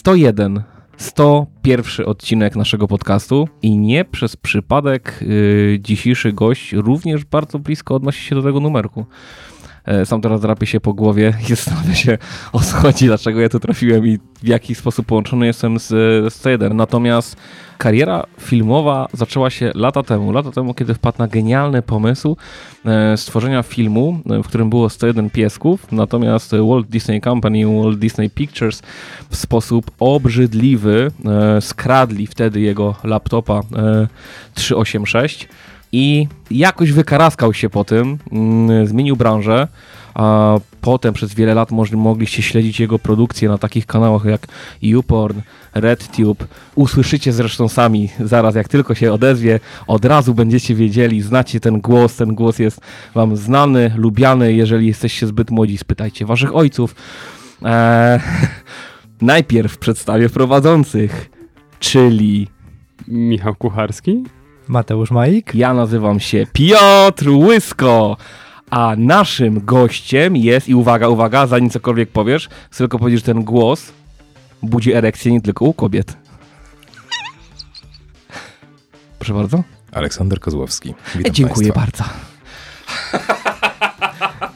101. 101 odcinek naszego podcastu i nie przez przypadek yy, dzisiejszy gość również bardzo blisko odnosi się do tego numerku. E, sam teraz drapie się po głowie i zastanawia się o co chodzi, dlaczego ja tu trafiłem i w jaki sposób połączony jestem z, z C1. Natomiast kariera filmowa zaczęła się lata temu. Lata temu, kiedy wpadł na genialny pomysł e, stworzenia filmu, e, w którym było 101 piesków, natomiast Walt Disney Company, Walt Disney Pictures w sposób obrzydliwy skradli wtedy jego laptopa 386 i jakoś wykaraskał się po tym, mm, zmienił branżę, a potem przez wiele lat mogliście śledzić jego produkcję na takich kanałach jak YouPorn, RedTube. Usłyszycie zresztą sami, zaraz jak tylko się odezwie, od razu będziecie wiedzieli, znacie ten głos, ten głos jest wam znany, lubiany, jeżeli jesteście zbyt młodzi, spytajcie waszych ojców. Eee, najpierw przedstawię prowadzących, czyli Michał Kucharski Mateusz Majik. Ja nazywam się Piotr Łysko, a naszym gościem jest, i uwaga, uwaga, zanim cokolwiek powiesz, chcę tylko powiedzieć, że ten głos budzi erekcję nie tylko u kobiet. Proszę bardzo. Aleksander Kozłowski. Witam Dziękuję Państwa. bardzo.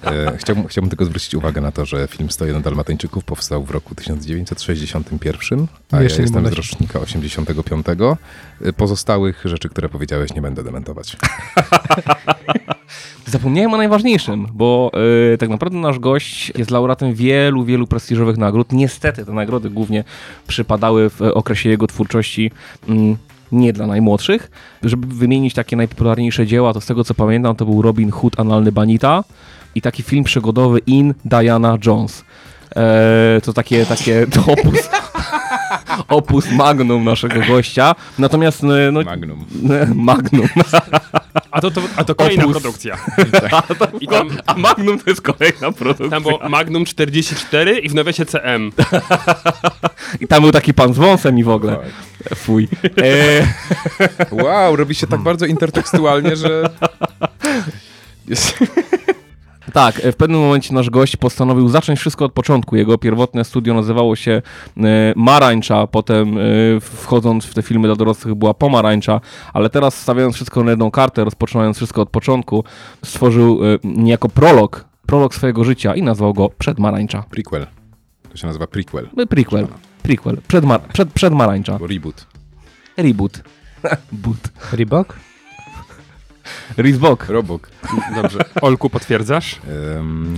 E, chciałbym, chciałbym tylko zwrócić uwagę na to, że film 101 Dalmatyńczyków powstał w roku 1961, a Jeszcze ja jestem z rocznika 85. E, Pozostałych rzeczy, które powiedziałeś, nie będę dementować. Zapomniałem o najważniejszym, bo yy, tak naprawdę nasz gość jest laureatem wielu, wielu prestiżowych nagród. Niestety te nagrody głównie przypadały w okresie jego twórczości. mm, nie dla najmłodszych. Żeby wymienić takie najpopularniejsze dzieła, to z tego co pamiętam, to był Robin Hood, Analny Banita i taki film przygodowy In Diana Jones. Eee, to takie, takie to opus, opus magnum naszego gościa. Natomiast e, no, Magnum. magnum. A to, to, a to kolejna Opus. produkcja. A, to, I tam, a magnum to jest kolejna produkcja. tam było Magnum 44 i w nawiasie CM. I tam był taki pan z wąsem i w ogóle. Fuj. E, Wow, robi się tak bardzo intertekstualnie, że... Jest... tak, w pewnym momencie nasz gość postanowił zacząć wszystko od początku. Jego pierwotne studio nazywało się e, Marańcza, potem e, wchodząc w te filmy dla dorosłych była Pomarańcza, ale teraz stawiając wszystko na jedną kartę, rozpoczynając wszystko od początku, stworzył e, niejako prolog, prolog swojego życia i nazwał go Przedmarańcza. Prequel. To się nazywa prequel. Prequel. Prequel. Przedmar przed, przedmarańcza. Reboot. Reboot. Boot. Reebok? Rizbok. Robok. Dobrze. Olku, potwierdzasz?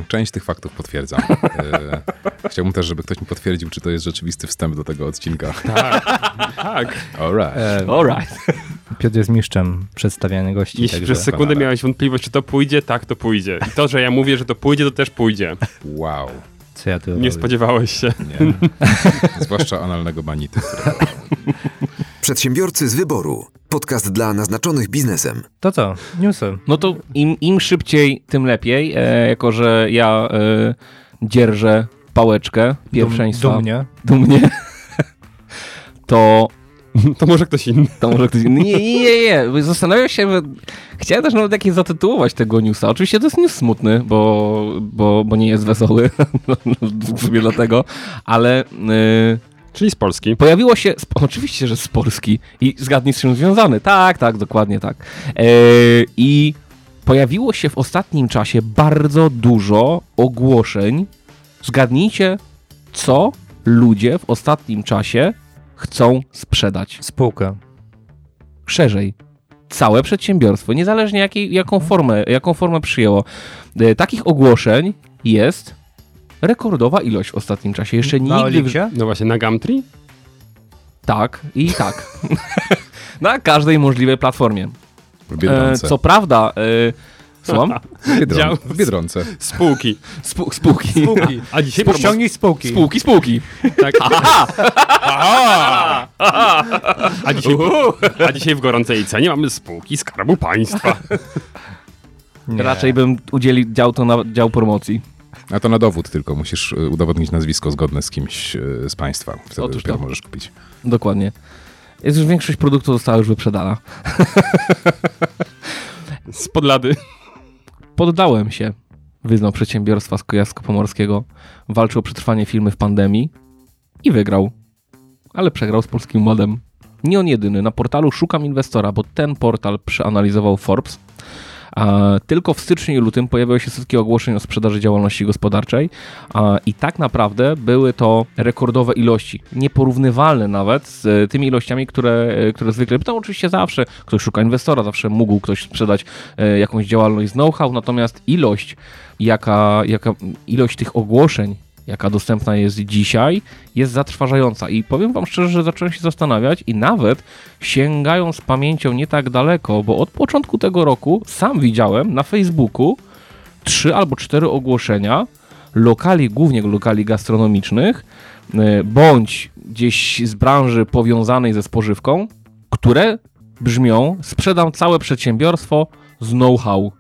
Część tych faktów potwierdzam. E, Chciałbym też, żeby ktoś mi potwierdził, czy to jest rzeczywisty wstęp do tego odcinka. Tak. Alright. E, Alright. Piotr jest mistrzem przedstawiania gości. Jeśli także... przez sekundę miałeś wątpliwość, czy to pójdzie, tak, to pójdzie. I to, że ja mówię, że to pójdzie, to też pójdzie. Wow. Co ja tu Nie robię? spodziewałeś się. Nie. Zwłaszcza analnego banity. Przedsiębiorcy z wyboru. Podcast dla naznaczonych biznesem. To co? Newsy. No to im, im szybciej, tym lepiej, e, jako że ja e, dzierżę pałeczkę pierwszeństwa. Dum, dumnie. Dumnie. To, To może ktoś inny. to może ktoś inny. Nie, nie, nie. Zastanawiam się, że chciałem też nawet jakieś zatytułować tego newsa. Oczywiście to jest news smutny, bo, bo, bo nie jest wesoły. w sumie dlatego, ale. e, Czyli z Polski. Pojawiło się, oczywiście, że z Polski i zgadnij z czym związany. Tak, tak, dokładnie tak. E, I pojawiło się w ostatnim czasie bardzo dużo ogłoszeń. Zgadnijcie, co ludzie w ostatnim czasie chcą sprzedać. Spółkę. Szerzej. Całe przedsiębiorstwo, niezależnie jakiej, jaką, formę, jaką formę przyjęło. E, takich ogłoszeń jest rekordowa ilość w ostatnim czasie. Jeszcze Na nigdy Oliksie? No właśnie, na Gumtree? Tak i tak. Na każdej możliwej platformie. E, co prawda, e, słucham? Biedron... dział- w Biedronce. Spółki. Spół, spółki. Spółki. A dzisiaj Spół- Ściągnij spółki. Spółki, spółki. Tak. A dzisiaj, a dzisiaj w gorącej cenie mamy spółki Skarbu Państwa. Nie. Raczej bym udzielił dział to na dział promocji. A to na dowód tylko. Musisz y, udowodnić nazwisko zgodne z kimś y, z państwa. Wtedy Otóż dopiero to. możesz kupić. Dokładnie. Jest już większość produktów została już wyprzedana. Z podlady. Poddałem się. Wyznał przedsiębiorstwa z Kujawsko-Pomorskiego. Walczył o przetrwanie firmy w pandemii i wygrał. ale przegrał z polskim ładem. Nie on jedyny. Na portalu Szukam Inwestora, bo ten portal przeanalizował Forbes. Tylko w styczniu i lutym pojawiły się setki ogłoszeń o sprzedaży działalności gospodarczej i tak naprawdę były to rekordowe ilości, nieporównywalne nawet z e, tymi ilościami, które, e, które zwykle, to oczywiście zawsze ktoś szuka inwestora, zawsze mógł ktoś sprzedać e, jakąś działalność z know-how, natomiast ilość, jaka, jaka ilość tych ogłoszeń jaka dostępna jest dzisiaj, jest zatrważająca. I powiem Wam szczerze, że zacząłem się zastanawiać i nawet sięgając pamięcią nie tak daleko, bo od początku tego roku sam widziałem na Facebooku trzy albo cztery ogłoszenia lokali, głównie lokali gastronomicznych, e, bądź gdzieś z branży powiązanej ze spożywką, które brzmią: sprzedam całe przedsiębiorstwo z know-how.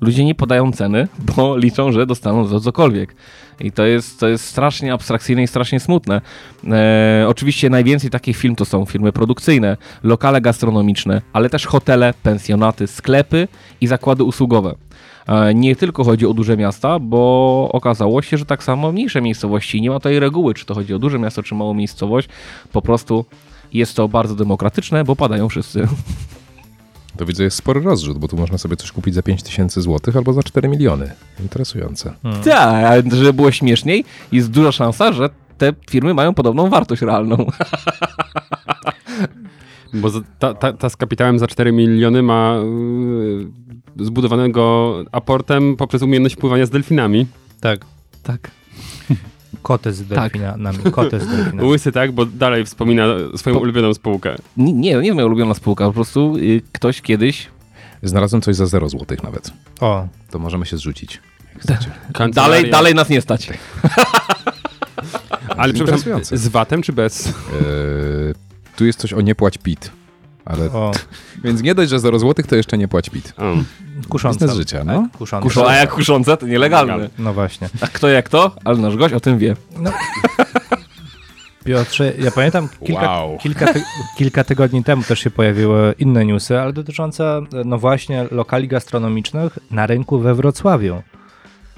Ludzie nie podają ceny, bo liczą, że dostaną za cokolwiek. I to jest, to jest strasznie abstrakcyjne i strasznie smutne. E, oczywiście najwięcej takich firm to są firmy produkcyjne, lokale gastronomiczne, ale też hotele, pensjonaty, sklepy i zakłady usługowe. E, nie tylko chodzi o duże miasta, bo okazało się, że tak samo mniejsze miejscowości, nie ma tutaj reguły, czy to chodzi o duże miasto, czy małą miejscowość, po prostu jest to bardzo demokratyczne, bo padają wszyscy. To widzę, jest spory rozrzut, bo tu można sobie coś kupić za 5 tysięcy złotych albo za 4 miliony. Interesujące. Tak, ale żeby było śmieszniej, jest duża szansa, że te firmy mają podobną wartość realną. Bo ta, ta, ta z kapitałem za 4 miliony ma yy, zbudowanego aportem poprzez umiejętność pływania z delfinami. Tak. Tak. Koty z delfinami. Koty z delfinami. Łysy tak, bo dalej wspomina swoją Po- ulubioną spółkę. Nie, nie, nie jest moja ulubiona spółka, po prostu y, ktoś kiedyś Znalazłem coś za 0 złotych nawet. O, To możemy się zrzucić. dalej, dalej nas nie stać. Ale przepraszam, z VAT-em czy bez? Eee, tu jest coś o nie płać PIT. Ale, o, więc nie dość, że 0 złotych, to jeszcze nie płać PIT. Kuszące. Biznes życia, no. Tak, kuszące. Kuszą, a jak kuszące, to nielegalne. No właśnie. A kto jak to? Ale nasz gość o tym wie. Piotrze, ja pamiętam kilka, Wow. kilka, ty, kilka tygodni temu też się pojawiły inne newsy, ale dotyczące no właśnie lokali gastronomicznych na rynku we Wrocławiu,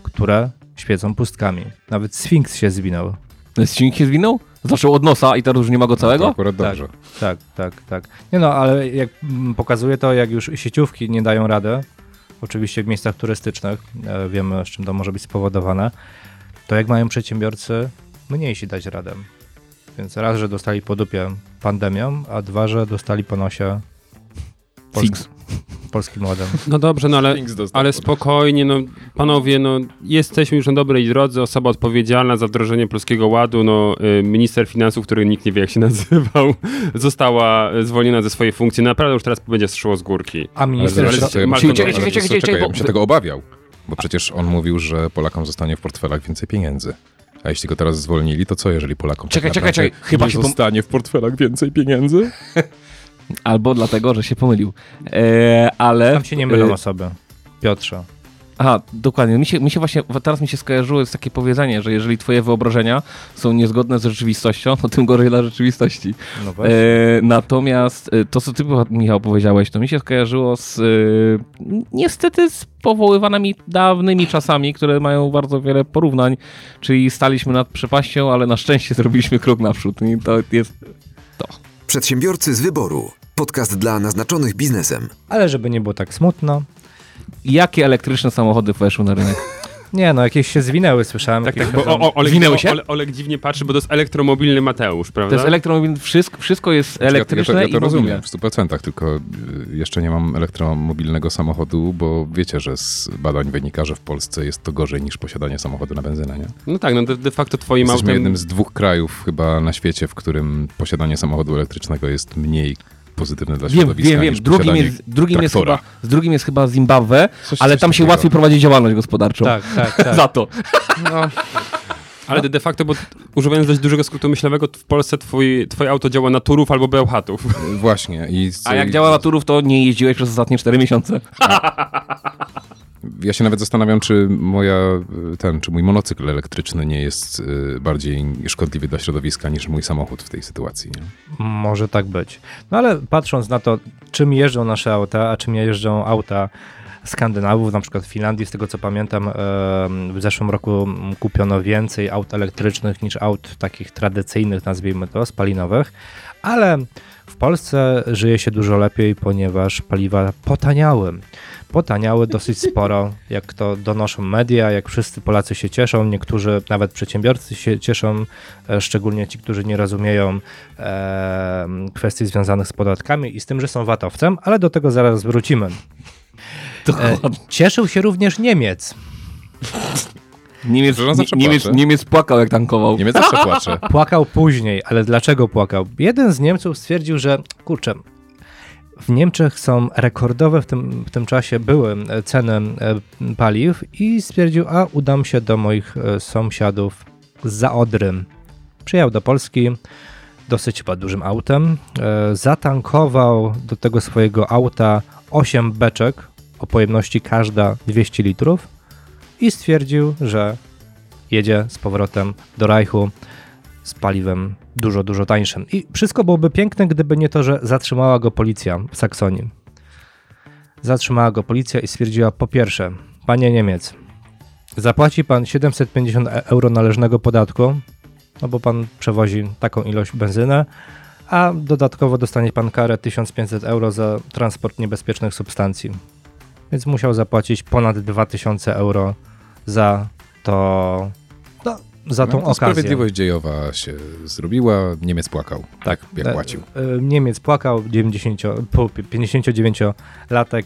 które świecą pustkami. Nawet Sfinks się zwinął. Silnik się zwinął? Zaczął od nosa i teraz już nie ma go To całego? akurat Tak. dobrze. Tak, tak, tak. Nie no, ale jak pokazuje to, jak już sieciówki nie dają rady, oczywiście w miejscach turystycznych, e, wiemy z czym to może być spowodowane, to jak mają przedsiębiorcy mniejsi dać radę. Więc raz, że dostali po dupie pandemią, a dwa, że dostali po nosie Fix. Polskim ładem. No dobrze, no ale, ale spokojnie, no panowie, no jesteśmy już na dobrej drodze, osoba odpowiedzialna za wdrożenie Polskiego Ładu, no y, minister finansów, który nikt nie wie jak się nazywał, została y, zwolniona ze swojej funkcji, naprawdę już teraz będzie szło z górki. A minister... ale- czekaj, czekaj, czekaj, czekaj, ja bym się tego obawiał. Bo przecież on mówił, że Polakom zostanie w portfelach więcej pieniędzy. A jeśli go teraz zwolnili, to co jeżeli Polakom Czekaj, tak czekaj, czekaj, chyba nie się pom- zostanie w portfelach więcej pieniędzy? Albo dlatego, że się pomylił. E, ale... Tam się nie mylą e, osoby. Piotrze. Aha, dokładnie. Mi się, mi się właśnie, teraz mi się skojarzyło jest takie powiedzenie, że jeżeli twoje wyobrażenia są niezgodne z rzeczywistością, to tym gorzej dla rzeczywistości. No właśnie. E, natomiast e, to, co ty, Michał, powiedziałeś, to mi się skojarzyło z e, niestety z powoływanymi dawnymi czasami, które mają bardzo wiele porównań, czyli staliśmy nad przepaścią, ale na szczęście zrobiliśmy krok naprzód i to jest... Przedsiębiorcy z wyboru. Podcast dla naznaczonych biznesem. Ale żeby nie było tak smutno. Jakie elektryczne samochody weszły na rynek? Nie no, jakieś się zwinęły, słyszałem. Tak, tak, bo o, o, Oleg, Zwinęły się? Ole, Oleg dziwnie patrzy, bo to jest elektromobilny Mateusz, prawda? To jest elektromobilne, wszystko, wszystko jest elektryczne ja, to- ja to, ja to i rozumiem w 100%, tylko y, jeszcze nie mam elektromobilnego samochodu, bo wiecie, że z badań wynika, że w Polsce jest to gorzej niż posiadanie samochodu na benzynę, nie? No tak, no de, de facto twoim Jesteśmy autem... jednym z dwóch krajów chyba na świecie, w którym posiadanie samochodu elektrycznego jest mniej pozytywne dla Wiem, środowiska wiem, wiem. Drugim jest, drugim, jest chyba, z drugim jest chyba Zimbabwe, Coś- ale coś tam się takiego. łatwiej prowadzi działalność gospodarczą. Tak, tak, tak. Za to. Ale de, facto, bo używając dość dużego skrótu myślowego, w Polsce twój, twoje auto działa na turów albo bełchatów. Właśnie. I, A jak działa na turów, to nie jeździłeś przez ostatnie 4 miesiące. Ja się nawet zastanawiam, czy moja, y, ten, czy mój monocykl elektryczny nie jest y, bardziej szkodliwy dla środowiska niż mój samochód w tej sytuacji. Nie? Może tak być. No ale patrząc na to, czym jeżdżą nasze auta, a czym jeżdżą auta Skandynawów, na przykład w Finlandii, z tego co pamiętam, w zeszłym roku kupiono więcej aut elektrycznych niż aut takich tradycyjnych, nazwijmy to, spalinowych, ale w Polsce żyje się dużo lepiej, ponieważ paliwa potaniały. Potaniały dosyć sporo, jak to donoszą media, jak wszyscy Polacy się cieszą, niektórzy nawet przedsiębiorcy się cieszą, e, szczególnie ci, którzy nie rozumieją e, kwestii związanych z podatkami i z tym, że są watowcem, ale do tego zaraz wrócimy. E, cieszył się również Niemiec. Niemiec, Niemiec. Niemiec płakał jak tankował. Niemiec zawsze płacze. Płakał później, ale dlaczego płakał? Jeden z Niemców stwierdził, że kurczę, w Niemczech są rekordowe w tym, w tym czasie były e, ceny e, paliw i stwierdził, a udam się do moich e, sąsiadów za Odry. Przyjechał do Polski dosyć chyba dużym autem, zatankował do tego swojego auta 8 beczek o pojemności każda 200 litrów i stwierdził, że jedzie z powrotem do Reichu z paliwem dużo, dużo tańszym. I wszystko byłoby piękne, gdyby nie to, że zatrzymała go policja w Saksonii. Zatrzymała go policja i stwierdziła, po pierwsze, panie Niemiec, zapłaci pan 750 e- euro należnego podatku, no bo pan przewozi taką ilość benzyny, a dodatkowo dostanie pan karę 1500 euro za transport niebezpiecznych substancji. Więc musiał zapłacić ponad 2000 euro za to, za tą No, okazję. Sprawiedliwość dziejowa się zrobiła, Niemiec płakał. Tak, jak E, płacił. e, Niemiec płakał, 90, po- 59-latek.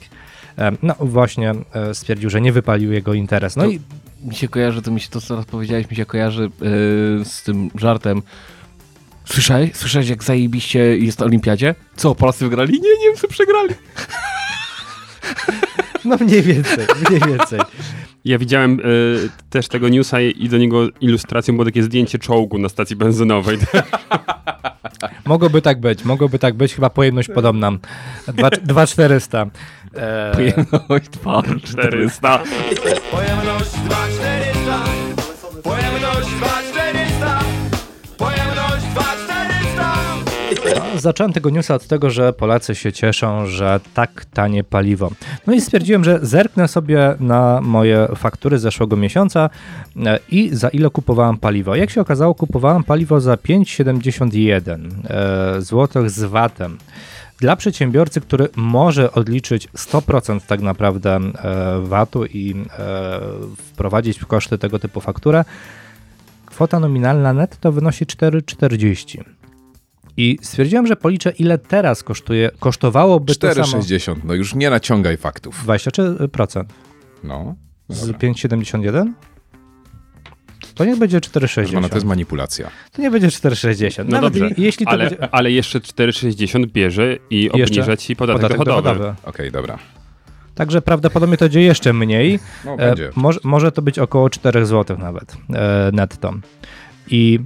e, No właśnie stwierdził, że nie wypalił jego interes. No To- i Mi się kojarzy, to mi się to, co teraz powiedziałeś, mi się kojarzy yy, z tym żartem. Słyszałeś? Słyszałeś, jak zajebiście jest na olimpiadzie? Co, Polacy wygrali? Nie, Niemcy przegrali. no mniej więcej, mniej więcej. Ja widziałem y, też tego newsa i do niego ilustracją było takie zdjęcie czołgu na stacji benzynowej. Mogłoby tak być, mogłoby tak być, chyba pojemność podobna. Dwa- 2400. E, Pojemność 2, 400. Pojemność 2400 Zacząłem tego newsa od tego, że Polacy się cieszą, że tak tanie paliwo. No i stwierdziłem, że zerknę sobie na moje faktury z zeszłego miesiąca e, i za ile kupowałem paliwo. Jak się okazało, kupowałem paliwo za 5,71 e, zł z VAT-em. Dla przedsiębiorcy, który może odliczyć 100% tak naprawdę e, VAT-u i wprowadzić w koszty tego typu fakturę, kwota nominalna netto wynosi 4,40. I stwierdziłem, że policzę, ile teraz kosztuje, kosztowałoby to samo 4,60. No już nie naciągaj faktów. 23% No. z Dobra. 5,71. To nie będzie Proszę pana, 4,60. to jest manipulacja. To nie będzie 4,60. No Nawet dobrze, jeśli to ale, będzie ale jeszcze 4,60 bierze i Jeszcze obniża ci podatek, podatek dochodowy. dochodowy. Okej, dobra. Także prawdopodobnie to będzie jeszcze mniej. No E, będzie. może, może to być około 4 zł nawet e, netto. I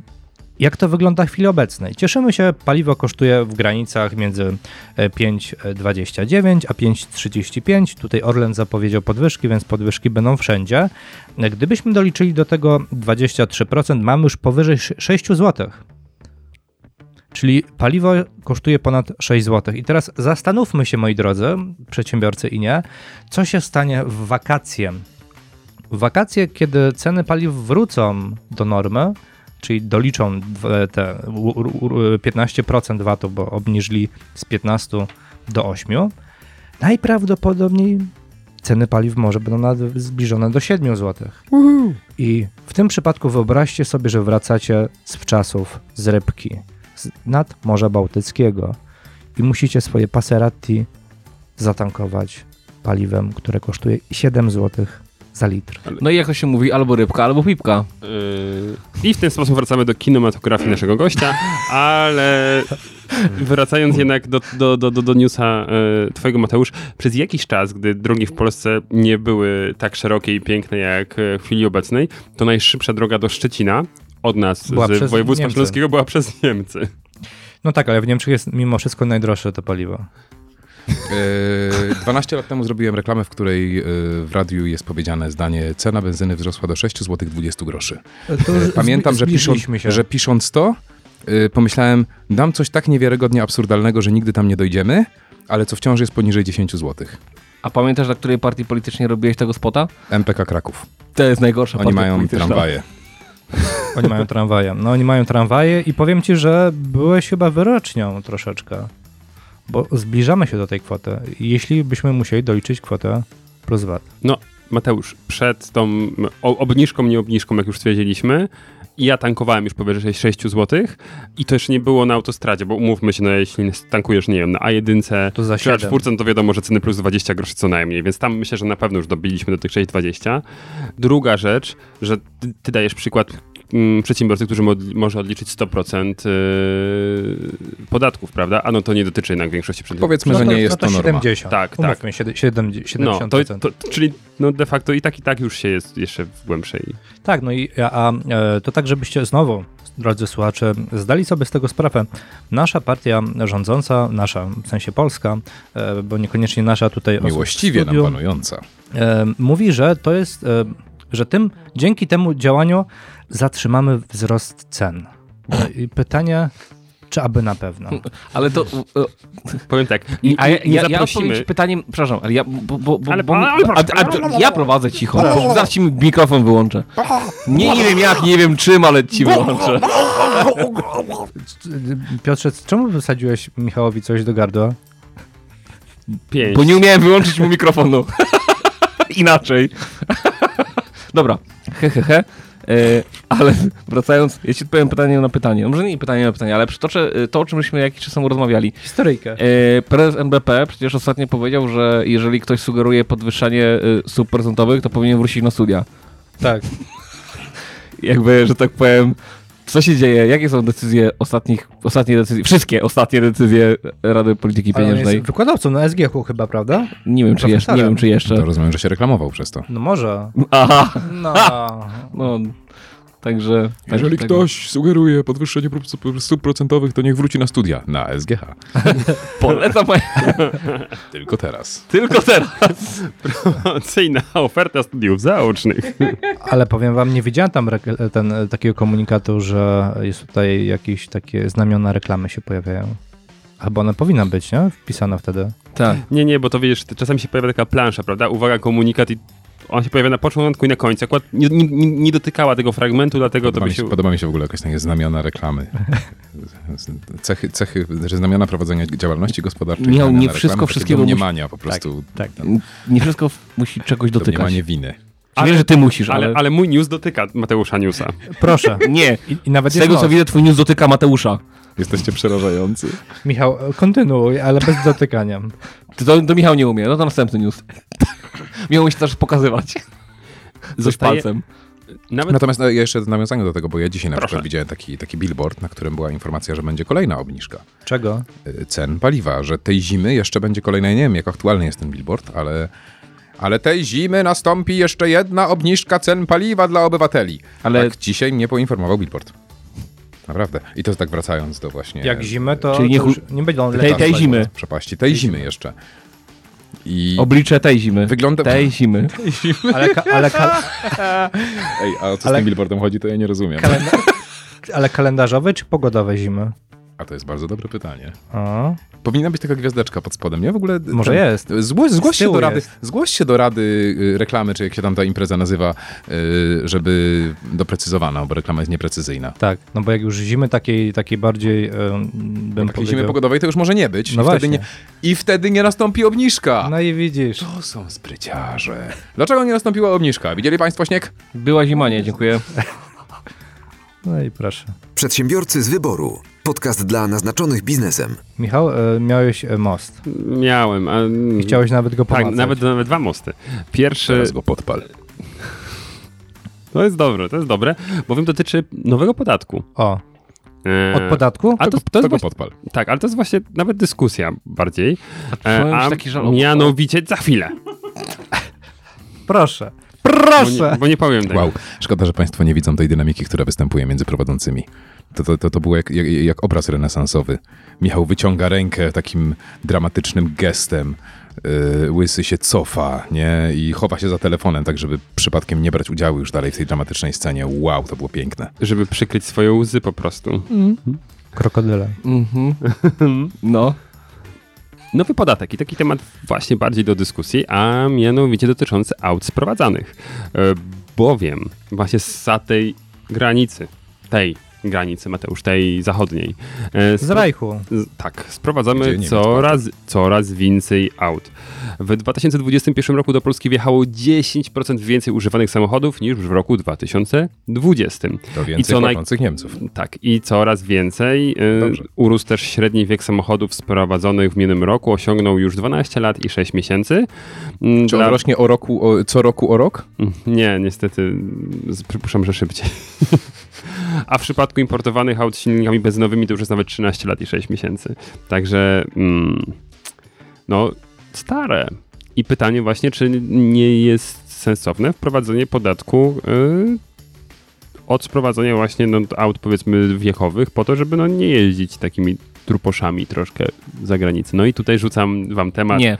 jak to wygląda w chwili obecnej? Cieszymy się, paliwo kosztuje w granicach między e, 5,29 a 5,35. Tutaj Orlen zapowiedział podwyżki, więc podwyżki będą wszędzie. E, Gdybyśmy doliczyli do tego 23%, mamy już powyżej 6 zł. Czyli paliwo kosztuje ponad 6 zł. I teraz zastanówmy się, moi drodzy, przedsiębiorcy i nie, co się stanie w wakacje. W wakacje, kiedy ceny paliw wrócą do normy, czyli doliczą te u- u- u- 15% VAT-u, bo obniżyli z 15 do 8, najprawdopodobniej ceny paliw może będą zbliżone do 7 zł. I w tym przypadku wyobraźcie sobie, że wracacie z wczasów z rybki, z nad Morza Bałtyckiego i musicie swoje Passerati zatankować paliwem, które kosztuje 7 zł za litr. No i jak to się mówi, albo rybka, albo pipka. Yy, I w ten sposób wracamy do kinematografii naszego gościa, ale wracając jednak do, do, do, do, do newsa yy, twojego Mateusz, przez jakiś czas, gdy drogi w Polsce nie były tak szerokie i piękne jak e, w chwili obecnej, to najszybsza droga do Szczecina od nas Była z województwa Niemcy. śląskiego była przez Niemcy. No tak, ale w Niemczech jest mimo wszystko najdroższe to paliwo. E, 12 lat temu zrobiłem reklamę, w której e, w radiu jest powiedziane zdanie cena benzyny wzrosła do 6 zł 20 groszy. To E, Pamiętam, że, pisząc, że pisząc to, e, pomyślałem, dam coś tak niewiarygodnie absurdalnego, że nigdy tam nie dojdziemy, ale co wciąż jest poniżej 10 zł. A pamiętasz, na której partii politycznej robiłeś tego spota? MPK Kraków. To jest najgorsza Oni partia mają polityczna. tramwaje. Oni mają tramwaje. No oni mają tramwaje i powiem ci, że byłeś chyba wyrocznią troszeczkę, bo zbliżamy się do tej kwoty. Jeśli byśmy musieli doliczyć kwotę plus VAT. Mateusz, przed tą obniżką, nie obniżką, jak już stwierdziliśmy, i ja tankowałem już powyżej 6 zł i to jeszcze nie było na autostradzie, bo umówmy się, no jeśli tankujesz, nie wiem, na A1 To za czy na 7. czwórce, no to wiadomo, że ceny plus 20 groszy co najmniej, więc tam myślę, że na pewno już dobiliśmy do tych 6,20. Druga rzecz, że ty, ty dajesz przykład przedsiębiorcy, którzy mo- może odliczyć 100% yy, podatków, prawda? A no to nie dotyczy jednak większości przedsiębiorców. Powiedzmy, No że nie jest no to to norma. 70. Tak, tak. Umówmy, siedem- siedem- 70%. No, to, to, czyli no de facto i tak, i tak już się jest jeszcze w głębszej Tak, no i a, a e, to tak, żebyście znowu, drodzy słuchacze, zdali sobie z tego sprawę. Nasza partia rządząca, nasza, w sensie Polska, e, bo niekoniecznie nasza tutaj Miłościwie nam panująca. e, mówi, że to jest, że tym, dzięki temu działaniu zatrzymamy wzrost cen. I pytanie, czy aby na pewno? Ale to... e, Powiem tak, I, a ja, nie ja, ja odpowiem pytaniem, przepraszam, ale ja, bo, bo, bo, Ale- bo ale- a, a, ja prowadzę cicho, bo zaraz ci mikrofon wyłączę. Nie, nie wiem jak, nie wiem czym, ale ci wyłączę. Piotrze, czemu wysadziłeś Michałowi coś do gardła? Pięć. Bo nie umiałem wyłączyć mu mikrofonu. Inaczej. Dobra, he, he, he. E, ale wracając, ja ci odpowiem pytanie na pytanie. No może nie pytanie na pytanie, ale przytoczę e, to, o czym myśmy jakiś czas temu rozmawiali. Historyjkę. E, prezes NBP przecież ostatnio powiedział, że jeżeli ktoś sugeruje podwyższanie e, stóp procentowych, to powinien wrócić na studia. Tak. Jakby, że tak powiem, co się dzieje, jakie są decyzje ostatnich, ostatnie decyzje, wszystkie ostatnie decyzje Rady Polityki Pieniężnej. jest wykładowcą na SGH chyba, prawda? Nie wiem, czy jeszcze, nie wiem, czy jeszcze. To rozumiem, że się reklamował przez to. No może. Aha, No. no, także... Jeżeli tak, ktoś sugeruje podwyższenie stóp procentowych, to niech wróci na studia, na SGH. Polecam, Tylko teraz. tylko teraz. Promocyjna oferta studiów zaocznych. Ale powiem wam, nie widziałem tam ten, e, takiego komunikatu, że jest tutaj jakieś takie znamiona reklamy się pojawiają. Albo one powinna być, nie? Wpisana wtedy. Tak. Nie, nie, bo to wiesz, czasami się pojawia taka plansza, prawda? Uwaga, komunikat i on się pojawia na początku i na końcu. Akurat nie, nie, nie nie dotykała tego fragmentu, dlatego to Podoba by mi, się... się, podoba mi się w ogóle jakieś takie znamiona reklamy. Cechy, cechy że znamiona prowadzenia działalności gospodarczej. Miał nie reklamy, wszystko takie wszystkiego musi- domniemania po prostu. tak. Nie wszystko musi czegoś dotykać. Domniemanie winy. Ale, Wiem, że ty musisz, ale... Ale, ale mój news dotyka Mateusza Newsa. Proszę. Nie, I, i nawet z tego co widzę, twój news dotyka Mateusza. Jesteście przerażający. Michał, kontynuuj, ale bez dotykania. Ty to, to Michał nie umie, no to następny news. Miał się też pokazywać. Zostaje- palcem. Nawet Natomiast no, ja jeszcze w nawiązaniu do tego, bo ja dzisiaj na Proszę. przykład widziałem taki, taki billboard, na którym była informacja, że będzie kolejna obniżka Czego? y, cen paliwa, że tej zimy jeszcze będzie kolejna, nie wiem jak aktualny jest ten billboard, ale, ale tej zimy nastąpi jeszcze jedna obniżka cen paliwa dla obywateli. Ale Tak dzisiaj mnie poinformował billboard. Naprawdę. I to tak wracając do właśnie... Jak zimę, to, Czyli nie to nie będą tej- tej zimy. Przepaści. Tej zimy jeszcze. I... oblicze tej zimy. Wygląda- Tej zimy. Ale, ka, ale, ka, Ej, a o co Ale- z tym billboardem chodzi, to ja nie rozumiem. kalenda, ale kalendarzowe czy pogodowe zimy? A to jest bardzo dobre pytanie. O, Powinna być taka gwiazdeczka pod spodem, nie? W ogóle... Może jest. Zgłoś, się do rady, jest. zgłoś się do rady y, reklamy, czy jak się tam ta impreza nazywa, y, żeby doprecyzowana, bo reklama jest nieprecyzyjna. tak, no bo jak już zimy takiej, takiej bardziej, bym Takiej powiedział... zimy pogodowej to już może nie być. No I, wtedy właśnie. nie, I wtedy nie nastąpi obniżka. No i widzisz. To są spryciarze. Dlaczego nie nastąpiła obniżka? Widzieli państwo śnieg? Była zima, nie, dziękuję. No i proszę. Przedsiębiorcy z wyboru. Podcast dla naznaczonych biznesem. Michał, e, miałeś e, most. miałem. A, I chciałeś nawet go Tak, pomacać. nawet, nawet dwa mosty. Pierwszy... Teraz go podpal. To jest dobre, to jest dobre, bowiem dotyczy nowego podatku. O, E, od podatku? A to, to To jest go właśnie, podpal. tak, ale to jest właśnie nawet dyskusja bardziej. E, ci a taki żal- mianowicie za chwilę. Proszę. Bo Proszę! nie, bo nie powiem tego. Wow, szkoda, że państwo nie widzą tej dynamiki, która występuje między prowadzącymi. To, to, to, to było jak, jak, jak obraz renesansowy. Michał wyciąga rękę takim dramatycznym gestem. Yy, łysy się cofa, nie? I chowa się za telefonem, tak żeby przypadkiem nie brać udziału już dalej w tej dramatycznej scenie. Wow, to było piękne. Żeby przykryć swoje łzy po prostu. Krokodyle. Mhm. No. Nowy podatek i taki temat właśnie bardziej do dyskusji, a mianowicie dotyczący aut sprowadzanych. E, Bowiem właśnie za tej granicy, tej granicy, Mateusz, tej zachodniej. e, Z Rajchu. z- Tak, sprowadzamy coraz, coraz więcej aut. W 2021 roku do Polski wjechało 10% więcej używanych samochodów niż w roku 2020. To więcej co naj- płacących Niemców. Tak, i coraz więcej. y, Dobrze. Urósł też średni wiek samochodów sprowadzonych w minionym roku, osiągnął już 12 lat i 6 miesięcy. Mm, Czy on rośnie o roku, o, co roku o rok? Nie, niestety, przypuszczam, że szybciej. A w przypadku importowanych aut z silnikami benzynowymi to już jest nawet 13 lat i 6 miesięcy. Także, mm, no, stare. I pytanie właśnie, czy nie jest sensowne wprowadzenie podatku y, od sprowadzenia właśnie no, aut, powiedzmy, wiekowych, po to, żeby no, nie jeździć takimi truposzami troszkę za granicę. No i tutaj rzucam wam temat. Nie,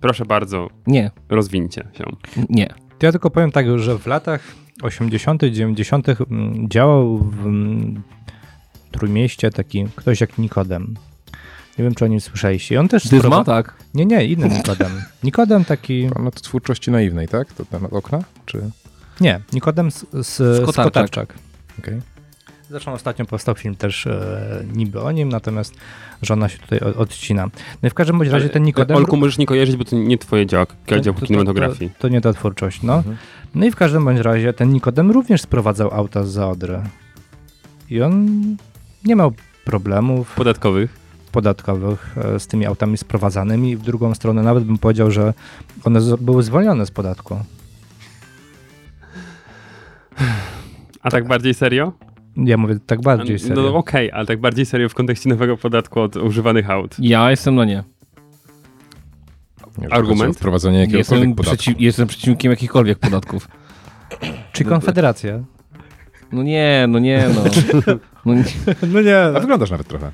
Proszę bardzo, nie, rozwincie się. nie. To ja tylko powiem tak, że w latach 80., 90. mm, działał w mm, Trójmieście taki ktoś jak Nikodem. Nie wiem, czy o nim słyszeliście. I on też Dyzma, tak. Nie, nie, inny Nikodem. Nikodem taki... Pan od twórczości naiwnej, tak? To temat okna? Czy... Nie, Nikodem z, z, z Kotarczak. Kotarczak. Okej. Zresztą ostatnio powstał film też e, niby o nim, natomiast żona się tutaj odcina. No i w każdym bądź razie ten Nikodem... Olku, możesz nie kojarzyć, bo to nie twoje działko, to- działko to- kinematografii. To, to nie ta twórczość, no. Mhm. No i w każdym bądź razie ten Nikodem również sprowadzał auta z Zaodry. I on nie miał problemów Podatkowych. podatkowych e, z tymi autami sprowadzanymi. W drugą stronę nawet bym powiedział, że one z- były zwolnione z podatku. A tak bardziej serio? Ja mówię tak bardziej no serio. okej, ale tak bardziej serio w kontekście nowego podatku od używanych aut. Ja jestem na nie. Jeżeli Argument? Wprowadzenie jakiegokolwiek Jestem, podatku. przeciw, jestem przeciwnikiem jakichkolwiek podatków. Czy Konfederacja? No nie, no nie, no. no nie. No nie. A wyglądasz nawet trochę.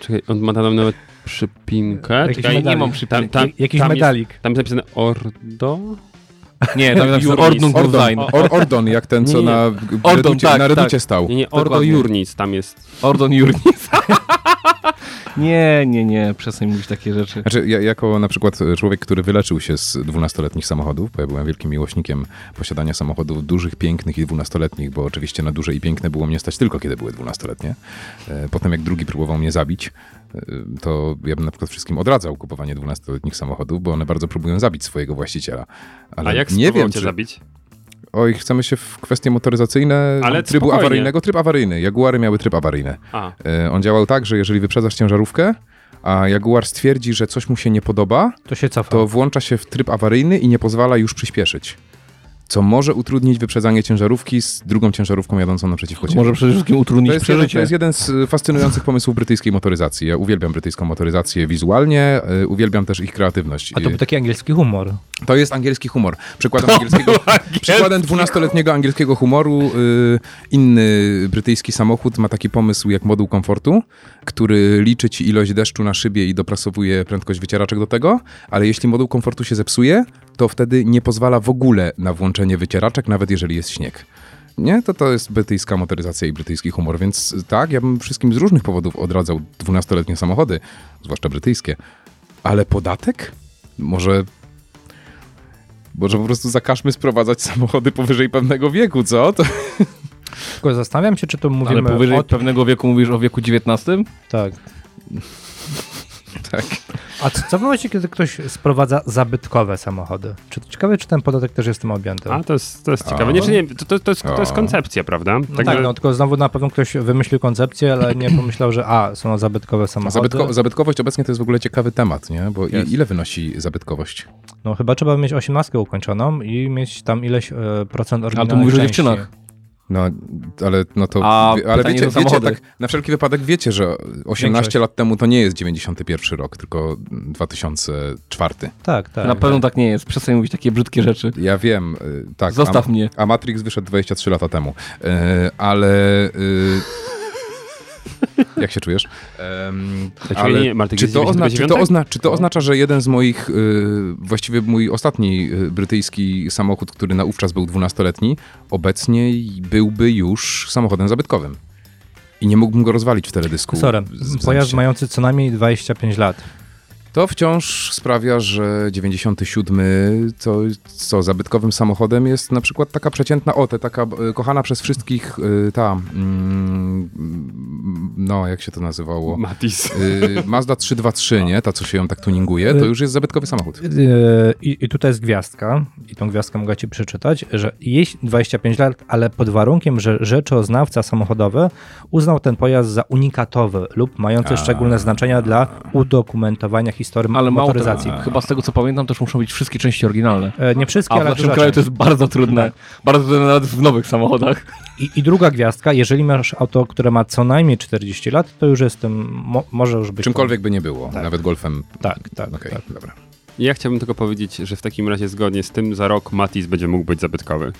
Czekaj, on ma tam nawet przypinkę. Jakiś Czekaj, medalik. nie mam przypinki. Tam, tam, Jakiś tam medalik. Jest, tam jest napisane Ordo? Nie, tam jest. Ordnung Ordon, Design. Or, Ordon, jak ten, co Nie, nie. na, Ordon, reducie, tak, na reducie tak. stał. Nie, nie, Ordo Dokładnie. Jurnis tam jest. Ordon Jurnis. nie, nie, nie, przestań mówić takie rzeczy. Znaczy, ja, jako na przykład człowiek, który wyleczył się z 12-letnich samochodów, bo ja byłem wielkim miłośnikiem posiadania samochodów dużych, pięknych i 12-letnich, bo oczywiście na duże i piękne było mnie stać tylko, kiedy były 12-letnie. E, Potem jak drugi próbował mnie zabić, to ja bym na przykład wszystkim odradzał kupowanie 12-letnich samochodów, bo one bardzo próbują zabić swojego właściciela. Ale A jak nie wiem, cię czy... zabić? Oj, chcemy się w kwestie motoryzacyjne Ale trybu spokojnie. awaryjnego. Tryb awaryjny. Jaguary miały tryb awaryjny. A, E, On działał tak, że jeżeli wyprzedzasz ciężarówkę, a Jaguar stwierdzi, że coś mu się nie podoba, To się cofa. to włącza się w tryb awaryjny i nie pozwala już przyspieszyć. Co może utrudnić wyprzedzanie ciężarówki z drugą ciężarówką jadącą naprzeciwko ciebie. Może przede wszystkim utrudnić to jest, jeden, to przeżycie. jest jeden z y, fascynujących pomysłów brytyjskiej motoryzacji. Ja uwielbiam brytyjską motoryzację wizualnie, y, uwielbiam też ich kreatywność. A to był taki angielski humor. to jest angielski humor. Przykładem, angielskiego, przykładem 12-letniego angielskiego humoru y, inny brytyjski samochód ma taki pomysł jak moduł komfortu, który liczy ci ilość deszczu na szybie i dopracowuje prędkość wycieraczek do tego, ale jeśli moduł komfortu się zepsuje, to wtedy nie pozwala w ogóle na włączenie wycieraczek, nawet jeżeli jest śnieg. Nie, to to jest brytyjska motoryzacja i brytyjski humor, więc tak, ja bym wszystkim z różnych powodów odradzał 12-letnie samochody, zwłaszcza brytyjskie. Ale podatek? Może może po prostu zakażmy sprowadzać samochody powyżej pewnego wieku, co? To... Tylko zastanawiam się, czy to mówimy Ale powyżej o... pewnego wieku mówisz o wieku XIX? Tak. Tak. A co, w momencie, kiedy ktoś sprowadza zabytkowe samochody? Czy ciekawe, czy ten podatek też jest tym objęty? a to jest, to jest ciekawe. Nie, czy nie, to, to, to, jest, to jest koncepcja, prawda? No tak, no tylko znowu na pewno ktoś wymyślił koncepcję, ale nie pomyślał, że a, są zabytkowe samochody. Zabytko, zabytkowość obecnie to jest w ogóle ciekawy temat, nie? Bo ile wynosi zabytkowość? No chyba trzeba mieć osiemnastkę ukończoną i mieć tam ileś e, procent A oryginalnych tu mówisz o dziewczynach. No, ale no to. A ale wiecie, wiecie, tak na wszelki wypadek wiecie, że 18 Większość. lat temu to nie jest 91 rok, tylko 2004. Tak, tak. Na pewno tak nie jest. Przestań mówić takie brzydkie rzeczy. Ja wiem, y, tak. Zostaw a, mnie. A Matrix wyszedł 23 lata temu. Y, ale. y, jak się czujesz? Em, Znaczy, nie, czy, to ozna, czy, to 99? ozna, czy to oznacza, że jeden z moich, y, właściwie mój ostatni y, brytyjski samochód, który naówczas był 12-letni, obecnie byłby już samochodem zabytkowym? I nie mógłbym go rozwalić w teledysku. Sorem, z- pojazd mający co najmniej 25 lat. To wciąż sprawia, że 97 to co zabytkowym samochodem jest na przykład taka przeciętna OT, taka e, kochana przez wszystkich e, ta mm, no jak się to nazywało? Matis. E, Mazda 323, nie? Ta co się ją tak tuninguje, to już jest zabytkowy samochód. I, I tutaj jest gwiazdka, i tą gwiazdkę mogę ci przeczytać, że jeśli 25 lat, ale pod warunkiem, że rzeczoznawca samochodowy uznał ten pojazd za unikatowy lub mający szczególne znaczenia dla udokumentowania historii Ale mało motoryzacji. tego, chyba z tego co pamiętam też muszą być wszystkie części oryginalne. E, Nie wszystkie, A w ale naszym duża kraju to jest bardzo trudne. Bardzo trudne nawet w nowych samochodach. I, I druga gwiazdka, jeżeli masz auto, które ma co najmniej 40 lat, to już jest tym, mo, może już być... Czymkolwiek by nie było, nawet golfem. Tak, tak, Okej, tak. dobra. Ja chciałbym tylko powiedzieć, że w takim razie zgodnie z tym za rok Matis będzie mógł być zabytkowy.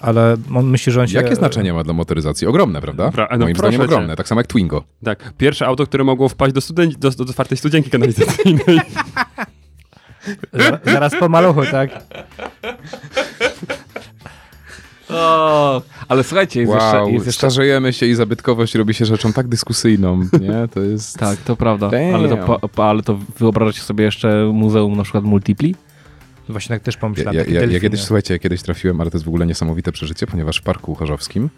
Ale on myśli, że on się... Jakie znaczenie ma dla motoryzacji? Ogromne, prawda? Pra- no Moim proszę zdaniem cię. ogromne, tak samo jak Twingo. Tak, pierwsze auto, które mogło wpaść do, studen- do, do otwartej studzienki kanalizacyjnej. Za- Zaraz po maluchu, tak? O, ale słuchajcie, jest Wow, jeszcze... Jest jeszcze starzejemy się i zabytkowość robi się rzeczą tak dyskusyjną, nie? To jest... tak, to prawda. Damn. Ale to, ale to wyobrażacie sobie jeszcze muzeum na przykład Multipli? Właśnie tak też pomyślałem. ja, ja, ja kiedyś, słuchajcie, ja kiedyś trafiłem, ale to jest w ogóle niesamowite przeżycie, ponieważ w Parku Chorzowskim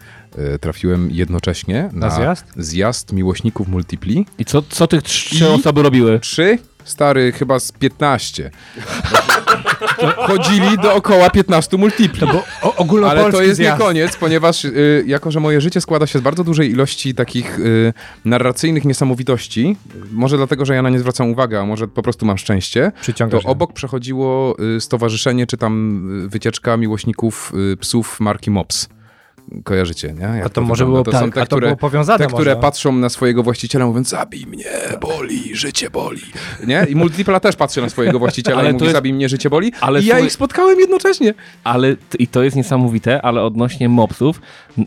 y, trafiłem jednocześnie na, zjazd? zjazd miłośników Multipli. I co, co tych trzy I- osoby robiły? Trzy? Stary, chyba z 15. Chodzili dookoła 15 multipli. Bo o, ogólnopolski Ale to jest zjazd. nie koniec, ponieważ y, jako, że moje życie składa się z bardzo dużej ilości takich y, narracyjnych niesamowitości, może dlatego, że ja na nie zwracam uwagę, a może po prostu mam szczęście, to Przyciągasz. obok przechodziło y, stowarzyszenie, czy tam y, wycieczka miłośników y, psów marki Mops. Kojarzycie, nie? Jak A to może było, wygląda? tak, te, a to które, było powiązane te, które może. patrzą na swojego właściciela mówiąc zabij mnie, boli, życie boli. Nie? I Multipla też patrzy na swojego właściciela Ale i to mówi jest- zabij mnie, życie boli. Ale I ja ich spotkałem jednocześnie. Ale, i to jest niesamowite, ale odnośnie mopsów,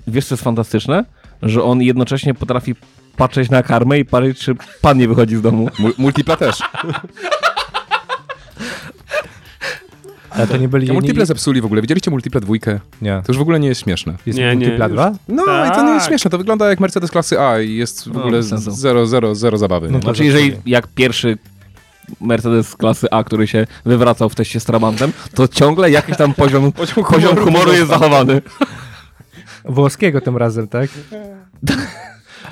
wiesz co jest fantastyczne? Że on jednocześnie potrafi patrzeć na karmę i patrzeć, czy pan nie wychodzi z domu. Mul- Multipla też. Ale to nie byli... Ja Multiple zepsuli w ogóle. Widzieliście Multiple dwójkę? Nie. To już w ogóle nie jest śmieszne. Jest Nie, nie, Multipla już- 2? No i to nie jest Tak. śmieszne. To wygląda jak Mercedes klasy A i jest w No, ogóle sensu. zero, zero, zero zabawy. No nie? Znaczy, jeżeli jak pierwszy Mercedes klasy A, który się wywracał w teście z Trabantem, to ciągle jakiś tam poziom, poziom humoru jest zachowany. Włoskiego tym razem, tak?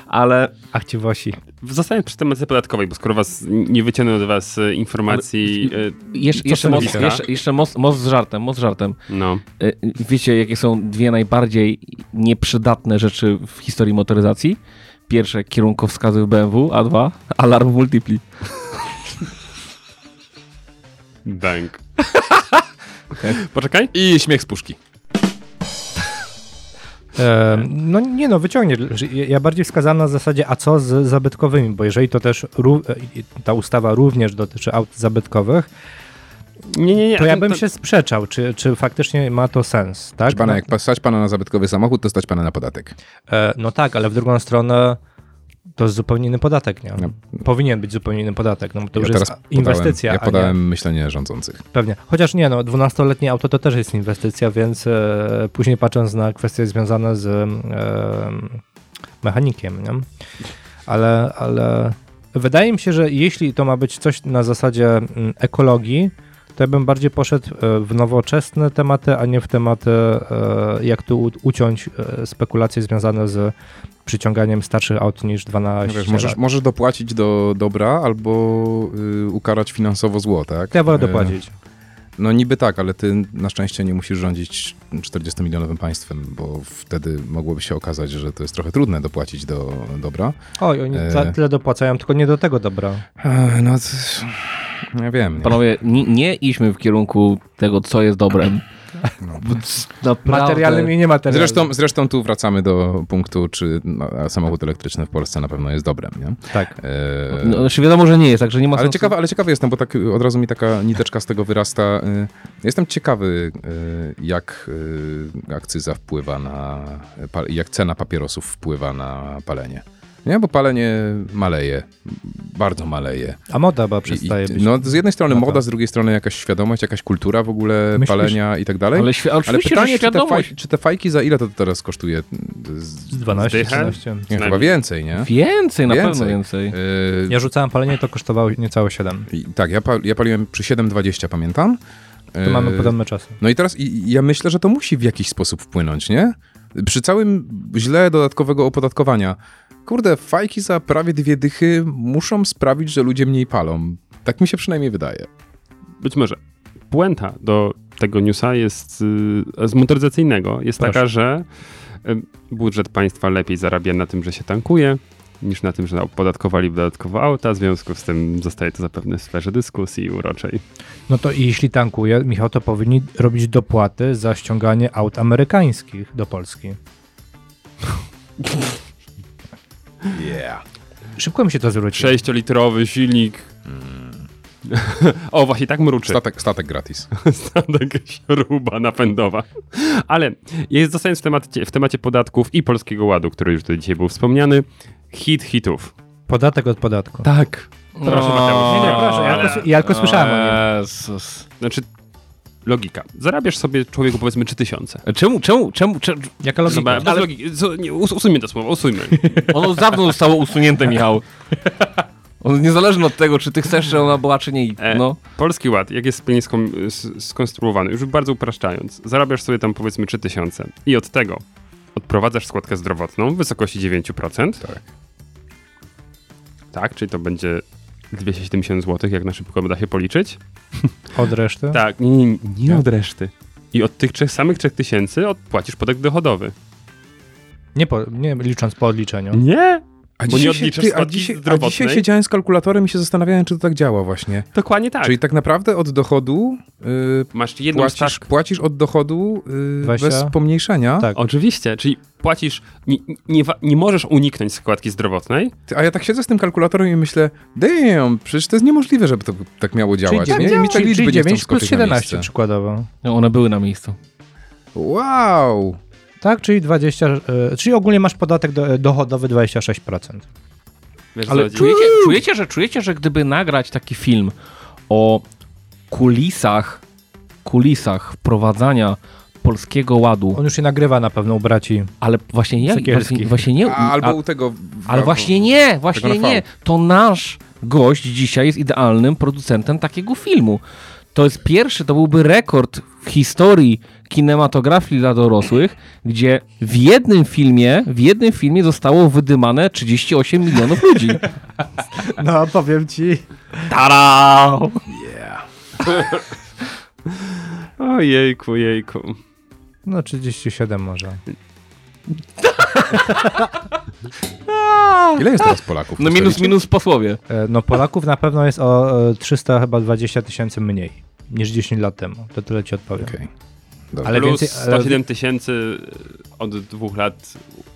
Ale Ach ci Włosi. Zostałem przy tematyce podatkowej, bo skoro was nie wyciągnę do was e, informacji, e, jeszcze, Co jeszcze, jeszcze, jeszcze most, most z żartem, most z żartem. no. E, Wiecie, jakie są dwie najbardziej nieprzydatne rzeczy w historii motoryzacji? Pierwsze, kierunkowskazy w BMW, a dwa, alarm multipli. Bank. Poczekaj. I śmiech z puszki. No nie no, wyciągnie. Ja bardziej wskazałem na zasadzie, a co z zabytkowymi, bo jeżeli to też, e, ta ustawa również dotyczy aut zabytkowych, Nie, nie, nie. to ja bym to- się sprzeczał, czy, czy faktycznie ma to sens, tak? Proszę pana, No- jak stać pana na zabytkowy samochód, to stać pana na podatek. E, no tak, ale w drugą stronę to jest zupełnie inny podatek, nie? No. Powinien być zupełnie inny podatek, no bo to już ja jest teraz inwestycja, Podałem, ja a nie... podałem myślenie rządzących. Pewnie. Chociaż nie, no 12-letnie auto to też jest inwestycja, więc e, później patrząc na kwestie związane z e, mechanikiem, nie? Ale, ale wydaje mi się, że jeśli to ma być coś na zasadzie mm, ekologii, to ja bym bardziej poszedł e, w nowoczesne tematy, a nie w tematy, e, jak tu uciąć e, spekulacje związane z przyciąganiem starszych aut niż 12 No wiesz, lat. możesz, możesz dopłacić do dobra albo y, ukarać finansowo zło, tak? Ja wolę dopłacić. No niby tak, ale ty na szczęście nie musisz rządzić 40-milionowym państwem, bo wtedy mogłoby się okazać, że to jest trochę trudne dopłacić do dobra. Oj, oni e, tyle dopłacają, tylko nie do tego dobra. Ech, No, to, ja wiem. Nie? Panowie, nie, nie idźmy w kierunku tego, co jest dobrem. No. Naprawdę. Materialnym i niematerialnym. Zresztą, zresztą tu wracamy do punktu, czy no, samochód elektryczny w Polsce na pewno jest dobrem, nie? Tak. E, No, znaczy wiadomo, że nie jest, także nie ma ale, sensu. ciekawe, ale ciekawy jestem, bo tak od razu mi taka niteczka z tego wyrasta. Y, Jestem ciekawy, y, jak y, akcyza wpływa na, jak cena papierosów wpływa na palenie. Nie, bo palenie maleje. Bardzo maleje. A moda chyba I, przestaje i, być. no, z jednej strony Moda. moda, z drugiej strony jakaś świadomość, jakaś kultura w ogóle Myślisz? palenia i tak dalej. Ale, świ- Ale pytanie, czy te, świadomość. faj, czy te fajki za ile to teraz kosztuje? Z, Z 12, Zdychę? 13. nie, chyba więcej, nie? Więcej, na Więcej. pewno więcej. Yy, Ja rzucałem palenie, to kosztowało niecałe 7. i, tak, ja, pa, ja paliłem przy 7,20, pamiętam. To mamy podobne czasy. No i teraz i, i ja myślę, że to musi w jakiś sposób wpłynąć, nie? Przy całym źle dodatkowego opodatkowania. Kurde, fajki za prawie dwie dychy muszą sprawić, że ludzie mniej palą. Tak mi się przynajmniej wydaje. Być może. Puenta do tego newsa jest y, z motoryzacyjnego. Jest Proszę. taka, że y, budżet państwa lepiej zarabia na tym, że się tankuje, niż na tym, że opodatkowali dodatkowo auta. W związku z tym zostaje to zapewne w sferze dyskusji uroczej. No to i jeśli tankuje, Michał, to powinni robić dopłaty za ściąganie aut amerykańskich do Polski. Yeah. Szybko mi się to zwróciło. 6-litrowy silnik. o, właśnie tak mruczy. Statek, statek gratis. Statek śruba napędowa. Ale jest zostając w temacie, w temacie podatków i Polskiego Ładu, który już tutaj dzisiaj był wspomniany, hit hitów. Podatek od podatku. Tak. Proszę, Mateusz. Nie, nie, proszę, ja tylko, ja tylko słyszałem o nim. Jezus. Znaczy, logika. Zarabiasz sobie człowieku powiedzmy 3000. Czemu, czemu, czemu, czemu? Jaka logika? Zobacz, bez logiki. Co- nie, us- Usuńmy to słowo, usuńmy. Ono już dawno zostało usunięte, Michał. On niezależnie od tego, czy ty chcesz, że ona była, czy nie. E, No. Polski Ład, jak jest pięknie skonstruowany, już bardzo upraszczając, zarabiasz sobie tam powiedzmy 3000 i od tego odprowadzasz składkę zdrowotną w wysokości 9%. Tak. Tak, czyli to będzie 270 zł, jak na szybko da się policzyć. Od reszty? Tak, nie, nie, nie od reszty. I od tych trzech, samych 3000 odpłacisz podatek dochodowy. Nie, po, nie licząc po odliczeniu. Nie! A Bo nie dzisiaj, odliczasz ty, a, dzisiaj, a zdrowotnej. dzisiaj siedziałem z kalkulatorem i się zastanawiałem, czy to tak działa właśnie. Dokładnie tak. Czyli tak naprawdę od dochodu yy, Masz jedną płacisz, stawkę. płacisz od dochodu yy, 20? bez pomniejszenia. Tak. Oczywiście, czyli płacisz, nie, nie, nie możesz uniknąć składki zdrowotnej, Ty, A ja tak siedzę z tym kalkulatorem i myślę, damn, przecież to jest niemożliwe, żeby to tak miało działać. Czyli, nie? I mi te czyli, liczby czyli nie chcą 9 plus skoczyć na 17 miejsce. przykładowo. no, one były na miejscu. Wow! Tak, czyli 20, e, czyli ogólnie masz podatek do, dochodowy 26%. wiesz, Ale czujecie, czujecie, że, czujecie, że gdyby nagrać taki film o kulisach, kulisach wprowadzania Polskiego Ładu, On już się nagrywa na pewno u braci. ale właśnie nie, właśnie, właśnie nie, A, albo a- u tego... ale właśnie nie, właśnie nie. To nasz gość dzisiaj jest idealnym producentem takiego filmu. To jest pierwszy, to byłby rekord w historii kinematografii dla dorosłych, gdzie w jednym filmie, w jednym filmie zostało wydymane 38 milionów ludzi. No, powiem ci. Tada! Ojejku, jejku. No, 37 może. Ile jest teraz Polaków? No minus, minus posłowie. E, No, Polaków na pewno jest o e, 300 chyba 20 tysięcy mniej niż 10 lat temu. To tyle ci odpowiem. Okej. Ale Plus więcej, ale 107 tysięcy od dwóch lat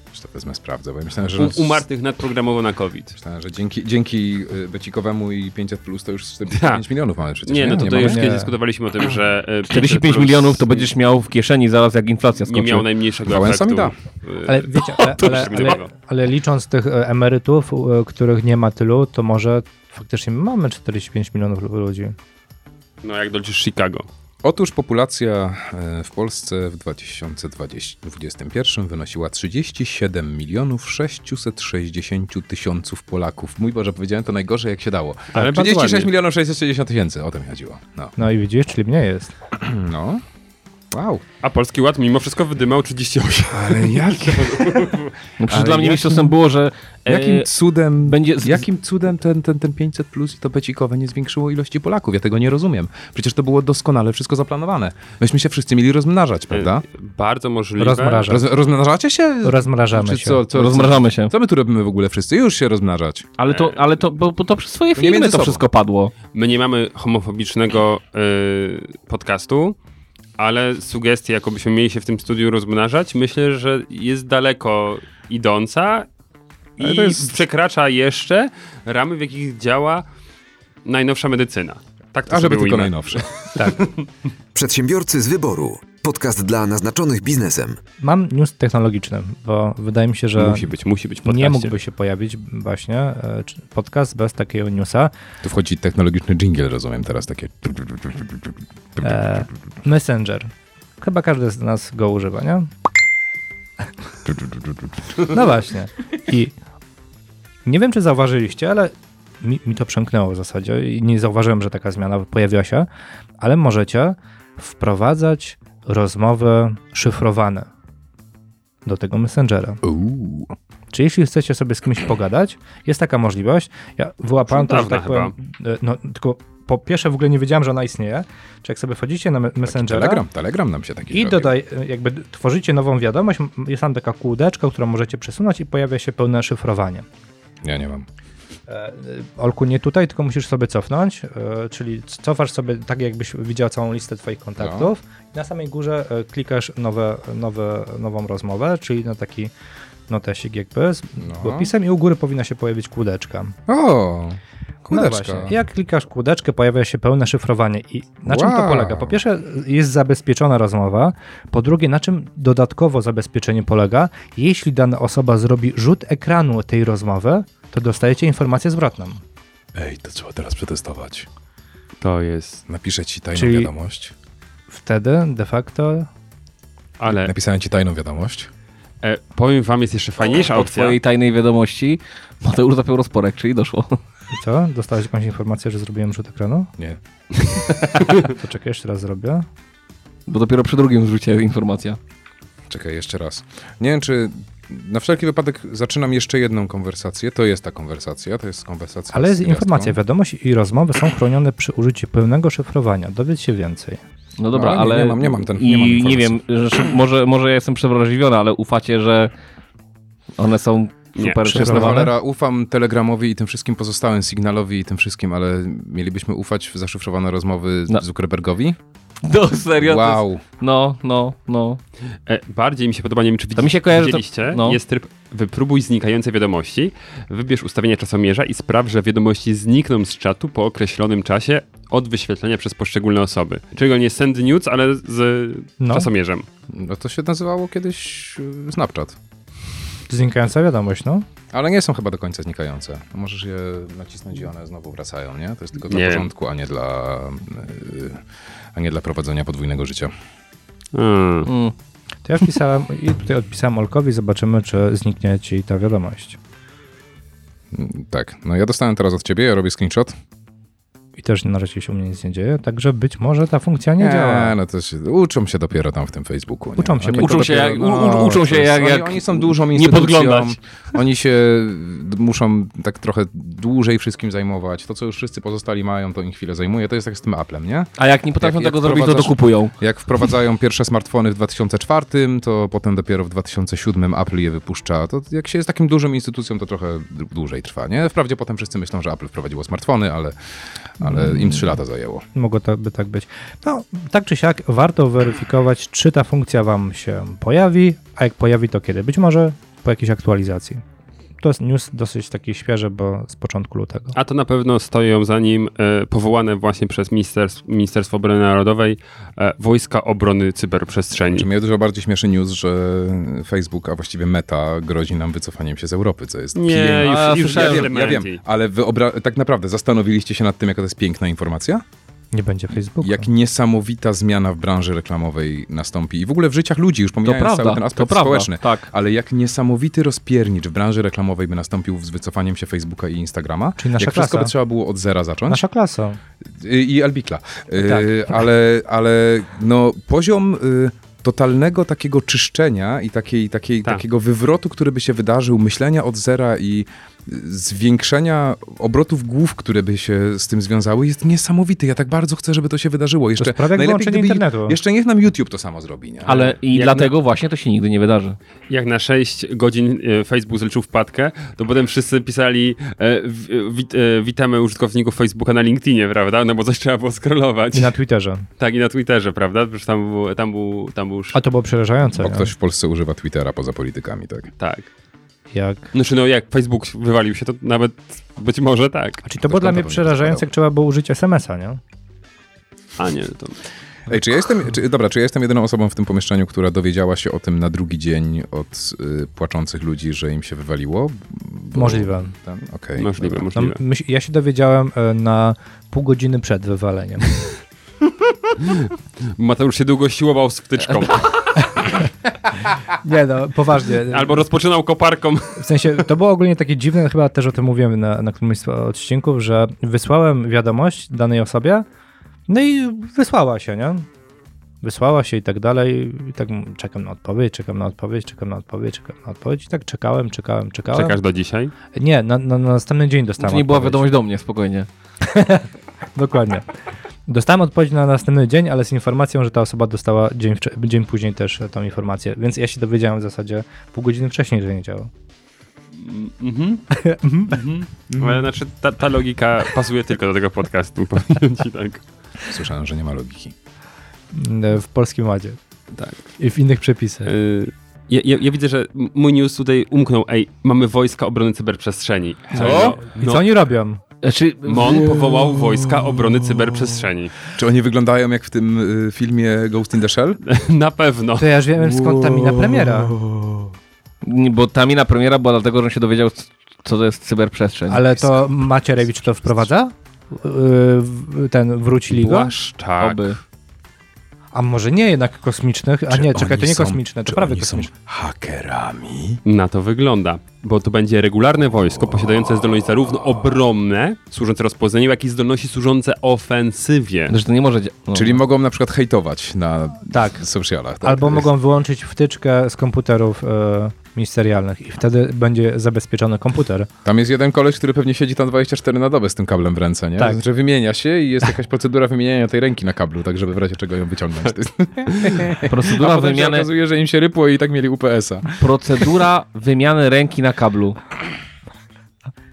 Już to wezmę, sprawdzę, bo ja myślałem, że... u- umartych nadprogramowo na COVID. Myślałem, że dzięki, dzięki y, Becikowemu i 500 plus to już 45 milionów mamy przecież. Nie, no to, to mamy? już Nie. kiedyś dyskutowaliśmy o tym, że e, 45 plus milionów to będziesz miał w kieszeni zaraz jak inflacja skoczy. nie miał najmniejszego efektu. da. E, Ale wiecie, ale, To ale, już ale, ale licząc tych e, emerytów, e, których nie ma tylu, to może faktycznie mamy 45 milionów ludzi. No jak doliczysz Chicago. Otóż populacja e, w Polsce w 2021 wynosiła 37 milionów 660 tysiąców Polaków. Mój Boże, powiedziałem to najgorzej jak się dało. Ale bardzo 36 ładnie. milionów 660 tysięcy, o to mi chodziło. No. No i widzisz, czyli mnie jest. no. Wow. A Polski Ład mimo wszystko wydymał 38. Ale jak, No przecież Ale dla mnie jakim- mistrzostwem było, że e, jakim cudem będzie z- Jakim cudem ten, ten, ten 500 plus i to becikowe nie zwiększyło ilości Polaków? Ja tego nie rozumiem. Przecież to było doskonale wszystko zaplanowane. Myśmy się wszyscy mieli rozmnażać, prawda? E, Bardzo możliwe. Rozmraża. Roz, rozmnażacie się? Rozmrażamy Czy się. co, co, rozmrażamy się. Co my tu robimy w ogóle wszyscy? Już się rozmnażać. Ale to, ale to, bo, bo to przez swoje nie filmy to sobą. wszystko padło. My nie mamy homofobicznego y, podcastu, ale sugestia, jakobyśmy mieli się w tym studiu rozmnażać, myślę, że jest daleko idąca i to jest- przekracza jeszcze ramy, w jakich działa najnowsza medycyna. Tak to A żeby tylko najnowsze. Przedsiębiorcy z wyboru. Podcast dla naznaczonych biznesem. Mam news technologiczny, bo wydaje mi się, że Musi być, musi być w podcaście. nie mógłby się pojawić właśnie e, podcast bez takiego newsa. Tu wchodzi technologiczny jingle, rozumiem teraz, takie... E, Messenger. Chyba każdy z nas go używa, nie? No właśnie. I nie wiem, czy zauważyliście, ale mi, mi to przemknęło w zasadzie i nie zauważyłem, że taka zmiana pojawiła się, ale możecie wprowadzać rozmowy szyfrowane do tego Messengera. Uuu. Czy jeśli chcecie sobie z kimś pogadać, jest taka możliwość. Ja wyłapałem to, że tak powiem, e, no tylko po pierwsze w ogóle nie wiedziałem, że ona istnieje. Czy jak sobie wchodzicie na me- Messengera Telegram, Telegram nam się taki i dodaj, e, jakby tworzycie nową wiadomość, jest tam taka kółdeczka, którą możecie przesunąć i pojawia się pełne szyfrowanie. Ja nie mam. E, Olku, nie tutaj, tylko musisz sobie cofnąć, e, czyli cofasz sobie tak, jakbyś widział całą listę twoich kontaktów. I na samej górze e, klikasz nowe, nowe, nową rozmowę, czyli na taki notesik jakby z No. opisem i u góry powinna się pojawić kółdeczka. O, No kółdeczka. właśnie. Jak klikasz kółdeczkę, pojawia się pełne szyfrowanie. I na czym to polega? Po pierwsze, jest zabezpieczona rozmowa. Po drugie, na czym dodatkowo zabezpieczenie polega? Jeśli dana osoba zrobi rzut ekranu tej rozmowy, to dostajecie informację zwrotną. Ej, to trzeba teraz przetestować. To jest... Napiszę ci tajną Czyli- wiadomość. Wtedy de facto Ale Napisałem ci tajną wiadomość. e, powiem wam, jest jeszcze fajniejsza Po opcja. twojej tajnej wiadomości Mateusz zapiął rozporek, czyli doszło. i co? Dostałeś jakąś informację, że zrobiłem rzut ekranu? Nie. To czekaj, jeszcze raz zrobię. Bo dopiero przy drugim zrzucie informacja. Czekaj, jeszcze raz. Nie wiem, czy na wszelki wypadek zaczynam jeszcze jedną konwersację. To jest ta konwersacja, to jest konwersacja Ale jest informacja, wiadomość i rozmowy są chronione przy użyciu pełnego szyfrowania. Dowiedz się więcej. No dobra, No, ale ale... nie mam- nie mam ten- I nie mam nie wiem, że, może, może ja jestem przewrażliwiony, ale ufacie, że one są Nie, super szyfrowane? cholera, ufam Telegramowi i tym wszystkim pozostałym, Signalowi i tym wszystkim, ale mielibyśmy ufać w zaszyfrowane rozmowy No. Zuckerbergowi? No serio? to jest- Wow. No, no, no. E, bardziej mi się podoba, nie wiem czy To mi się kojarzy, to- widzieliście, no. jest tryb wypróbuj znikające wiadomości, wybierz ustawienia czasomierza i spraw, że wiadomości znikną z czatu po określonym czasie od wyświetlenia przez poszczególne osoby. Czyli nie send news, ale z No. czasomierzem. No to się nazywało kiedyś y, Snapchat. Znikająca wiadomość, no. Ale nie są chyba do końca znikające. Możesz je nacisnąć i one znowu wracają, nie? To jest tylko dla Nie. porządku, a nie dla, y, a nie dla prowadzenia podwójnego życia. Hmm. Mm. To ja wpisałem i tutaj odpisałem Olkowi, zobaczymy, czy zniknie ci ta wiadomość. Mm, Tak, no ja dostałem teraz od ciebie, ja robię screenshot. I też na razie się u mnie nic nie dzieje, także być może ta funkcja nie, działa. no to się, uczą się dopiero tam w tym Facebooku. Nie? Uczą się, Oni Uczą się dopiero- jak- u- u- uczą się jak- oni, jak oni są dużą nie instytucją. podglądać. Oni się muszą tak trochę dłużej wszystkim zajmować. To, co już wszyscy pozostali mają, to im chwilę zajmuje. To jest tak z tym Applem, nie? A jak nie potrafią Jak- jak tego zrobić, to dokupują. Jak wprowadzają pierwsze smartfony w 2004, to potem dopiero w 2007 Apple je wypuszcza. To jak się jest takim dużą instytucją, to trochę dłużej trwa, nie? Wprawdzie potem wszyscy myślą, że Apple wprowadziło smartfony, ale, ale im 3 lata zajęło. Mogło by tak być. No, tak czy siak, warto weryfikować, czy ta funkcja wam się pojawi, a jak pojawi, to kiedy? Być może po jakiejś aktualizacji. To jest news dosyć taki świeży, bo z początku lutego. A to na pewno stoją za nim e, powołane właśnie przez Ministerstw, Ministerstwo Obrony Narodowej e, Wojska Obrony Cyberprzestrzeni. Czy mnie dużo bardziej śmieszy news, że Facebook, a właściwie Meta, grozi nam wycofaniem się z Europy, co jest Nie, już, A, już słyszałem, wiele Ja wiem, ale wyobra- tak naprawdę zastanowiliście się nad tym, jaka to jest piękna informacja? Nie będzie Facebooka. Jak niesamowita zmiana w branży reklamowej nastąpi i w ogóle w życiach ludzi, już To pomijając cały prawda, ten to aspekt prawda. społeczny. Tak. Ale jak niesamowity rozpiernicz w branży reklamowej by nastąpił z wycofaniem się Facebooka i Instagrama. Czyli nasza jak wszystko klasa. by trzeba było od zera zacząć. Nasza klasa. Y, I Elbikla. Y, Tak. Ale, ale no, poziom y, totalnego takiego czyszczenia i takiej, takiej, Tak. takiego wywrotu, który by się wydarzył, myślenia od zera i y, zwiększenia obrotów głów, które by się z tym związały, jest niesamowity. Ja tak bardzo chcę, żeby to się wydarzyło. Jeszcze, jak najlepiej, gdyby- internetu. Jeszcze niech nam YouTube to samo zrobi. Nie? Ale i Jak dlatego właśnie to się nigdy nie wydarzy. Jak na 6 godzin e, Facebook zliczył wpadkę, to potem wszyscy pisali e, wit, e, witamy użytkowników Facebooka na LinkedInie, prawda? No bo coś trzeba było scrollować. I na Twitterze. Tak, i na Twitterze, prawda? Przecież tam był, tam był, tam był już... A to było przerażające. Bo nie? ktoś w Polsce używa Twittera poza politykami, tak? Tak. Jak... Znaczy no jak Facebook wywalił się, to nawet być może tak. Czyli to było dla mnie przerażające, jak trzeba było użyć SMS-a, nie? A nie, to... Ej, czy ja jestem, czy, dobra, czy ja jestem jedyną osobą w tym pomieszczeniu, która dowiedziała się o tym na drugi dzień od y, płaczących ludzi, że im się wywaliło? Bo- Możliwe. Ten, okej. Możliwe, dobra. No, możliwe. myśl- ja się dowiedziałem e, na pół godziny przed wywaleniem. Mateusz się długo siłował z wtyczką. Nie no, poważnie. Albo rozpoczynał koparką. W sensie, to było ogólnie takie dziwne, chyba też o tym mówiłem na, na którymś z odcinków, że wysłałem wiadomość danej osobie, no i wysłała się, nie? Wysłała się i tak dalej, i tak czekam na odpowiedź, czekam na odpowiedź, czekam na odpowiedź, czekam na odpowiedź i tak czekałem, czekałem, czekałem. Czekasz do dzisiaj? Nie, na, na, na następny dzień To dostałem nie była odpowiedź. wiadomość do mnie, spokojnie. Dokładnie. Dostałem odpowiedź na następny dzień, ale z informacją, że ta osoba dostała dzień, dzień później też tą informację, więc ja się dowiedziałem w zasadzie pół godziny wcześniej, że nie działa. Mhm. Mhm. Ale znaczy, ta, ta logika pasuje tylko do tego podcastu, powiem ci tak. Słyszałem, że nie ma logiki. w Polskim Ładzie. Tak. I w innych przepisach. Y, Ja, ja, ja widzę, że mój news tutaj umknął. Ej, mamy wojska obrony cyberprzestrzeni. Co? I No, co oni robią? Znaczy, MON powołał wojska obrony cyberprzestrzeni. Czy oni wyglądają jak w tym y, filmie Ghost in the Shell? Na pewno. To ja już wiem skąd ta mina premiera. nie, bo ta mina premiera była dlatego, że on się dowiedział, co to jest cyberprzestrzeń. Ale to Macierewicz to wprowadza? Yy, Ten wrócili go? Błaszczak. Oby. A może nie jednak kosmicznych? A Czy nie, czekaj, to nie są- kosmiczne, to czy prawie oni są kosmiczne. hakerami? Na to wygląda, bo to będzie regularne wojsko posiadające zdolności zarówno obronne, służące rozpoznaniu, jak i zdolności służące ofensywie. Że to nie może... No. Czyli mogą na przykład hejtować na Tak. socialach. Tak? Albo mogą wyłączyć wtyczkę z komputerów e, ministerialnych i wtedy będzie zabezpieczony komputer. Tam jest jeden koleś, który pewnie siedzi tam 24 na dobę z tym kablem w ręce, nie? Tak. Znaczy wymienia się i jest jakaś procedura wymieniania tej ręki na kablu, tak żeby w razie czego ją wyciągnąć. Procedura A się wymiany, okazuje, że im się rypło i tak mieli UPS-a. procedura wymiany ręki na kablu.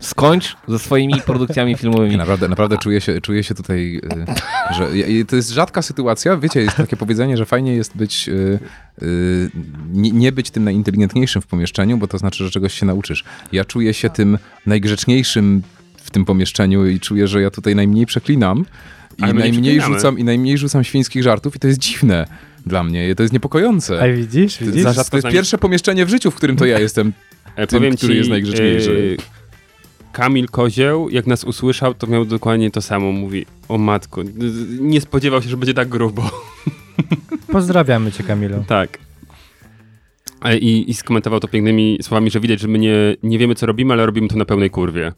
Skończ ze swoimi produkcjami filmowymi. naprawdę, naprawdę czuję się, czuję się tutaj, y, że to jest rzadka sytuacja. Wiecie, jest takie powiedzenie, że fajnie jest być, y, y, nie, być tym najinteligentniejszym w pomieszczeniu, bo to znaczy, że czegoś się nauczysz. Ja czuję się tym najgrzeczniejszym w tym pomieszczeniu i czuję, że ja tutaj najmniej przeklinam i najmniej rzucam, i najmniej rzucam świńskich żartów i to jest dziwne dla mnie. To jest niepokojące. A widzisz, To, widzisz? to, Za jest pierwsze pomieszczenie w życiu, w którym to ja jestem. E, Tym, który jest najgrzeczniejszy. e, Kamil Kozieł, jak nas usłyszał, to miał dokładnie to samo. Mówi, o matko, nie spodziewał się, że będzie tak grubo. Pozdrawiamy cię, Kamilu. tak. E, I, I skomentował to pięknymi słowami, że widać, że my nie, nie wiemy, co robimy, ale robimy to na pełnej kurwie.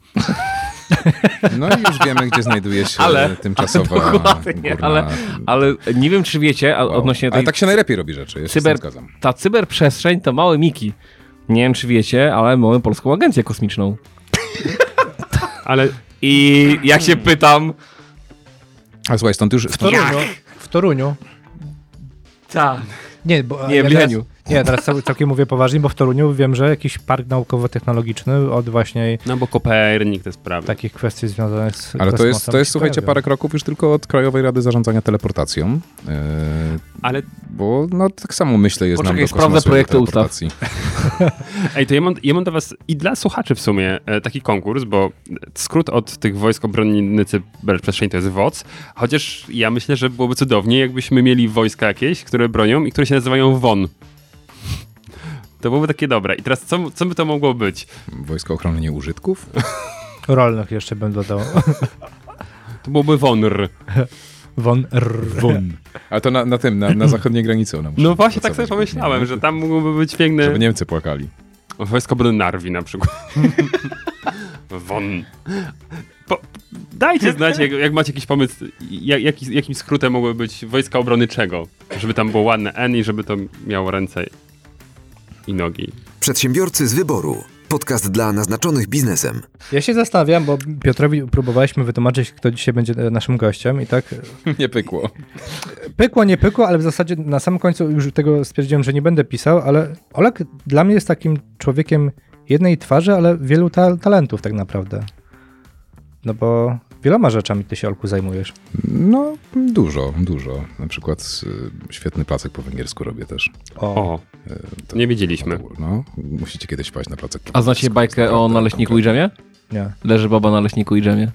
No i już wiemy, gdzie znajduje się Ale- tymczasowa Dokładnie, górna... ale- Ale nie wiem, czy wiecie, a odnośnie tej... Ale tak się najlepiej robi rzeczy, ja Cyber-. Ta cyberprzestrzeń to małe miki. Nie wiem, czy wiecie, ale mamy polską agencję kosmiczną. Ale I jak się pytam... A słuchaj, stąd już... W Toruniu. W Toruniu. Tak. Nie, bo Nie, w teraz, Licheniu. Nie, teraz cał, całkiem mówię poważnie, bo w Toruniu wiem, że jakiś park naukowo-technologiczny od właśnie no bo Kopernik te sprawy. takich kwestii związanych z Ale to jest, to jest słuchajcie, parę kroków już tylko od Krajowej Rady Zarządzania Teleportacją. Yy, Ale bo no tak samo myślę jest Poczekaj, nam do sprawdzę kosmosu i do projekty ustaw. teleportacji. Ej, to ja mam, ja mam do was i dla słuchaczy w sumie e, taki konkurs, bo skrót od tych wojsk obrony cyberprzestrzeni to jest WOC, chociaż ja myślę, że byłoby cudownie, jakbyśmy mieli wojska jakieś, które bronią i które się nazywają WON. To byłoby takie dobre. I teraz co, co by to mogło być? Wojsko Ochrony Nieużytków? Rolnych jeszcze bym dodał. To byłoby WONR. Von. Ale to na, na tym, na, na zachodniej granicy muszą No właśnie tak sobie pomyślałem, że tam mogłyby być piękne... Żeby Niemcy płakali. Wojsko obrony Narwi na przykład. Won. Po, dajcie znać, jak, jak macie jakiś pomysł, jak, jaki, jakim skrótem mogły być wojska obrony czego? Żeby tam było ładne N i żeby to miało ręce i nogi. Przedsiębiorcy z wyboru. Podcast dla naznaczonych biznesem. Ja się zastanawiam, bo Piotrowi próbowaliśmy wytłumaczyć, kto dzisiaj będzie e, naszym gościem i tak Nie pykło. pykło, nie pykło, ale w zasadzie na samym końcu już tego stwierdziłem, że nie będę pisał, ale Olek dla mnie jest takim człowiekiem jednej twarzy, ale wielu ta talentów tak naprawdę. No bo wieloma rzeczami ty się, Olku, zajmujesz. No, dużo, dużo. Na przykład y, świetny placek po węgiersku robię też. O, Y, to- nie wiedzieliśmy. No, musicie kiedyś wpaść na placek po A znacie bajkę o naprawdę naleśniku i konkretny. drzemie? Nie. Leży baba na leśniku i drzemie.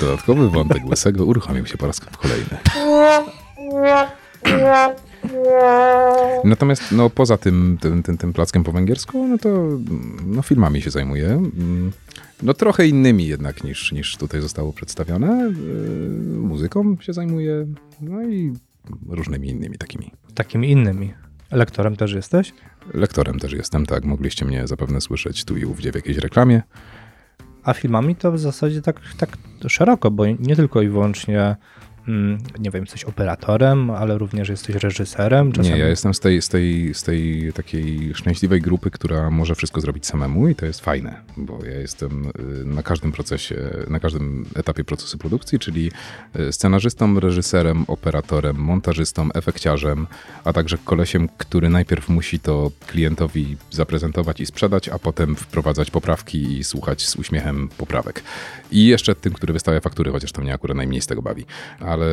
Dodatkowy wątek Łysego uruchomił się po raz kolejny. Natomiast no, poza tym, tym, tym, tym plackiem po węgiersku, no to no, filmami się zajmuję. Mm, No trochę innymi jednak niż, niż tutaj zostało przedstawione. Yy, Muzyką się zajmuję, no i różnymi innymi takimi. Takimi innymi. Lektorem też jesteś? Lektorem też jestem, tak. Mogliście mnie zapewne słyszeć tu i ówdzie w jakiejś reklamie. A filmami to w zasadzie tak, tak szeroko, bo nie tylko i wyłącznie, nie wiem, jesteś operatorem, ale również jesteś reżyserem. Czasami... Nie, ja jestem z tej, z, tej, z tej takiej szczęśliwej grupy, która może wszystko zrobić samemu i to jest fajne, bo ja jestem y, na każdym procesie, na każdym etapie procesu produkcji, czyli y, scenarzystą, reżyserem, operatorem, montażystą, efekciarzem, a także kolesiem, który najpierw musi to klientowi zaprezentować i sprzedać, a potem wprowadzać poprawki i słuchać z uśmiechem poprawek. I jeszcze tym, który wystawia faktury, chociaż to mnie akurat najmniej z tego bawi. Ale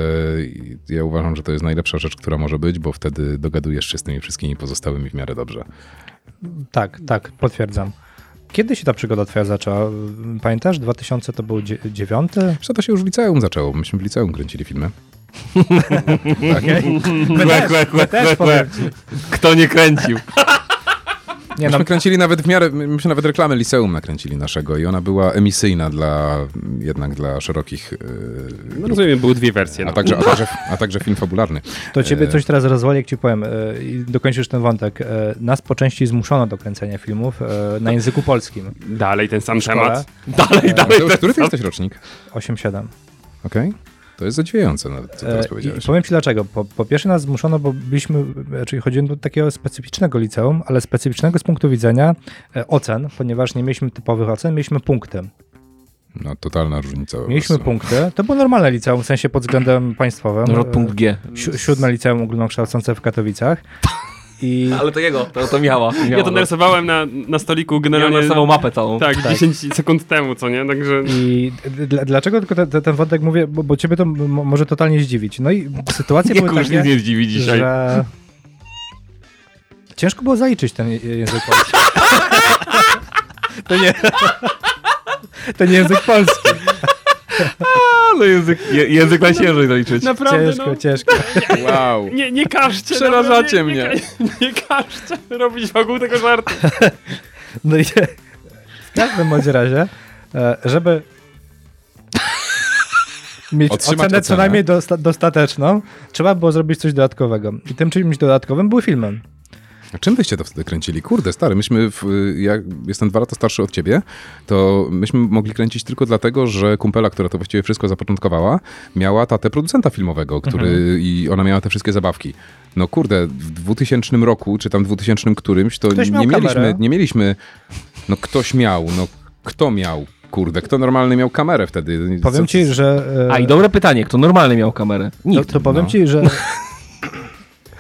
ja uważam, że to jest najlepsza rzecz, która może być, bo wtedy dogadujesz się z tymi wszystkimi pozostałymi w miarę dobrze. Tak, tak, potwierdzam. Kiedy się ta przygoda twoja zaczęła? Pamiętasz? 2000 to był dzie- dziewiąty? Że to się już w liceum zaczęło. Myśmy w liceum kręcili filmy. My też, my też powiem ci. Kto nie kręcił? Nie, no, Myśmy kręcili nawet w miarę, myśmy nawet reklamę liceum nakręcili naszego i ona była emisyjna dla, jednak dla szerokich, yy, No rozumiem, były dwie wersje. a, No. także, a, także, a także film fabularny. to ciebie E, coś teraz rozwali, jak ci powiem e, i dokończysz ten wątek. Nas po części zmuszono do kręcenia filmów na języku polskim. Dalej ten sam temat. Dalej, dalej. Który ty jesteś rocznik? 8-7. Okej? To jest zadziwiające nawet, co teraz E, powiedziałeś. I powiem ci dlaczego. Po, po pierwsze nas zmuszono, bo byliśmy, czyli chodziłem do takiego specyficznego liceum, ale specyficznego z punktu widzenia e, ocen, ponieważ nie mieliśmy typowych ocen, mieliśmy punkty. No, totalna różnica. Mieliśmy punkty. To było normalne liceum, w sensie pod względem państwowym. No, punkt G. E, Si- siódme liceum ogólnokształcące w Katowicach. I Ale to jego, to, to miała. miała Ja to narysowałem na, na stoliku generalnie. narysował mapę całą. Tak, 10 sekund temu, co nie? Także. I dlaczego tylko te, te, ten wątek mówię, bo, bo ciebie to może totalnie zdziwić. No i Nie, były już takie, nic nie zdziwi dzisiaj. że ciężko było zaliczyć ten język polski. to nie... To nie język polski. Ale język, je, język najciężej zaliczyć. Naprawdę, Ciężko, no. ciężko. Wow. Nie, nie każcie. Przerażacie no, nie, mnie. Nie, nie każcie robić wokół tego żartu. No i w każdym bądź razie, e, żeby mieć Otrzymać ocenę co ocenę. najmniej dosta- dostateczną, trzeba było zrobić coś dodatkowego. I tym czymś dodatkowym był filmem. A czym wyście to wtedy kręcili? Kurde, stary, myśmy, w, ja jestem dwa lata starszy od ciebie, to myśmy mogli kręcić tylko dlatego, że kumpela, która to właściwie wszystko zapoczątkowała, miała tatę producenta filmowego, który i ona miała te wszystkie zabawki. No kurde, w 2000 roku, czy tam 2000 którymś, to Ktoś nie mieliśmy, kamerę. nie mieliśmy, no ktoś miał, no kto miał? Kurde, kto normalny miał kamerę wtedy? Powiem Co- ci, że... e, A i dobre pytanie, kto normalny miał kamerę? to, Nikt. to powiem no. ci, że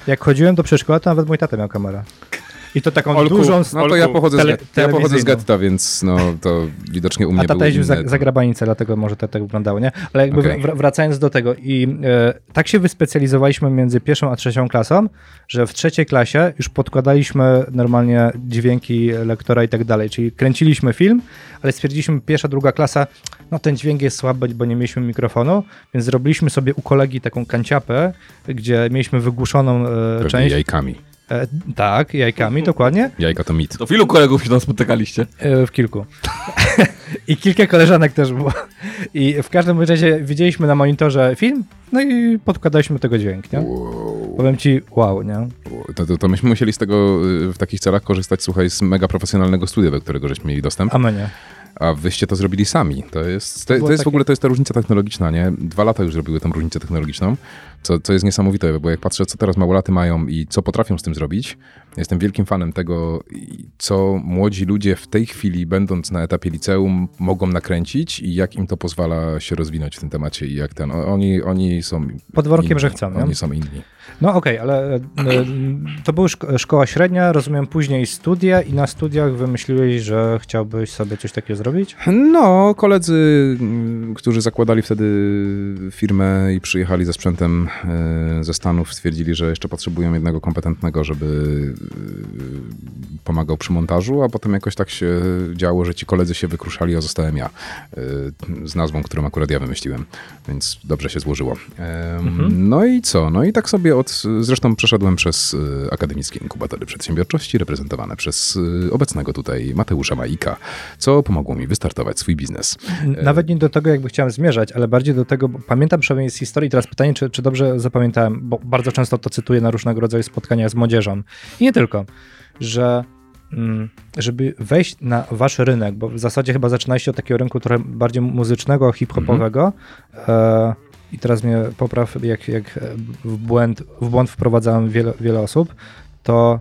jak chodziłem do przedszkola, to nawet mój tata miał kamerę. I to taką Olku, dużą... No to ja pochodzę, tele- z, ja pochodzę z getta, więc no to widocznie u mnie A tata jeździł za, inne- za grabanicę, dlatego może to tak wyglądało, nie? Ale jakby wr- wracając do tego i e, tak się wyspecjalizowaliśmy między pierwszą a trzecią klasą, że w trzeciej klasie już podkładaliśmy normalnie dźwięki lektora i tak dalej, czyli kręciliśmy film, ale stwierdziliśmy pierwsza, druga klasa, no ten dźwięk jest słaby, bo nie mieliśmy mikrofonu, więc zrobiliśmy sobie u kolegi taką kanciapę, gdzie mieliśmy wygłuszoną e, część. jajkami. E, tak, jajkami, dokładnie. Jajka to mit. To w ilu kolegów się tam spotykaliście? E, W kilku. I kilka koleżanek też było. I w każdym razie widzieliśmy na monitorze film, no i podkładaliśmy do tego dźwięk, nie? Wow. Powiem ci, wow, nie? To, to, to myśmy musieli z tego y, w takich celach korzystać, słuchaj, z mega profesjonalnego studia, do którego żeśmy mieli dostęp, A my nie. a wyście to zrobili sami. To jest, to, to jest w takie- ogóle to jest ta różnica technologiczna, nie? Dwa lata już zrobiły tą różnicę technologiczną, co, co jest niesamowite, bo jak patrzę, co teraz małolaty mają i co potrafią z tym zrobić, jestem wielkim fanem tego, co młodzi ludzie w tej chwili, będąc na etapie liceum, mogą nakręcić i jak im to pozwala się rozwinąć w tym temacie i jak ten, oni, oni są Pod warunkiem, inni, że chcą, nie? Oni są inni. No okej, ale e, to była szko- szkoła średnia, rozumiem później studia i na studiach wymyśliłeś, że chciałbyś sobie coś takiego zrobić? No, koledzy, mm, którzy zakładali wtedy firmę i przyjechali ze sprzętem e, ze Stanów, stwierdzili, że jeszcze potrzebują jednego kompetentnego, żeby e, pomagał przy montażu, a potem jakoś tak się działo, że ci koledzy się wykruszali, a zostałem ja y, z nazwą, którą akurat ja wymyśliłem, więc dobrze się złożyło. Em, No i co? No i tak sobie od, zresztą przeszedłem przez akademickie inkubatory przedsiębiorczości reprezentowane przez obecnego tutaj Mateusza Majika, co pomogło mi wystartować swój biznes. Nawet nie do tego, jakby chciałem zmierzać, ale bardziej do tego, bo pamiętam przynajmniej z historii, teraz pytanie, czy, czy dobrze zapamiętałem, bo bardzo często to cytuję na różnego rodzaju spotkaniach z młodzieżą. I nie tylko, że mm, żeby wejść na wasz rynek, bo w zasadzie chyba zaczynaliście od takiego rynku trochę bardziej muzycznego, hip-hopowego e, i teraz mnie popraw, jak, jak w, błęd, w błąd wprowadzałem wiele, wiele osób, to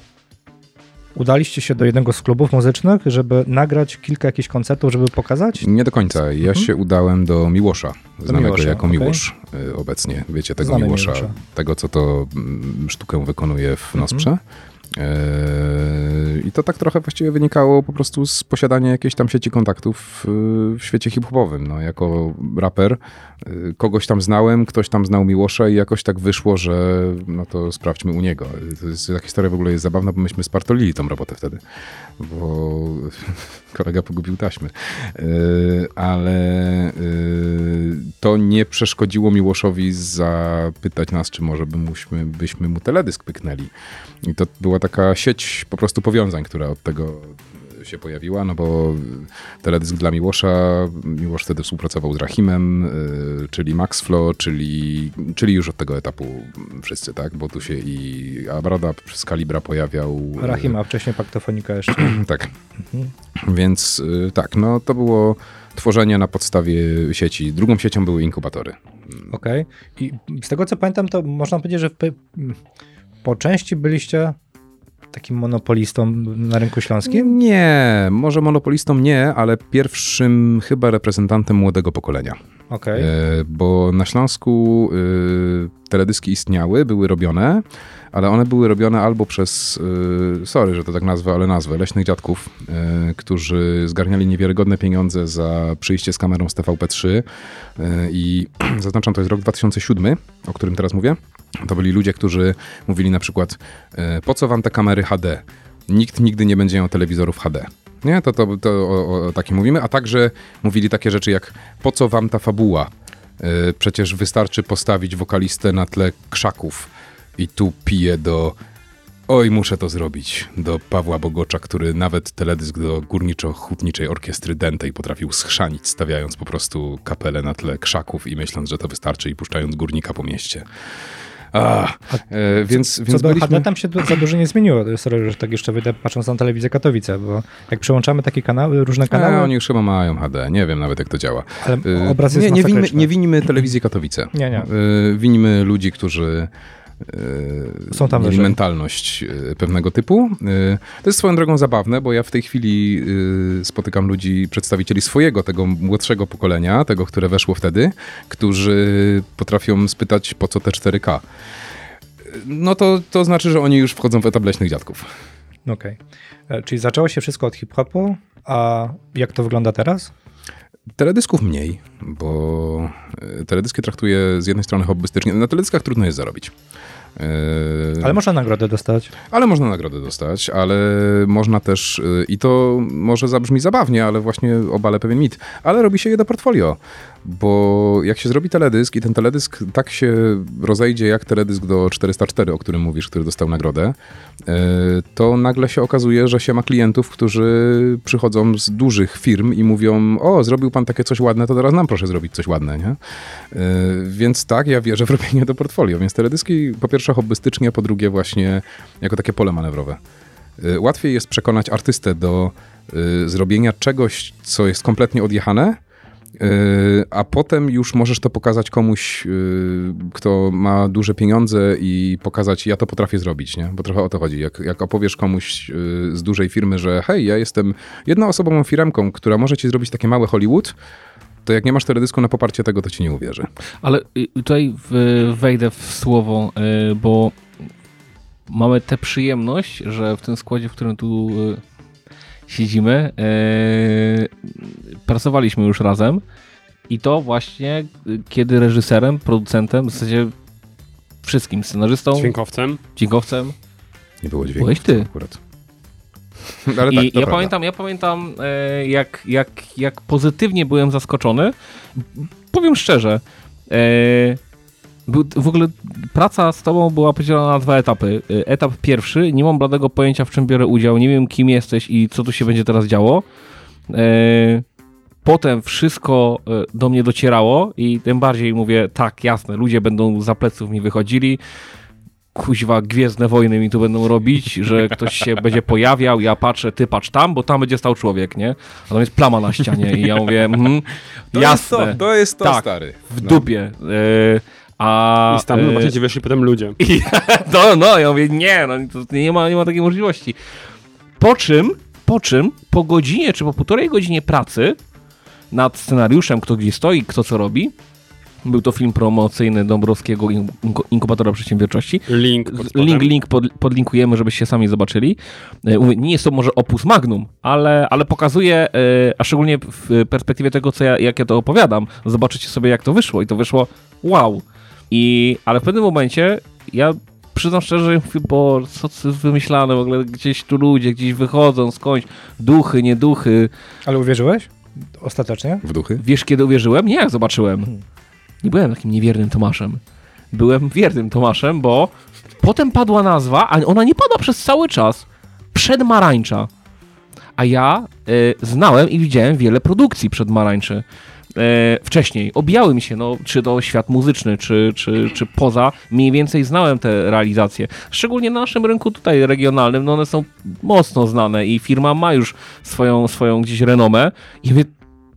udaliście się do jednego z klubów muzycznych, żeby nagrać kilka jakichś koncertów, żeby pokazać? Nie do końca. Ja się udałem do Miłosza, znanego Miłosza, jako okej. Miłosz y, obecnie. Wiecie, tego Znamy Miłosza, Miłosza. tego co to mm, sztukę wykonuje w Nosprze. Yy, I to tak trochę właściwie wynikało po prostu z posiadania jakiejś tam sieci kontaktów yy, w świecie hip-hopowym. No, jako raper yy, kogoś tam znałem, ktoś tam znał Miłosza i jakoś tak wyszło, że no to sprawdźmy u niego. To jest, ta historia w ogóle jest zabawna, bo myśmy spartolili tą robotę wtedy, bo kolega pogubił taśmy. Yy, ale yy, to nie przeszkodziło Miłoszowi zapytać nas, czy może byśmy, byśmy mu teledysk pyknęli. I to była taka sieć po prostu powiązań, która od tego się pojawiła, no bo teledysk dla Miłosza, Miłosz wtedy współpracował z Rahimem, yy, czyli Maxflo, czyli, czyli już od tego etapu wszyscy, tak? Bo tu się i Abrada przez Kalibra pojawiał. yy, Rahima, a wcześniej Paktofonika jeszcze. tak. Więc y, tak, no to było tworzenie na podstawie sieci. Drugą siecią były inkubatory. Okej. I z tego co pamiętam, to można powiedzieć, że po części byliście takim monopolistą na rynku śląskim. Nie, może monopolistą nie, ale pierwszym chyba reprezentantem młodego pokolenia. Okej. E, bo na Śląsku y, teledyski istniały, były robione, ale one były robione albo przez, y, sorry, że to tak nazwę, ale nazwę, leśnych dziadków, y, którzy zgarniali niewiarygodne pieniądze za przyjście z kamerą z TVP3 y, i zaznaczam, to jest rok 2007, o którym teraz mówię. To byli ludzie, którzy mówili na przykład, po co wam te kamery HD? Nikt nigdy nie będzie miał telewizorów HD. Nie, to, to, to o, o takim mówimy, a także mówili takie rzeczy jak po co wam ta fabuła? Przecież wystarczy postawić wokalistę na tle krzaków i tu pije do oj, muszę to zrobić, do Pawła Bogocza, który nawet teledysk do górniczo-hutniczej orkiestry Dentej potrafił schrzanić, stawiając po prostu kapelę na tle krzaków i myśląc, że to wystarczy i puszczając górnika po mieście. A, e, więc, Co więc do byliśmy... HD tam się za dużo nie zmieniło. Sorry, że tak jeszcze wyjdę patrząc na telewizję Katowice, bo jak przełączamy takie kanały, różne kanały, A, oni już chyba mają HD, nie wiem nawet jak to działa. ale Y, obraz jest nie, nie, winimy, nie winimy telewizji Katowice. Nie, nie. Y, Winimy ludzi, którzy Są tam mieli mentalność y, pewnego typu. Y, To jest swoją drogą zabawne, bo ja w tej chwili y, spotykam ludzi, przedstawicieli swojego, tego młodszego pokolenia, tego, które weszło wtedy, którzy potrafią spytać, po co te 4K. No to, to znaczy, że oni już wchodzą w etap leśnych dziadków. Okej. E, Czyli zaczęło się wszystko od hip-hopu, a jak to wygląda teraz? Teledysków mniej, bo e, teledyski traktuję z jednej strony hobbystycznie. Na teledyskach trudno jest zarobić. E, Ale można nagrodę dostać. ale można nagrodę dostać, ale można też, y, i to może zabrzmi zabawnie, ale właśnie obalę pewien mit, ale robi się je do portfolio, bo jak się zrobi teledysk i ten teledysk tak się rozejdzie jak teledysk do 404, o którym mówisz, który dostał nagrodę, y, to nagle się okazuje, że się ma klientów, którzy przychodzą z dużych firm i mówią, o, zrobił pan takie coś ładne, to teraz nam proszę zrobić coś ładne, nie? Y, Więc tak, ja wierzę w robienie do portfolio, więc teledyski po pierwsze hobbystycznie, po drugie właśnie jako takie pole manewrowe. Y, Łatwiej jest przekonać artystę do zrobienia czegoś, co jest kompletnie odjechane, a potem już możesz to pokazać komuś, y, kto ma duże pieniądze i pokazać, ja to potrafię zrobić, nie? Bo trochę o to chodzi. Jak, jak opowiesz komuś y, z dużej firmy, że hej, ja jestem jednoosobową firmką, która może ci zrobić takie małe Hollywood, to jak nie masz teledysku na poparcie tego, to ci nie uwierzy. Ale y, tutaj wejdę w słowo, y, bo mamy tę przyjemność, że w tym składzie, w którym tu y, siedzimy, y, pracowaliśmy już razem i to właśnie y, kiedy reżyserem, producentem, w zasadzie wszystkim, scenarzystą, Dźwiękowcem. dźwiękowcem, Nie było dźwięku. Byłeś ty. Akurat. Ale I tak, ja prawda. pamiętam, ja pamiętam e, jak, jak, jak pozytywnie byłem zaskoczony. Powiem szczerze, e, był, w ogóle praca z tobą była podzielona na dwa etapy. E, Etap pierwszy, nie mam bladego pojęcia w czym biorę udział, nie wiem kim jesteś i co tu się będzie teraz działo. E, Potem wszystko e, do mnie docierało i tym bardziej mówię, tak, jasne, ludzie będą za pleców mi wychodzili, kuźwa, Gwiezdne Wojny mi tu będą robić, że ktoś się będzie pojawiał, ja patrzę, ty patrz tam, bo tam będzie stał człowiek, nie? A tam jest plama na ścianie i ja mówię, mhm, To jasne, jest to, to jest to, Tak. stary. w No. dupie. A, I tam no, właśnie ci weszli potem ludzie. i, no, no, ja mówię, nie, no, nie, ma, nie ma takiej możliwości. Po czym, po czym, po godzinie czy po półtorej godzinie pracy nad scenariuszem, kto gdzie stoi, kto co robi, był to film promocyjny Dąbrowskiego Inkubatora Przedsiębiorczości. Link. Link, link pod, podlinkujemy, żebyście sami zobaczyli. E, Nie jest to może opus magnum, ale, ale pokazuje, e, a szczególnie w perspektywie tego, co ja, jak ja to opowiadam, zobaczycie sobie, jak to wyszło. I to wyszło wow. I, ale w pewnym momencie ja przyznam szczerze, że mówię, bo co to jest wymyślane, w ogóle gdzieś tu ludzie, gdzieś wychodzą skądś, duchy, nie duchy. Ale uwierzyłeś? Ostatecznie? W duchy? Wiesz, kiedy uwierzyłem? Nie jak zobaczyłem. Nie byłem takim niewiernym Tomaszem. Byłem wiernym Tomaszem, bo potem padła nazwa, a ona nie padła przez cały czas. Przedmarańcza. A ja y, znałem i widziałem wiele produkcji przedmarańczy. E, wcześniej. Obijały mi się, no, czy to świat muzyczny, czy, czy, czy poza. Mniej więcej znałem te realizacje. Szczególnie na naszym rynku tutaj regionalnym, no one są mocno znane i firma ma już swoją, swoją gdzieś renomę. I mówię,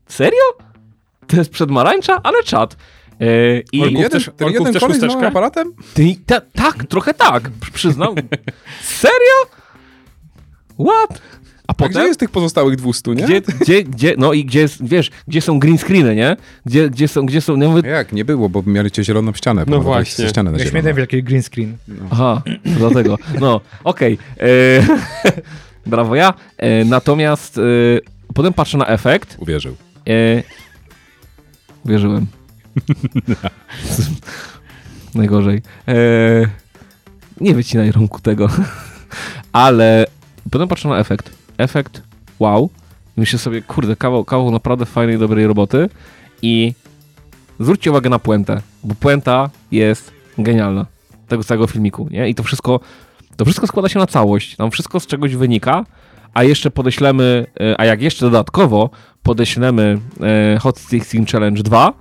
serio? To jest przedmarańcza, ale czad. E, I Olku, jeden, chcesz- ten jeden koleś z aparatem? ty, ta, tak, trochę tak, przy- przyznam. Serio? What? A A potem? gdzie jest tych pozostałych 200, nie? Gdzie, gdzie, gdzie, no i gdzie, jest, wiesz, gdzie są green screeny, nie? Gdzie, gdzie są, gdzie są, no mówię, Jak? Nie było, bo mieliście zieloną ścianę. No właśnie. ścianę na Ja śmiałem wielki green screen. aha, to dlatego, no, okej, e, brawo ja, e, natomiast e, potem patrzę na efekt, Uwierzył. e, wierzyłem, najgorzej, e, nie wycinaj rąku tego, ale potem patrzę na efekt, efekt, wow, i myślę sobie, kurde, kawał, kawał naprawdę fajnej, dobrej roboty. I zwróćcie uwagę na puentę, bo puenta jest genialna tego całego filmiku, nie? I to wszystko, to wszystko składa się na całość, tam wszystko z czegoś wynika, a jeszcze podeślemy, e, a jak jeszcze dodatkowo podeślemy e, Hot Sixteen Challenge 2,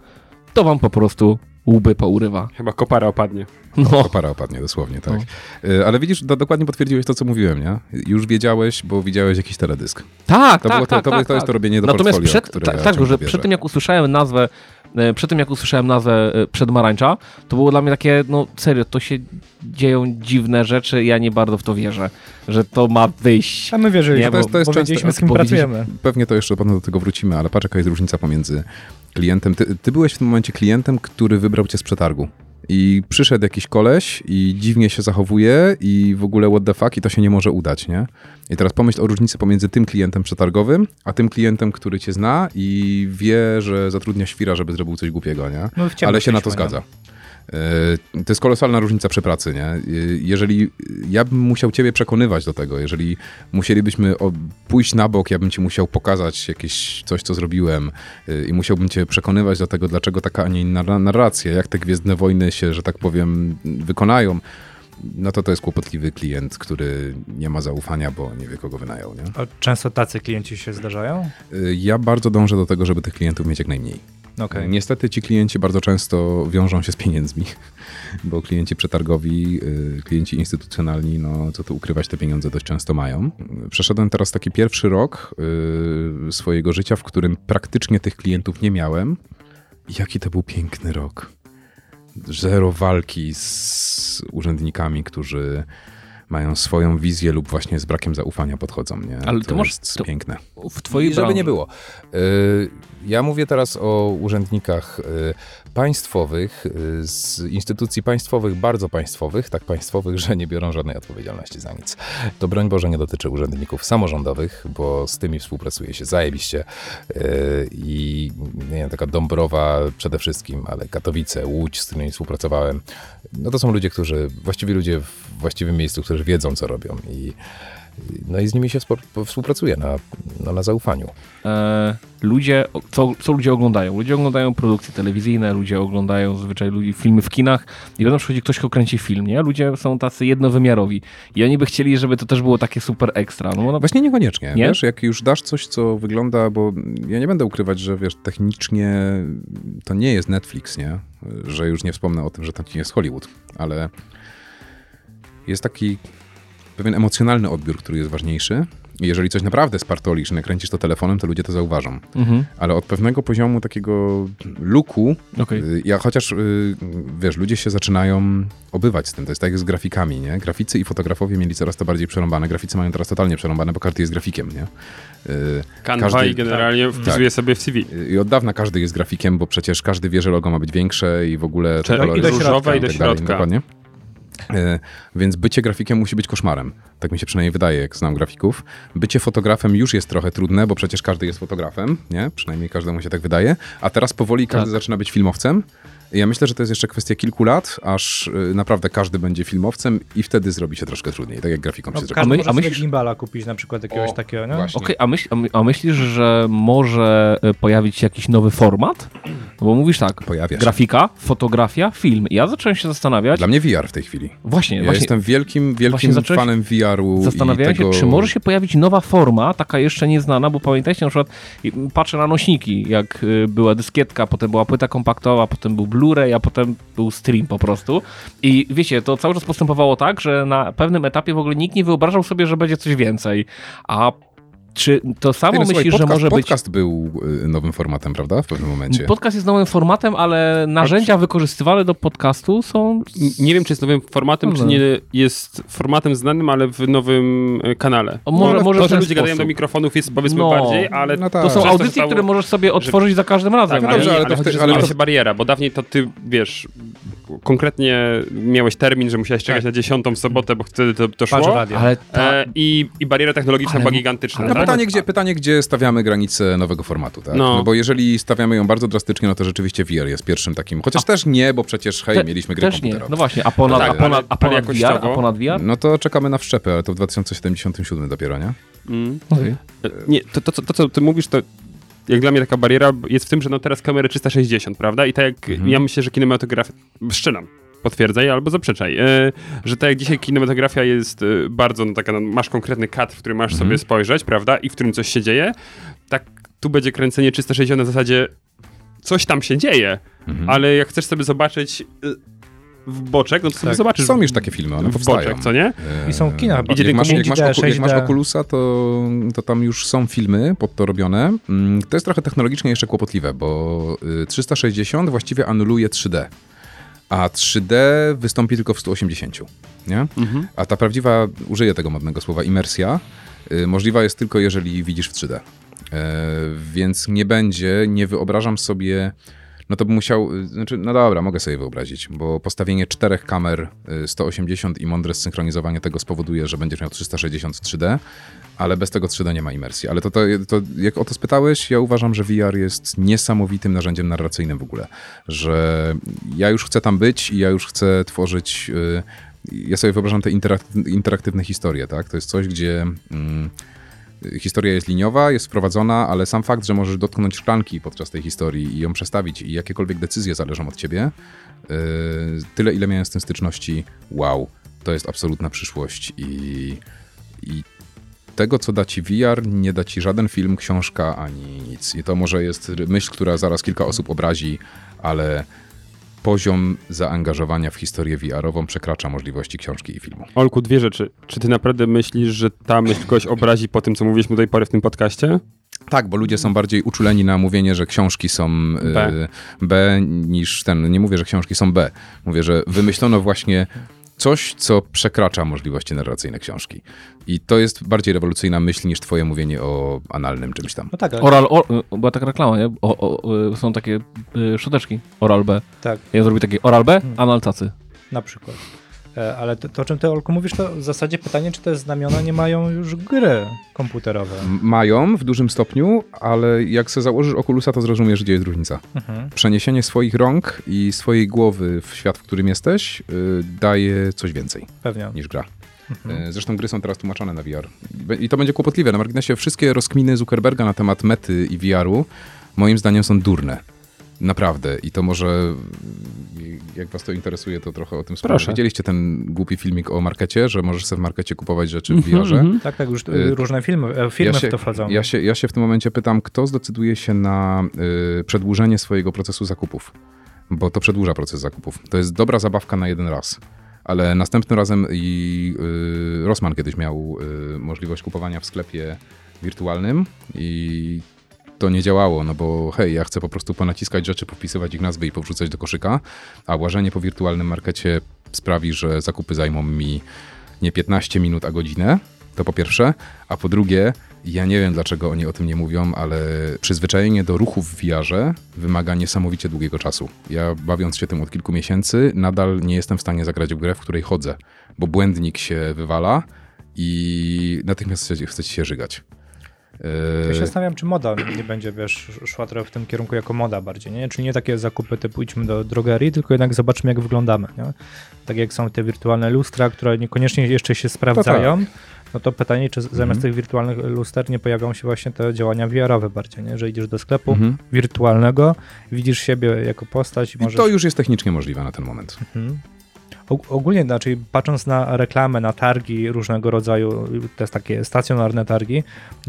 to wam po prostu łby pourywa. Chyba kopara opadnie. No, Kopara opadnie, dosłownie, tak. Y, Ale widzisz, do, dokładnie potwierdziłeś to, co mówiłem, nie? Już wiedziałeś, bo widziałeś jakiś teledysk. tak, To, tak, było, to, tak, to, tak, to jest tak. to robienie do Natomiast portfolio, przed, które tak, tak że przed tym jak usłyszałem nazwę, e, przed tym jak usłyszałem nazwę e, Przedmarańcza, to było dla mnie takie, no serio, to się dzieją dziwne rzeczy, ja nie bardzo w to wierzę, że to ma wyjść. A my wierzyliśmy, Nie, bo, to jest- to jest często- z kim powiedzieliśmy- pracujemy. Pewnie to jeszcze do tego wrócimy, ale patrz jaka jest różnica pomiędzy klientem. Ty, ty byłeś w tym momencie klientem, który wybrał cię z przetargu. I przyszedł jakiś koleś i dziwnie się zachowuje i w ogóle what the fuck i to się nie może udać, nie? I teraz pomyśl o różnicy pomiędzy tym klientem przetargowym, a tym klientem, który cię zna i wie, że zatrudnia świra, żeby zrobił coś głupiego, nie? No, Ale się na to szliśmy, nie? Yy, To jest kolosalna różnica przy pracy, nie? Yy, Jeżeli ja bym musiał ciebie przekonywać do tego, jeżeli musielibyśmy pójść na bok, ja bym ci musiał pokazać jakieś coś, co zrobiłem yy, i musiałbym cię przekonywać do tego, dlaczego taka, a nie inna ra- narracja, jak te Gwiezdne Wojny się, że tak powiem, wykonają, no to to jest kłopotliwy klient, który nie ma zaufania, bo nie wie, kogo wynajął, nie? A często tacy klienci się zdarzają? Ja bardzo dążę do tego, żeby tych klientów mieć jak najmniej. Okej. Niestety ci klienci bardzo często wiążą się z pieniędzmi, bo klienci przetargowi, y, klienci instytucjonalni, no co tu ukrywać, te pieniądze dość często mają. Przeszedłem teraz taki pierwszy rok y, swojego życia, w którym praktycznie tych klientów nie miałem. Jaki to był piękny rok. Zero walki z urzędnikami, którzy mają swoją wizję lub właśnie z brakiem zaufania podchodzą. Nie? Ale to to może- jest to- piękne. W twojej I żeby branży. nie było. Ja mówię teraz o urzędnikach y, państwowych, y, z instytucji państwowych, bardzo państwowych, tak państwowych, że nie biorą żadnej odpowiedzialności za nic. To broń Boże nie dotyczy urzędników samorządowych, bo z tymi współpracuje się zajebiście y, i nie wiem, taka Dąbrowa przede wszystkim, ale Katowice, Łódź, z którymi współpracowałem, no to są ludzie, którzy, właściwie ludzie w właściwym miejscu, którzy wiedzą, co robią i No i z nimi się współpracuje na, no, na zaufaniu. e, ludzie, co, co ludzie oglądają? Ludzie oglądają produkcje telewizyjne, ludzie oglądają zazwyczaj ludzi, filmy w kinach i potem przychodzi ktoś, kto kręci film, nie? Ludzie są tacy jednowymiarowi i oni by chcieli, żeby to też było takie super ekstra. No, no, Właśnie niekoniecznie, Nie? wiesz, jak już dasz coś, co wygląda, bo ja nie będę ukrywać, że wiesz, technicznie to nie jest Netflix, nie? Że już nie wspomnę o tym, że to nie jest Hollywood, ale jest taki pewien emocjonalny odbiór, który jest ważniejszy. I jeżeli coś naprawdę spartolisz, nakręcisz to telefonem, to ludzie to zauważą. mhm. Ale od pewnego poziomu takiego luku, Okej. y, ja chociaż, y, wiesz, ludzie się zaczynają obywać z tym. To jest tak jak z grafikami, nie? Graficy i fotografowie mieli coraz to bardziej przerąbane. Graficy mają teraz totalnie przerąbane, bo każdy jest grafikiem, nie? Y, Canva Każdy- i generalnie wpisuje sobie w CV. y, I od dawna każdy jest grafikiem, bo przecież każdy wie, że logo ma być większe i w ogóle... te Cze- kolory i do środka. i do tak dalej, środka. Dokładnie. Y, Więc bycie grafikiem musi być koszmarem. Tak mi się przynajmniej wydaje, jak znam grafików. Bycie fotografem już jest trochę trudne, bo przecież każdy jest fotografem, nie? Przynajmniej każdemu się tak wydaje. A teraz powoli każdy Tak. zaczyna być filmowcem. Ja myślę, że to jest jeszcze kwestia kilku lat, aż y, naprawdę każdy będzie filmowcem i wtedy zrobi się troszkę trudniej, tak jak grafikom No, się zrobi. my- a myślisz- gimbala kupić na przykład jakiegoś O, takiego, nie? Okej, a, myśl, a, my, a myślisz, że może e, pojawić się jakiś nowy format? No bo mówisz tak, Pojawia się. grafika, fotografia, film. I ja zacząłem się zastanawiać, Dla mnie VR w tej chwili. właśnie, Ja właśnie jestem wielkim, właśnie wielkim zacząłeś- fanem VR-u Zastanawiałem tego... się, czy może się pojawić nowa forma, taka jeszcze nieznana, bo pamiętajcie na przykład, patrzę na nośniki, jak y, była dyskietka, potem była płyta kompaktowa, potem był Blu-ray, a potem był stream po prostu. I wiecie, to cały czas postępowało tak, że na pewnym etapie w ogóle nikt nie wyobrażał sobie, że będzie coś więcej. A czy to samo Ej, no, słuchaj, myślisz, podcast, że może być... Podcast był y, nowym formatem, prawda? W pewnym momencie. Podcast jest nowym formatem, ale narzędzia wykorzystywane do podcastu są... Nie wiem, czy jest nowym formatem, czy No. nie jest formatem znanym, ale w nowym e, kanale. O, może- No, może to, że ludzie gadają do sposób. mikrofonów jest powiedzmy No. bardziej, ale No tak. To są audycje, zostało- które możesz sobie otworzyć za każdym razem. Tak, ale, dobrze, nie- ale ale, że ale zmienia to- się bariera, bo dawniej to ty, wiesz, konkretnie miałeś termin, że musiałeś czekać na dziesiątą sobotę, bo wtedy to, to szło. radio. Ale ta... E, i, I bariera technologiczna Ale- była gigantyczna. ale No tak? pytanie gdzie, pytanie, gdzie stawiamy granicę nowego formatu, tak? No. No. bo jeżeli stawiamy ją bardzo drastycznie, no to rzeczywiście VR jest pierwszym takim, chociaż też nie, bo przecież, hej, Te- mieliśmy gry Też nie. komputerowe. No właśnie, a ponad, No tak, a ponad, a ponad VR, a ponad VR? No to czekamy na wszczepy, ale to w 2077 dopiero, nie? Mm. Okej. E, Nie, to, to, to, to, co ty mówisz, to jak dla mnie taka bariera jest w tym, że no teraz kamery 360, prawda? I tak jak Mhm. ja myślę, że kinematografia, szczelam, potwierdzaj albo zaprzeczaj, e, że tak jak dzisiaj kinematografia jest e, bardzo no, taka, no, masz konkretny kat, w którym masz Mhm. sobie spojrzeć, prawda? I w którym coś się dzieje, tak tu będzie kręcenie 360 na zasadzie coś tam się dzieje, Mhm. ale jak chcesz sobie zobaczyć e, w boczek, no to sobie Tak. zobaczysz Są już takie filmy, one w powstają. boczek, co nie? I są kina chyba. Idzie Jak masz, jak, masz 5D, oku, jak masz 6D. Oculusa, to, to tam już są filmy pod to robione. Mm, To jest trochę technologicznie jeszcze kłopotliwe, bo y, 360 właściwie anuluje 3D, a 3D wystąpi tylko w 180, nie? Mhm. A ta prawdziwa, użyję tego modnego słowa, imersja, y, możliwa jest tylko jeżeli widzisz w 3D. E, więc nie będzie, nie wyobrażam sobie, no to bym musiał, y, znaczy, no dobra, mogę sobie wyobrazić, bo postawienie czterech kamer y, 180 i mądre zsynchronizowanie tego spowoduje, że będziesz miał 360 w 3D, ale bez tego 3D nie ma imersji. Ale to, to, to jak o to spytałeś, ja uważam, że VR jest niesamowitym narzędziem narracyjnym w ogóle, że ja już chcę tam być i ja już chcę tworzyć... y, ja sobie wyobrażam te interak- interaktywne historie, tak? To jest coś, gdzie mm, historia jest liniowa, jest wprowadzona, ale sam fakt, że możesz dotknąć szklanki podczas tej historii i ją przestawić i jakiekolwiek decyzje zależą od ciebie, yy, tyle ile miałem z tym styczności, wow, to jest absolutna przyszłość i, i tego, co da ci VR, nie da ci żaden film, książka ani nic. I to może jest myśl, która zaraz kilka osób obrazi, ale poziom zaangażowania w historię VR-ową przekracza możliwości książki i filmu. Olku, dwie rzeczy. Czy ty naprawdę myślisz, że ta myśl kogoś obrazi po tym, co mówiliśmy do tej pory w tym podcaście? Tak, bo ludzie są bardziej uczuleni na mówienie, że książki są y, B. B niż ten. Nie mówię, że książki są B. Mówię, że wymyślono właśnie coś, co przekracza możliwości narracyjne książki. I to jest bardziej rewolucyjna myśl niż twoje mówienie o analnym czymś tam. No tak, ale, Oral, o, była taka reklama, nie? O, o, o, są takie y, szczoteczki, Oral B. tak, Ja zrobię takie Oral B, anal cacy. na przykład. E, Ale to, to, o czym ty, Olku, mówisz, to w zasadzie pytanie, czy te znamiona nie mają już gry komputerowe. Mają w dużym stopniu, ale jak sobie założysz Oculusa, to zrozumiesz, gdzie jest różnica. Mhm. Przeniesienie swoich rąk i swojej głowy w świat, w którym jesteś, y, daje coś więcej Pewnie. niż gra. E, Zresztą gry są teraz tłumaczone na VR. I to będzie kłopotliwe. Na marginesie wszystkie rozkminy Zuckerberga na temat mety i VR-u moim zdaniem są durne. Naprawdę. I to może, jak was to interesuje, to trochę o tym. Proszę. Widzieliście ten głupi filmik o markecie, że możesz sobie w markecie kupować rzeczy w Mhm, VR-ze? mhm. Tak, tak, już y, różne filmy, e, firmy ja się, w to wchodzą. Ja się, ja się w tym momencie pytam, kto zdecyduje się na y, przedłużenie swojego procesu zakupów? Bo to przedłuża proces zakupów. To jest dobra zabawka na jeden raz. Ale następnym razem i y, Rossmann kiedyś miał y, możliwość kupowania w sklepie wirtualnym i to nie działało, no bo hej, ja chcę po prostu ponaciskać rzeczy, powpisywać ich nazwy i powrzucać do koszyka, a łażenie po wirtualnym markecie sprawi, że zakupy zajmą mi nie 15 minut, a godzinę. To po pierwsze. A po drugie, ja nie wiem dlaczego oni o tym nie mówią, ale przyzwyczajenie do ruchów w VR-ze wymaga niesamowicie długiego czasu. Ja bawiąc się tym od kilku miesięcy, nadal nie jestem w stanie zagrać w grę, w której chodzę, bo błędnik się wywala i natychmiast chcecie, chcecie się żygać. Ja się zastanawiam, czy moda nie będzie, wiesz, szła trochę w tym kierunku jako moda bardziej, nie? Czyli nie takie zakupy typu idźmy do drogerii, tylko jednak zobaczmy, jak wyglądamy, nie? Tak jak są te wirtualne lustra, które niekoniecznie jeszcze się sprawdzają, no to pytanie, czy zamiast Mhm. tych wirtualnych luster nie pojawią się właśnie te działania VR-owe bardziej, nie? Że idziesz do sklepu mhm. wirtualnego, widzisz siebie jako postać i I możesz... to już jest technicznie możliwe na ten moment. Mhm. Og- Ogólnie, znaczy patrząc na reklamę, na targi różnego rodzaju, te takie stacjonarne targi,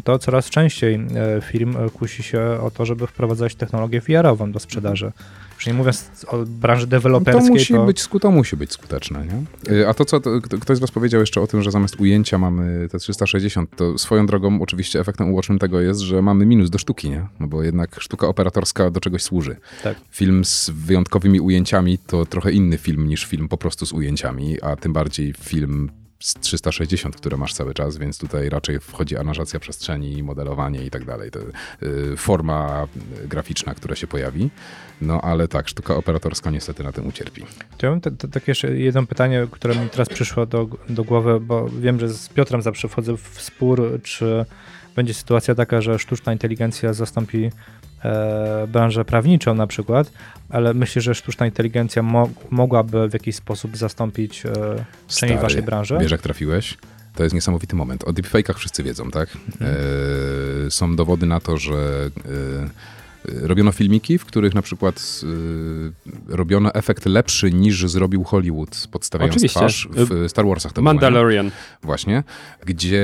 to coraz częściej e, firm kusi się o to, żeby wprowadzać technologię VR-ową do sprzedaży. Już nie mówiąc o branży No to deweloperskiej, musi, to, Być, to musi być skuteczne, nie? Y, A to, co to, kto- ktoś z was powiedział jeszcze o tym, że zamiast ujęcia mamy te 360, to swoją drogą oczywiście efektem ubocznym tego jest, że mamy minus do sztuki, nie? No bo jednak sztuka operatorska do czegoś służy. Tak. Film z wyjątkowymi ujęciami to trochę inny film niż film po prostu z ujęciami, a tym bardziej film z 360, które masz cały czas, więc tutaj raczej wchodzi aranżacja przestrzeni, modelowanie i tak dalej. To, y, forma graficzna, która się pojawi. No ale tak, sztuka operatorska niestety na tym ucierpi. To ja takie jeszcze jedno pytanie, które mi teraz przyszło do, do głowy, bo wiem, że z Piotrem zawsze wchodzę w spór, czy będzie sytuacja taka, że sztuczna inteligencja zastąpi branżę prawniczą na przykład, ale myślę, że sztuczna inteligencja mo- mogłaby w jakiś sposób zastąpić e, Stary, waszej branży. Wiesz, jak trafiłeś? To jest niesamowity moment. O deepfake'ach wszyscy wiedzą, tak? Mhm. E, są dowody na to, że e, robiono filmiki, w których na przykład e, robiono efekt lepszy niż zrobił Hollywood, podstawiając Oczywiście. twarz w Star Warsach. To było, nie? Mandalorian. Właśnie, gdzie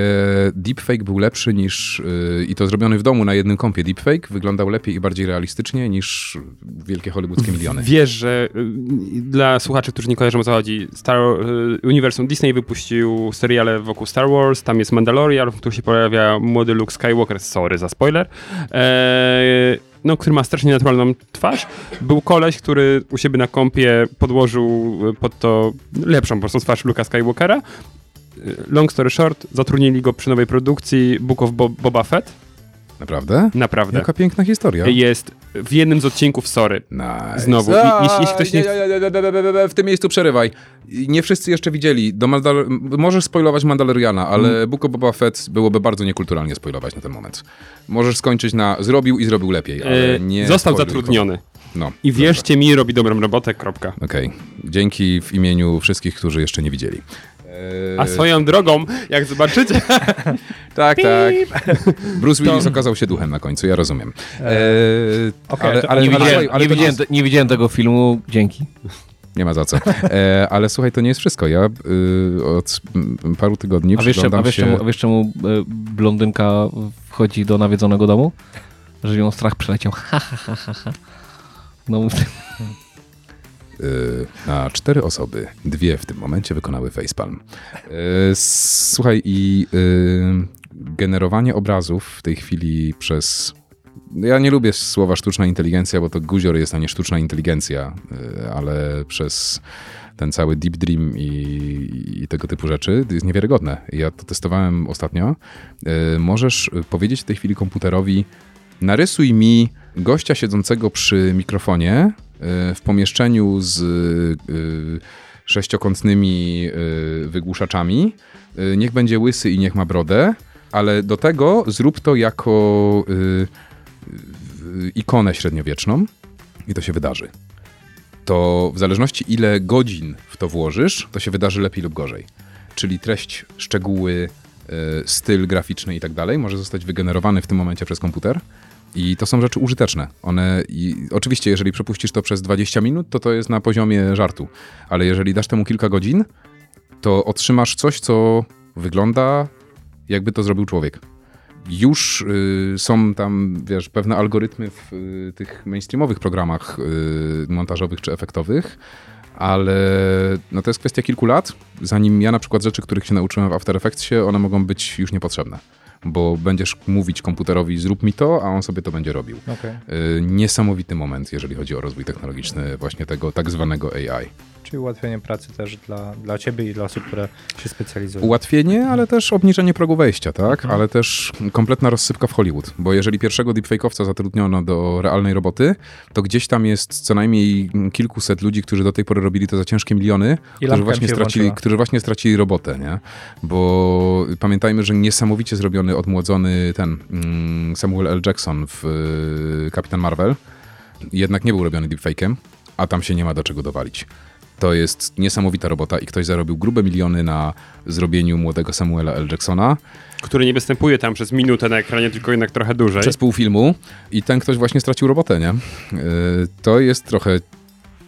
deepfake był lepszy niż, yy, i to zrobiony w domu na jednym kompie, deepfake wyglądał lepiej i bardziej realistycznie niż wielkie hollywoodzkie miliony. Wiesz, że y, dla słuchaczy, którzy nie kojarzą o co chodzi, Star, y, uniwersum Disney wypuścił seriale wokół Star Wars, tam jest Mandalorian, w którym się pojawia młody Luke Skywalker, sorry za spoiler, e, no, który ma strasznie naturalną twarz. Był koleś, który u siebie na kompie podłożył y, pod to lepszą po prostu twarz Luke'a Skywalkera. Y, Long story short, zatrudnili go przy nowej produkcji Book of Bo Boba Fett. Naprawdę? Naprawdę. Jaka piękna historia. Jest w jednym z odcinków, sorry, Nice. Znowu, i- jeśli- jeśli ktoś nie- W tym miejscu przerywaj. Nie wszyscy jeszcze widzieli. Do Mandal... Możesz spoilować Mandaloriana, ale Mm. Book of Boba Fett byłoby bardzo niekulturalnie spoilować na ten moment. Możesz skończyć na zrobił i zrobił lepiej, ale E, nie został zatrudniony. kogo. No, I wierzcie mi, robi dobrą robotę, kropka. Okej. Dzięki w imieniu wszystkich, którzy jeszcze nie widzieli. A swoją drogą, jak zobaczycie, Tak, tak. Bruce Willis okazał się duchem na końcu, ja rozumiem. E, Okej, ale, to- nie, widziałem, to tego filmu, dzięki. Nie ma za co. E, ale słuchaj, to nie jest wszystko. Ja y, od paru tygodni A wiesz, czemu- przyglądam a wiesz, się... czemu, a wiesz czemu e, blondynka wchodzi do nawiedzonego domu? Że ją strach przeleciał. Ha, ha, ha, ha, ha. No, na cztery osoby, dwie w tym momencie wykonały facepalm. Y, słuchaj, i y, generowanie obrazów w tej chwili przez... Ja nie lubię słowa sztuczna inteligencja, bo to guzior jest, a nie sztuczna inteligencja, y, ale przez ten cały deep dream i, i tego typu rzeczy jest niewiarygodne. Ja to testowałem ostatnio. Y, możesz powiedzieć w tej chwili komputerowi, narysuj mi gościa siedzącego przy mikrofonie y, w pomieszczeniu z y, sześciokątnymi y, wygłuszaczami. Niech będzie łysy i niech ma brodę, ale do tego zrób to jako ikonę średniowieczną i to się wydarzy. To w zależności ile godzin w to włożysz, to się wydarzy lepiej lub gorzej. czyli treść, szczegóły, e, styl graficzny i tak dalej, może zostać wygenerowany w tym momencie przez komputer. I to są rzeczy użyteczne. One, i oczywiście, jeżeli przepuścisz to przez 20 minut, to to jest na poziomie żartu. Ale jeżeli dasz temu kilka godzin, to otrzymasz coś, co wygląda jakby to zrobił człowiek. Już y, są tam, wiesz, pewne algorytmy w y, tych mainstreamowych programach y, montażowych czy efektowych, ale no to jest kwestia kilku lat, zanim ja na przykład rzeczy, których się nauczyłem w After Effectsie, one mogą być już niepotrzebne. Bo będziesz mówić komputerowi, zrób mi to, a on sobie to będzie robił. Okej. Y, Niesamowity moment, jeżeli chodzi o rozwój technologiczny właśnie tego tak zwanego AI. Czyli ułatwienie pracy też dla, dla ciebie i dla osób, które się specjalizują. Ułatwienie, ale też obniżenie progu wejścia, tak? Ale też kompletna rozsypka w Hollywood, bo jeżeli pierwszego deepfake'owca zatrudniono do realnej roboty, to gdzieś tam jest co najmniej kilkuset ludzi, którzy do tej pory robili to za ciężkie miliony, którzy właśnie, stracili, włączyła. którzy właśnie stracili robotę, nie? Bo pamiętajmy, że niesamowicie zrobiony, odmłodzony ten mm, Samuel L. Jackson w y, Kapitan Marvel jednak nie był robiony deepfake'em, a tam się nie ma do czego dowalić. To jest niesamowita robota i ktoś zarobił grube miliony na zrobieniu młodego Samuela L. Jacksona Który nie występuje tam przez minutę na ekranie, tylko jednak trochę dłużej. przez pół filmu i ten ktoś właśnie stracił robotę, nie? Yy, To jest trochę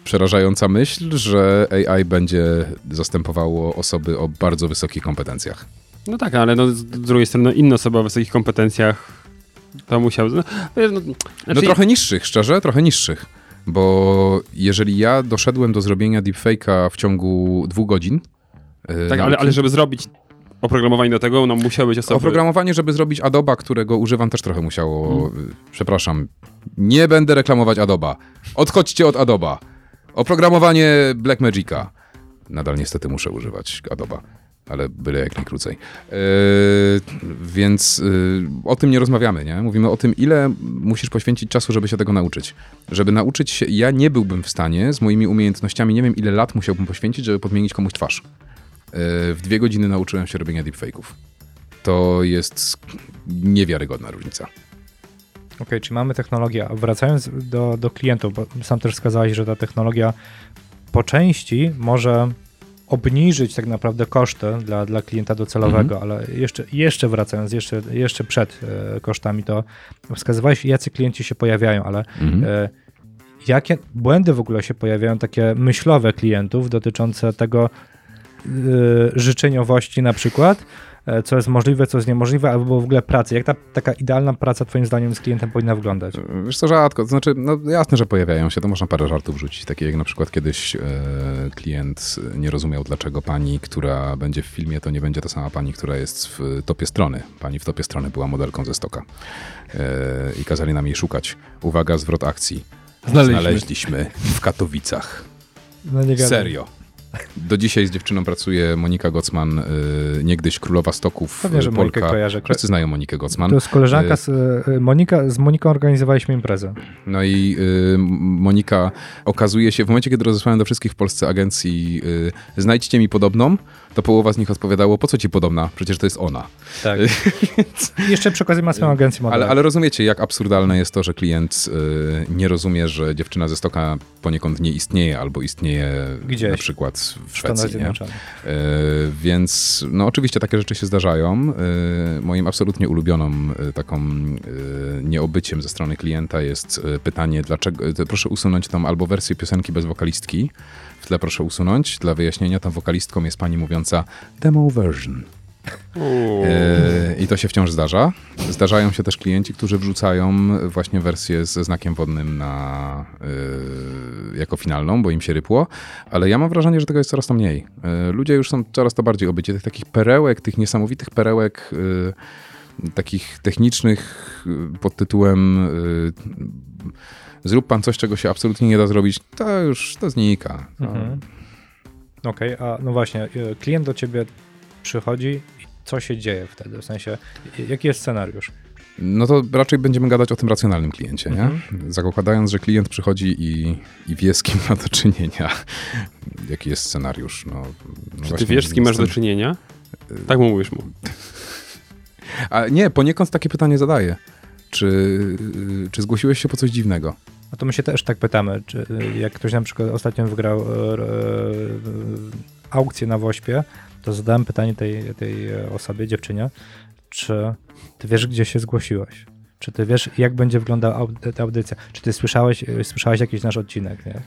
przerażająca myśl, że AI będzie zastępowało osoby o bardzo wysokich kompetencjach. No tak, ale no, z drugiej strony inne osoby o wysokich kompetencjach to musiał... No, no, No znaczy, trochę niższych, szczerze, trochę niższych. Bo jeżeli ja doszedłem do zrobienia deepfake'a w ciągu dwóch godzin, yy, Tak, ale, ale żeby zrobić oprogramowanie do tego, no musiały być osoby... Oprogramowanie, żeby zrobić Adoba, którego używam, też trochę musiało. Mm. y, Przepraszam. Nie będę reklamować Adoba. Odchodźcie od Adoba. Oprogramowanie Blackmagica. Nadal niestety muszę używać Adoba, ale byle jak najkrócej. Yy, więc yy, o tym nie rozmawiamy, nie? Mówimy o tym, ile musisz poświęcić czasu, żeby się tego nauczyć. Żeby nauczyć się, ja nie byłbym w stanie z moimi umiejętnościami, nie wiem ile lat musiałbym poświęcić, żeby podmienić komuś twarz. Yy, w dwie godziny nauczyłem się robienia deepfake'ów to jest niewiarygodna różnica. Okej, czyli mamy technologię. Wracając do, do klientów, bo sam też wskazałeś, że ta technologia po części może obniżyć tak naprawdę koszty dla, dla klienta docelowego, ale jeszcze, jeszcze wracając, jeszcze, jeszcze przed e, kosztami, to wskazywałeś, jacy klienci się pojawiają, ale Mhm. e, jakie błędy w ogóle się pojawiają, takie myślowe klientów dotyczące tego e, życzeniowości na przykład, co jest możliwe, co jest niemożliwe, albo w ogóle pracy. Jak ta taka idealna praca twoim zdaniem z klientem powinna wyglądać? Wiesz co, rzadko, to znaczy, no jasne, że pojawiają się, to można parę żartów wrzucić, takie jak na przykład kiedyś e, klient nie rozumiał, dlaczego pani, która będzie w filmie, to nie będzie ta sama pani, która jest w topie strony. Pani w topie strony była modelką ze stoka e, i kazali nam jej szukać. Uwaga, zwrot akcji. Znaleźliśmy. Znaleźliśmy w Katowicach. No. Serio. Do dzisiaj z dziewczyną pracuje Monika Gocman, y, niegdyś królowa stoków, Pewnie, że y, Polka. kojarzę. Wszyscy znają Monikę Gocman. To jest koleżanka E, z Monika, z Moniką organizowaliśmy imprezę. No i y, Monika okazuje się, w momencie, kiedy rozesłałem do wszystkich w Polsce agencji y, znajdźcie mi podobną, to połowa z nich odpowiadało, po co ci podobna? Przecież to jest ona. Tak. Jeszcze przy okazji ma swoją agencję Ale, modelową. ale rozumiecie, jak absurdalne jest to, że klient y, nie rozumie, że dziewczyna ze stoka poniekąd nie istnieje, albo istnieje Gdzieś. na przykład w Szwecji. Nie? Zjednoczonych. E, Więc no oczywiście takie rzeczy się zdarzają. E, Moim absolutnie ulubioną e, taką nieobyciem ze strony klienta jest pytanie, dlaczego, proszę usunąć tą albo wersję piosenki bez wokalistki, tle proszę usunąć. Dla wyjaśnienia, tą wokalistką jest pani mówiąca demo version. E, I to się wciąż zdarza. Zdarzają się też klienci, którzy wrzucają właśnie wersję ze znakiem wodnym na, e, jako finalną, bo im się rypło, ale ja mam wrażenie, że tego jest coraz to mniej. E, ludzie już są coraz to bardziej obyci. Tych takich perełek, tych niesamowitych perełek takich technicznych pod tytułem zrób pan coś, czego się absolutnie nie da zrobić, to już to znika. No, Mhm. Okej, a no właśnie, e, klient do ciebie przychodzi i co się dzieje wtedy? W sensie, e, jaki jest scenariusz? No to raczej będziemy gadać o tym racjonalnym kliencie, nie? Zakładając, że klient przychodzi i, i wie, z kim ma do czynienia. Jaki jest scenariusz? No, no Czy ty wiesz, z kim masz do czynienia? Tak mu mówisz mu. A nie, poniekąd takie pytanie zadaję. Czy, czy zgłosiłeś się po coś dziwnego? No to my się też tak pytamy, czy e, jak ktoś na przykład ostatnio wygrał e, e, aukcję na Wośpie, to zadałem pytanie tej, tej e, osobie, dziewczynie, czy ty wiesz, gdzie się zgłosiłeś? Czy ty wiesz, jak będzie wyglądała aud- ta audycja? Czy ty słyszałeś, e, słyszałeś jakiś nasz odcinek? Nie?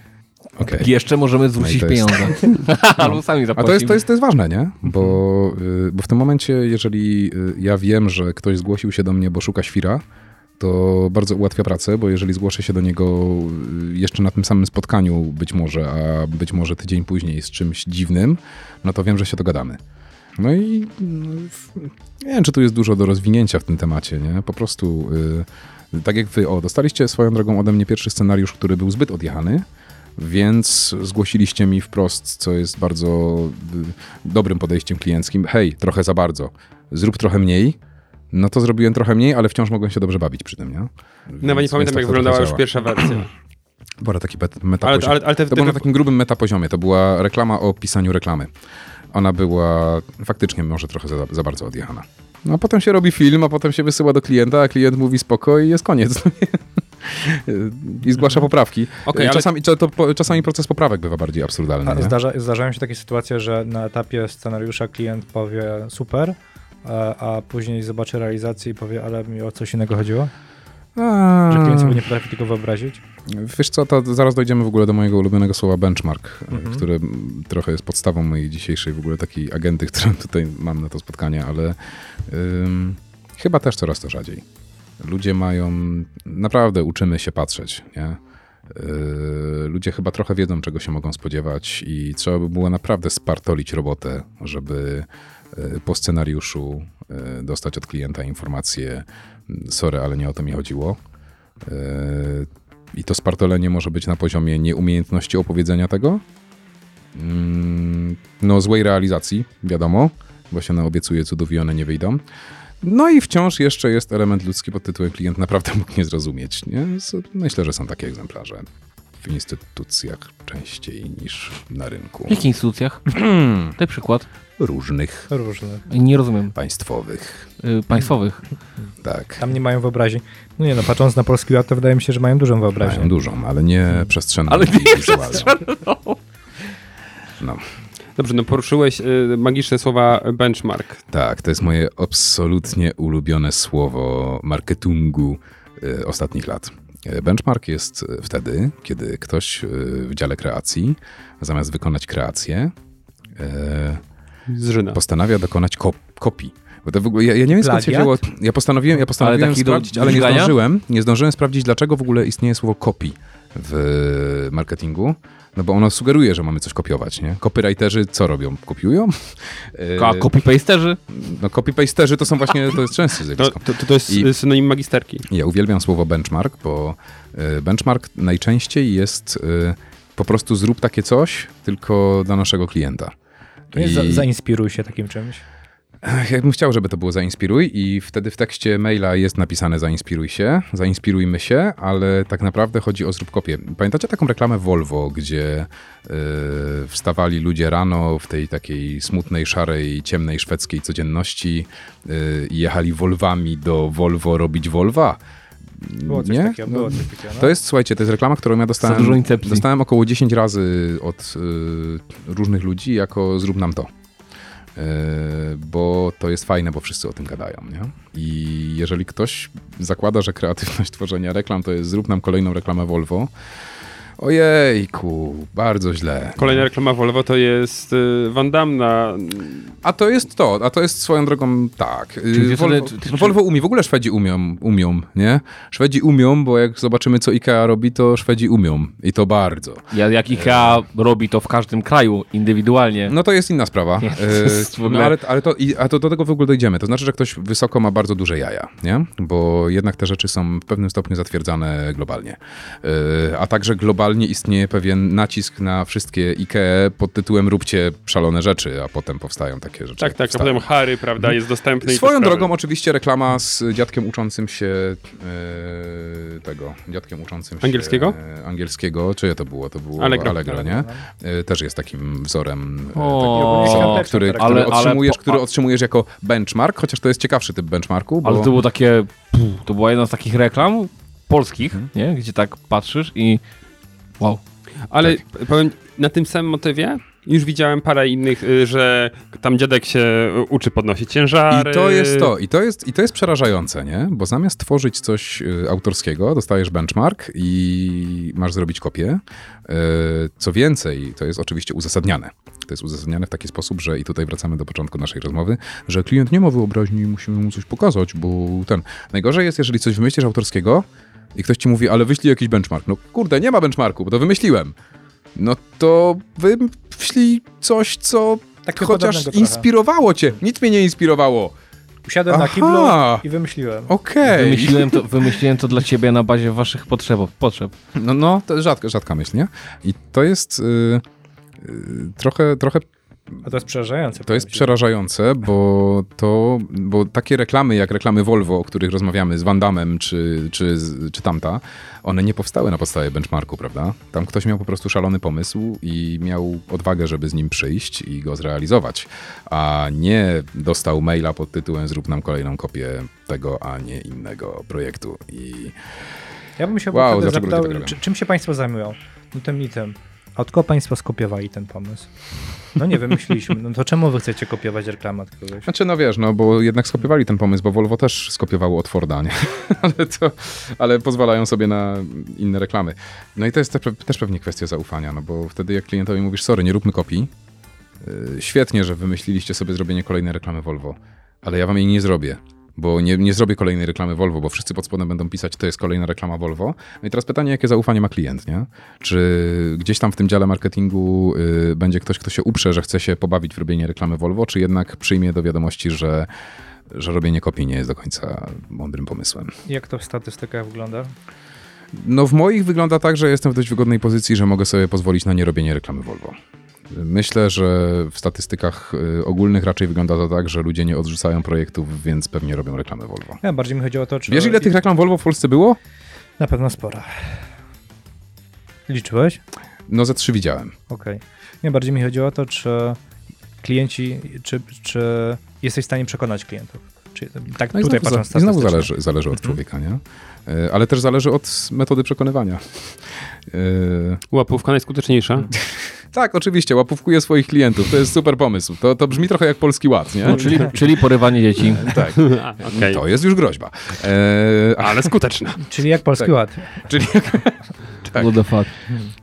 Okej. Jeszcze możemy zwrócić No to jest- pieniądze. Albo sami A zapłacimy. to jest, to, jest, to jest ważne, nie? Bo, y, bo w tym momencie, jeżeli y, ja wiem, że ktoś zgłosił się do mnie, bo szuka świra, to bardzo ułatwia pracę, bo jeżeli zgłoszę się do niego y, jeszcze na tym samym spotkaniu być może, a być może tydzień później z czymś dziwnym, no to wiem, że się dogadamy. No i w- nie wiem, czy tu jest dużo do rozwinięcia w tym temacie, nie? Po prostu y, tak jak wy, o, dostaliście swoją drogą ode mnie pierwszy scenariusz, który był zbyt odjechany, więc zgłosiliście mi wprost, co jest bardzo y, dobrym podejściem klienckim. Hej, trochę za bardzo, zrób trochę mniej. No to zrobiłem trochę mniej, ale wciąż mogłem się dobrze bawić przy tym, nie? Nawet nie Więc- więc pamiętam, tak jak to wyglądała już pierwsza wersja. Była taki bet- meta Ale, ale, ale te, To te, było na takim grubym metapoziomie. To była reklama o pisaniu reklamy. Ona była faktycznie może trochę za, za bardzo odjechana. No a potem się robi film, a potem się wysyła do klienta, a klient mówi spoko i jest koniec. I zgłasza poprawki. Okej, ale- czasami, to, po- czasami proces poprawek bywa bardziej absurdalny. Nie? zdarza, zdarzają się takie sytuacje, że na etapie scenariusza klient powie super, a, a później zobaczy realizację i powie, ale mi o coś innego chodziło? A, Że klient sobie nie potrafi tego wyobrazić? Wiesz co, to zaraz dojdziemy w ogóle do mojego ulubionego słowa benchmark, Mhm. które trochę jest podstawą mojej dzisiejszej w ogóle takiej agendy, którą tutaj mam na to spotkanie, ale ym, chyba też coraz to rzadziej. Ludzie mają, naprawdę uczymy się patrzeć, nie? Yy, Ludzie chyba trochę wiedzą, czego się mogą spodziewać i trzeba by było naprawdę spartolić robotę, żeby po scenariuszu yy, dostać od klienta informację, sorry, ale nie o to mi chodziło. Yy, I to spartolenie może być na poziomie nieumiejętności opowiedzenia tego, mm, no złej realizacji, wiadomo, bo się naobiecuje cudów i one nie wyjdą. No i wciąż jeszcze jest element ludzki pod tytułem klient naprawdę mógł nie zrozumieć. Nie? Myślę, że są takie egzemplarze w instytucjach częściej niż na rynku. W jakich instytucjach? Daj przykład. Różnych Różne. Nie rozumiem. państwowych. Y, państwowych. Tak. Tam nie mają wyobraźni. No nie no, patrząc na polski ład, to wydaje mi się, że mają dużą wyobraźnię. Mają dużą, ale nie przestrzenną. Ale nie wizualną. No. Dobrze, no poruszyłeś y, magiczne słowa benchmark. Tak, to jest moje absolutnie ulubione słowo marketingu e, ostatnich lat. Benchmark jest e, wtedy, kiedy ktoś e, w dziale kreacji, zamiast wykonać kreację, e, Zżyna. postanawia dokonać kop kopii. Bo to w ogóle, ja, ja nie wiem skąd się wzięło. Ja postanowiłem, ja postanowiłem do sprawdzić, ale nie zdążyłem. Nie zdążyłem sprawdzić, dlaczego w ogóle istnieje słowo copy w marketingu. No bo ono sugeruje, że mamy coś kopiować, nie? Copywriterzy co robią? Kopiują? A copy-pasterzy? no copy-pasterzy to są właśnie, to jest częste To, zjawisko. to, to, to jest I- y, synonim magisterki. Ja uwielbiam słowo benchmark, bo y, benchmark najczęściej jest y, po prostu zrób takie coś, tylko dla naszego klienta. To jest I- za, zainspiruj się takim czymś. Ja bym chciał, żeby to było zainspiruj i wtedy w tekście maila jest napisane zainspiruj się, zainspirujmy się, ale tak naprawdę chodzi o zrób kopię. Pamiętacie taką reklamę Volvo, gdzie y, wstawali ludzie rano w tej takiej smutnej, szarej, ciemnej szwedzkiej codzienności y, i jechali Volvami do Volvo robić Volva? Było coś Nie? takiego, No, było coś takiego. No. To jest, słuchajcie, to jest reklama, którą ja dostałem, dostałem około 10 razy od y, różnych ludzi jako zrób nam to. Y, bo to jest fajne, bo wszyscy o tym gadają, nie? I jeżeli ktoś zakłada, że kreatywność tworzenia reklam to jest zrób nam kolejną reklamę Volvo, ojejku, bardzo źle. Kolejna reklama Volvo to jest y, Van Damme na... A to jest to, a to jest swoją drogą tak. Y, Czyli Volvo, czy- czy- Volvo umie, w ogóle Szwedzi umią, umią, nie? Szwedzi umią, bo jak zobaczymy, co IKEA robi, to Szwedzi umią. I to bardzo. Ja, jak IKEA robi to w każdym kraju indywidualnie. No to jest inna sprawa. Nie, to jest w no, ale ale to, i, a to do tego w ogóle dojdziemy. To znaczy, że ktoś wysoko ma bardzo duże jaja, nie? Bo jednak te rzeczy są w pewnym stopniu zatwierdzane globalnie. E, A także globalnie istnieje pewien nacisk na wszystkie IKE pod tytułem róbcie szalone rzeczy, a potem powstają takie rzeczy. Tak, tak, a potem Harry, prawda, jest dostępny Swoją drogą oczywiście reklama z dziadkiem uczącym się e, tego, dziadkiem uczącym się Angielskiego? e, angielskiego, czyje to było? To było Allegro. Allegro, nie? E, też jest takim wzorem, e, O, świąteczny który, który, Ale- ale otrzymujesz, po- który a- otrzymujesz jako benchmark, chociaż to jest ciekawszy typ benchmarku, bo Ale to było takie... Puh, to była jedna z takich reklam polskich, Mhm. nie? Gdzie tak patrzysz i... Wow. Ale Tak. powiem, na tym samym motywie Już widziałem parę innych, y, że tam dziadek się uczy podnosić ciężary. I to jest to, i to jest, i to jest przerażające, nie? Bo zamiast tworzyć coś y, autorskiego, dostajesz benchmark i masz zrobić kopię. Y, Co więcej, to jest oczywiście uzasadniane. To jest uzasadniane w taki sposób, że i tutaj wracamy do początku naszej rozmowy, że klient nie ma wyobraźni, musimy mu coś pokazać, bo ten. Najgorzej jest, jeżeli coś wymyślisz autorskiego i ktoś ci mówi, ale wyślij jakiś benchmark. No kurde, nie ma benchmarku, bo to wymyśliłem. No to wyślij coś, co chociaż inspirowało cię. Nic mnie nie inspirowało. Usiadłem na Aha. kiblu i wymyśliłem. Okej. Wymyśliłem to, wymyśliłem to dla ciebie na bazie waszych potrzeb. potrzeb. No, no, to rzadka, rzadka myśl, nie? I to jest y, y, trochę, trochę A to jest przerażające. to jest przerażające, bo to, bo takie reklamy jak reklamy Volvo, o których rozmawiamy z Van Damme czy, czy, czy tamta, one nie powstały na podstawie benchmarku, prawda? Tam ktoś miał po prostu szalony pomysł i miał odwagę, żeby z nim przyjść i go zrealizować, a nie dostał maila pod tytułem zrób nam kolejną kopię tego, a nie innego projektu i Ja bym się Wow, tak zapytał, czy, czym się państwo zajmują? No tym i tym. Od kogo państwo skopiowali ten pomysł? No nie wymyśliliśmy. No to czemu wy chcecie kopiować reklamę od kogoś? Znaczy, no wiesz, no bo jednak skopiowali ten pomysł, bo Volvo też skopiowało od Forda, nie? ale, to, ale pozwalają sobie na inne reklamy. No i to jest te, też pewnie kwestia zaufania, no bo wtedy jak klientowi mówisz, sorry, nie róbmy kopii, yy, świetnie, że wymyśliliście sobie zrobienie kolejnej reklamy Volvo, ale ja wam jej nie zrobię. Bo nie, nie zrobię kolejnej reklamy Volvo, bo wszyscy pod spodem będą pisać, to jest kolejna reklama Volvo. No i teraz pytanie, jakie zaufanie ma klient, nie? Czy gdzieś tam w tym dziale marketingu y, będzie ktoś, kto się uprze, że chce się pobawić w robienie reklamy Volvo, czy jednak przyjmie do wiadomości, że, że robienie kopii nie jest do końca mądrym pomysłem? Jak to w statystykach wygląda? No w moich wygląda tak, że jestem w dość wygodnej pozycji, że mogę sobie pozwolić na nierobienie reklamy Volvo. Myślę, że w statystykach y, ogólnych raczej wygląda to tak, że ludzie nie odrzucają projektów, więc pewnie robią reklamę Volvo. Ja, bardziej mi chodziło o to, czy... Wiesz, ile tych reklam Volvo w Polsce było? Na pewno sporo. Liczyłeś? No ze trzy widziałem. Okej. Nie, bardziej mi chodziło o to, czy klienci, czy, czy jesteś w stanie przekonać klientów. Czy, tak No tutaj znowu, patrząc za, i znowu zależy, zależy od człowieka, nie? Y, Ale też zależy od metody przekonywania. Y, Łapówka najskuteczniejsza. Tak, oczywiście, łapówkuję swoich klientów. To jest super pomysł. To, to brzmi trochę jak polski ład, nie? No, czyli, czyli porywanie dzieci. Tak, A, okej. to jest już groźba. E, Ale skuteczna. Czyli jak Polski Tak. Ład. czyli Tak. What the fuck.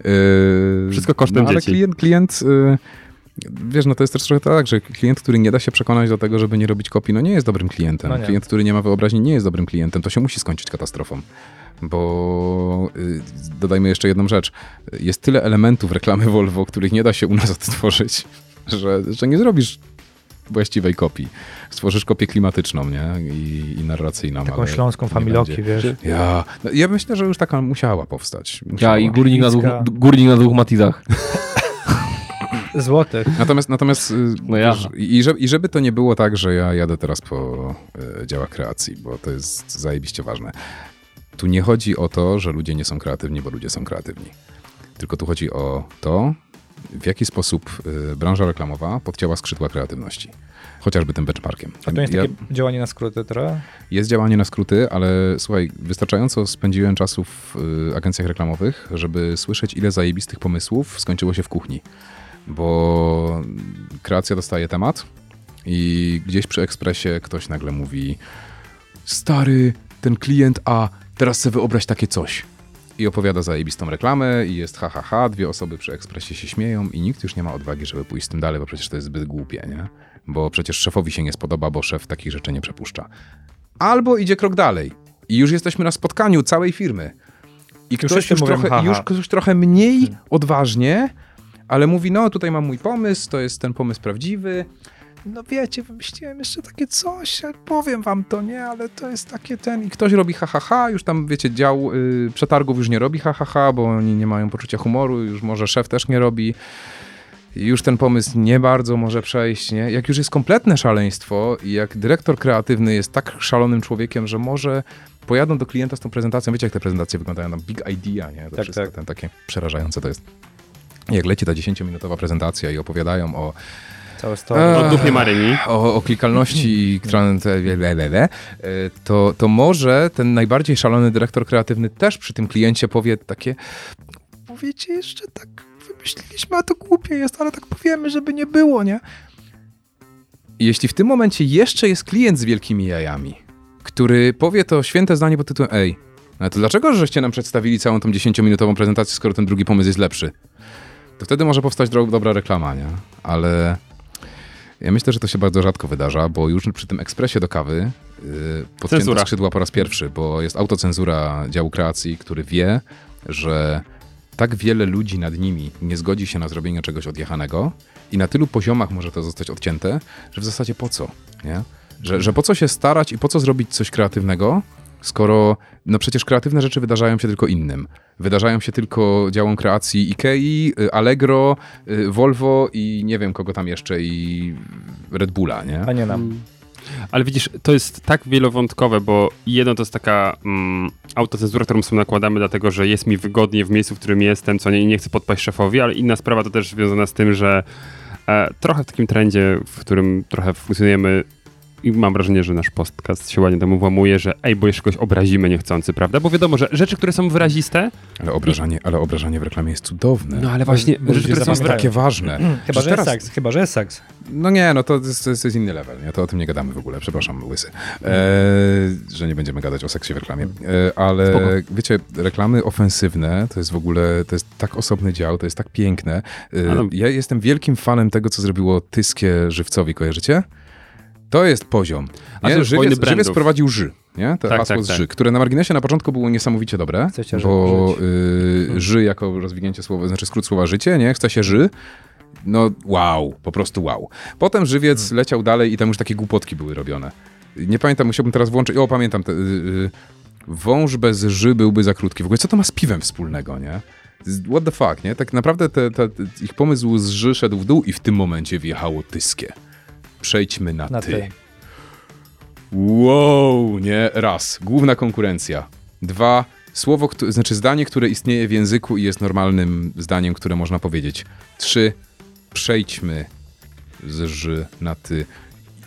Yy, Wszystko kosztem no, ale dzieci. klient, klient yy, wiesz, no to jest też trochę tak, że klient, który nie da się przekonać do tego, żeby nie robić kopii, no nie jest dobrym klientem. No. Klient, który nie ma wyobraźni, nie jest dobrym klientem. To się musi skończyć katastrofą. Bo yy, dodajmy jeszcze jedną rzecz. Jest tyle elementów reklamy Volvo, których nie da się u nas odtworzyć, że, że nie zrobisz właściwej kopii. Stworzysz kopię klimatyczną, nie? I, i narracyjną. Taką ale śląską familoki, będzie. wiesz. Ja, no, ja myślę, że już taka musiała powstać. Ja Musiała. i górnik na, dwóch, górnik na dwóch matizach. Złotych. Natomiast, natomiast No ja. wiesz, i, żeby, i żeby to nie było tak, że ja jadę teraz po y, działach kreacji, bo to jest zajebiście ważne. Tu nie chodzi o to, że ludzie nie są kreatywni, bo ludzie są kreatywni. Tylko tu chodzi o to, w jaki sposób y, branża reklamowa podcięła skrzydła kreatywności. Chociażby tym benchmarkiem. A to jest Ja- takie działanie na skróty trochę? jest działanie na skróty, ale słuchaj, wystarczająco spędziłem czasu w y, agencjach reklamowych, żeby słyszeć, ile zajebistych pomysłów skończyło się w kuchni. Bo kreacja dostaje temat i gdzieś przy ekspresie ktoś nagle mówi: Stary, ten klient, a teraz sobie wyobraź takie coś. I opowiada zajebistą reklamę, i jest ha, ha, ha, dwie osoby przy ekspresie się śmieją, i nikt już nie ma odwagi, żeby pójść z tym dalej, bo przecież to jest zbyt głupie, nie? Bo przecież szefowi się nie spodoba, bo szef takich rzeczy nie przepuszcza albo idzie krok dalej. I już jesteśmy na spotkaniu całej firmy. I Już ktoś wszyscy już, mówią, trochę, już ktoś trochę mniej odważnie, ale mówi, no tutaj mam mój pomysł, to jest ten pomysł prawdziwy. No wiecie, wymyśliłem jeszcze takie coś, powiem wam to, nie, ale to jest takie ten... I ktoś robi ha, ha, ha, już tam, wiecie, dział y, przetargów już nie robi ha, ha, bo oni nie mają poczucia humoru, już może szef też nie robi. Już ten pomysł nie bardzo może przejść, nie? Jak już jest kompletne szaleństwo i jak dyrektor kreatywny jest tak szalonym człowiekiem, że może pojadą do klienta z tą prezentacją, wiecie jak te prezentacje wyglądają, tam big idea, nie? To Tak, wszystko, tak. Ten, takie przerażające to jest. Jak leci ta 10-minutowa prezentacja i opowiadają o, Całe story. Eee. Od dupie Maryni. o, o klikalności e, to, to może ten najbardziej szalony dyrektor kreatywny też przy tym kliencie powie takie powiecie jeszcze tak wymyśliliśmy, a to głupie jest, ale tak powiemy, żeby nie było, nie? Jeśli w tym momencie jeszcze jest klient z wielkimi jajami, który powie to święte zdanie pod tytułem ej, ale to dlaczego żeście nam przedstawili całą tą 10-minutową prezentację, skoro ten drugi pomysł jest lepszy? To wtedy może powstać dobra reklama, nie? Ale ja myślę, że to się bardzo rzadko wydarza, bo już przy tym ekspresie do kawy yy, podcięto Cenzura. skrzydła po raz pierwszy, bo jest autocenzura działu kreacji, który wie, że tak wiele ludzi nad nimi nie zgodzi się na zrobienie czegoś odjechanego i na tylu poziomach może to zostać odcięte, że w zasadzie po co, nie? Że, że po co się starać i po co zrobić coś kreatywnego, skoro no przecież kreatywne rzeczy wydarzają się tylko innym. Wydarzają się tylko działom kreacji Ikei, y, Allegro, y, Volvo i nie wiem kogo tam jeszcze i Red Bulla, nie? A nie nam. Ale widzisz, to jest tak wielowątkowe, bo jedno to jest taka mm, autocenzura, którą sobie nakładamy, dlatego że jest mi wygodnie w miejscu, w którym jestem, co nie, i nie chcę podpaść szefowi, ale inna sprawa to też związana z tym, że e, trochę w takim trendzie, w którym trochę funkcjonujemy i mam wrażenie, że nasz podcast się ładnie temu włamuje, że ej, bo jeszcze kogoś obrazimy niechcący, prawda? Bo wiadomo, że rzeczy, które są wyraziste, Ale obrażanie, ale obrażanie w reklamie jest cudowne. no ale właśnie bo rzeczy, ludzie które są takie ważne. Chyba, Przecież że teraz- seks. Chyba, że seks. No nie, no to jest, to jest, inny level, nie? To o tym nie gadamy w ogóle, przepraszam, łysy. E, że nie będziemy gadać o seksie w reklamie. E, ale Spoko. wiecie, reklamy ofensywne to jest w ogóle, to jest tak osobny dział, to jest tak piękne. E, Ja jestem wielkim fanem tego, co zrobiło Tyskie Żywcowi, kojarzycie? To jest poziom. A Nie? Żywiec, żywiec prowadził ży, nie? To Tak, hasło tak, z tak. ży, które na marginesie na początku było niesamowicie dobre, Chcecie bo y, ży jako rozwinięcie słowa, znaczy skrót słowa życie, nie? Chce się ży, no wow, po prostu wow. Potem żywiec Hmm. leciał dalej i tam już takie głupotki były robione. Nie pamiętam, musiałbym teraz włączyć, o pamiętam, te, y, y, wąż bez ży byłby za krótki. W ogóle co to ma z piwem wspólnego, nie? What the fuck, nie? Tak naprawdę te, te, te, ich pomysł z ży szedł w dół i w tym momencie wjechało tyskie. Przejdźmy na, Na ty. ty. Wow, nie? Raz. Główna konkurencja. Dwa. Słowo, znaczy zdanie, które istnieje w języku i jest normalnym zdaniem, które można powiedzieć. Trzy. Przejdźmy z ży na ty.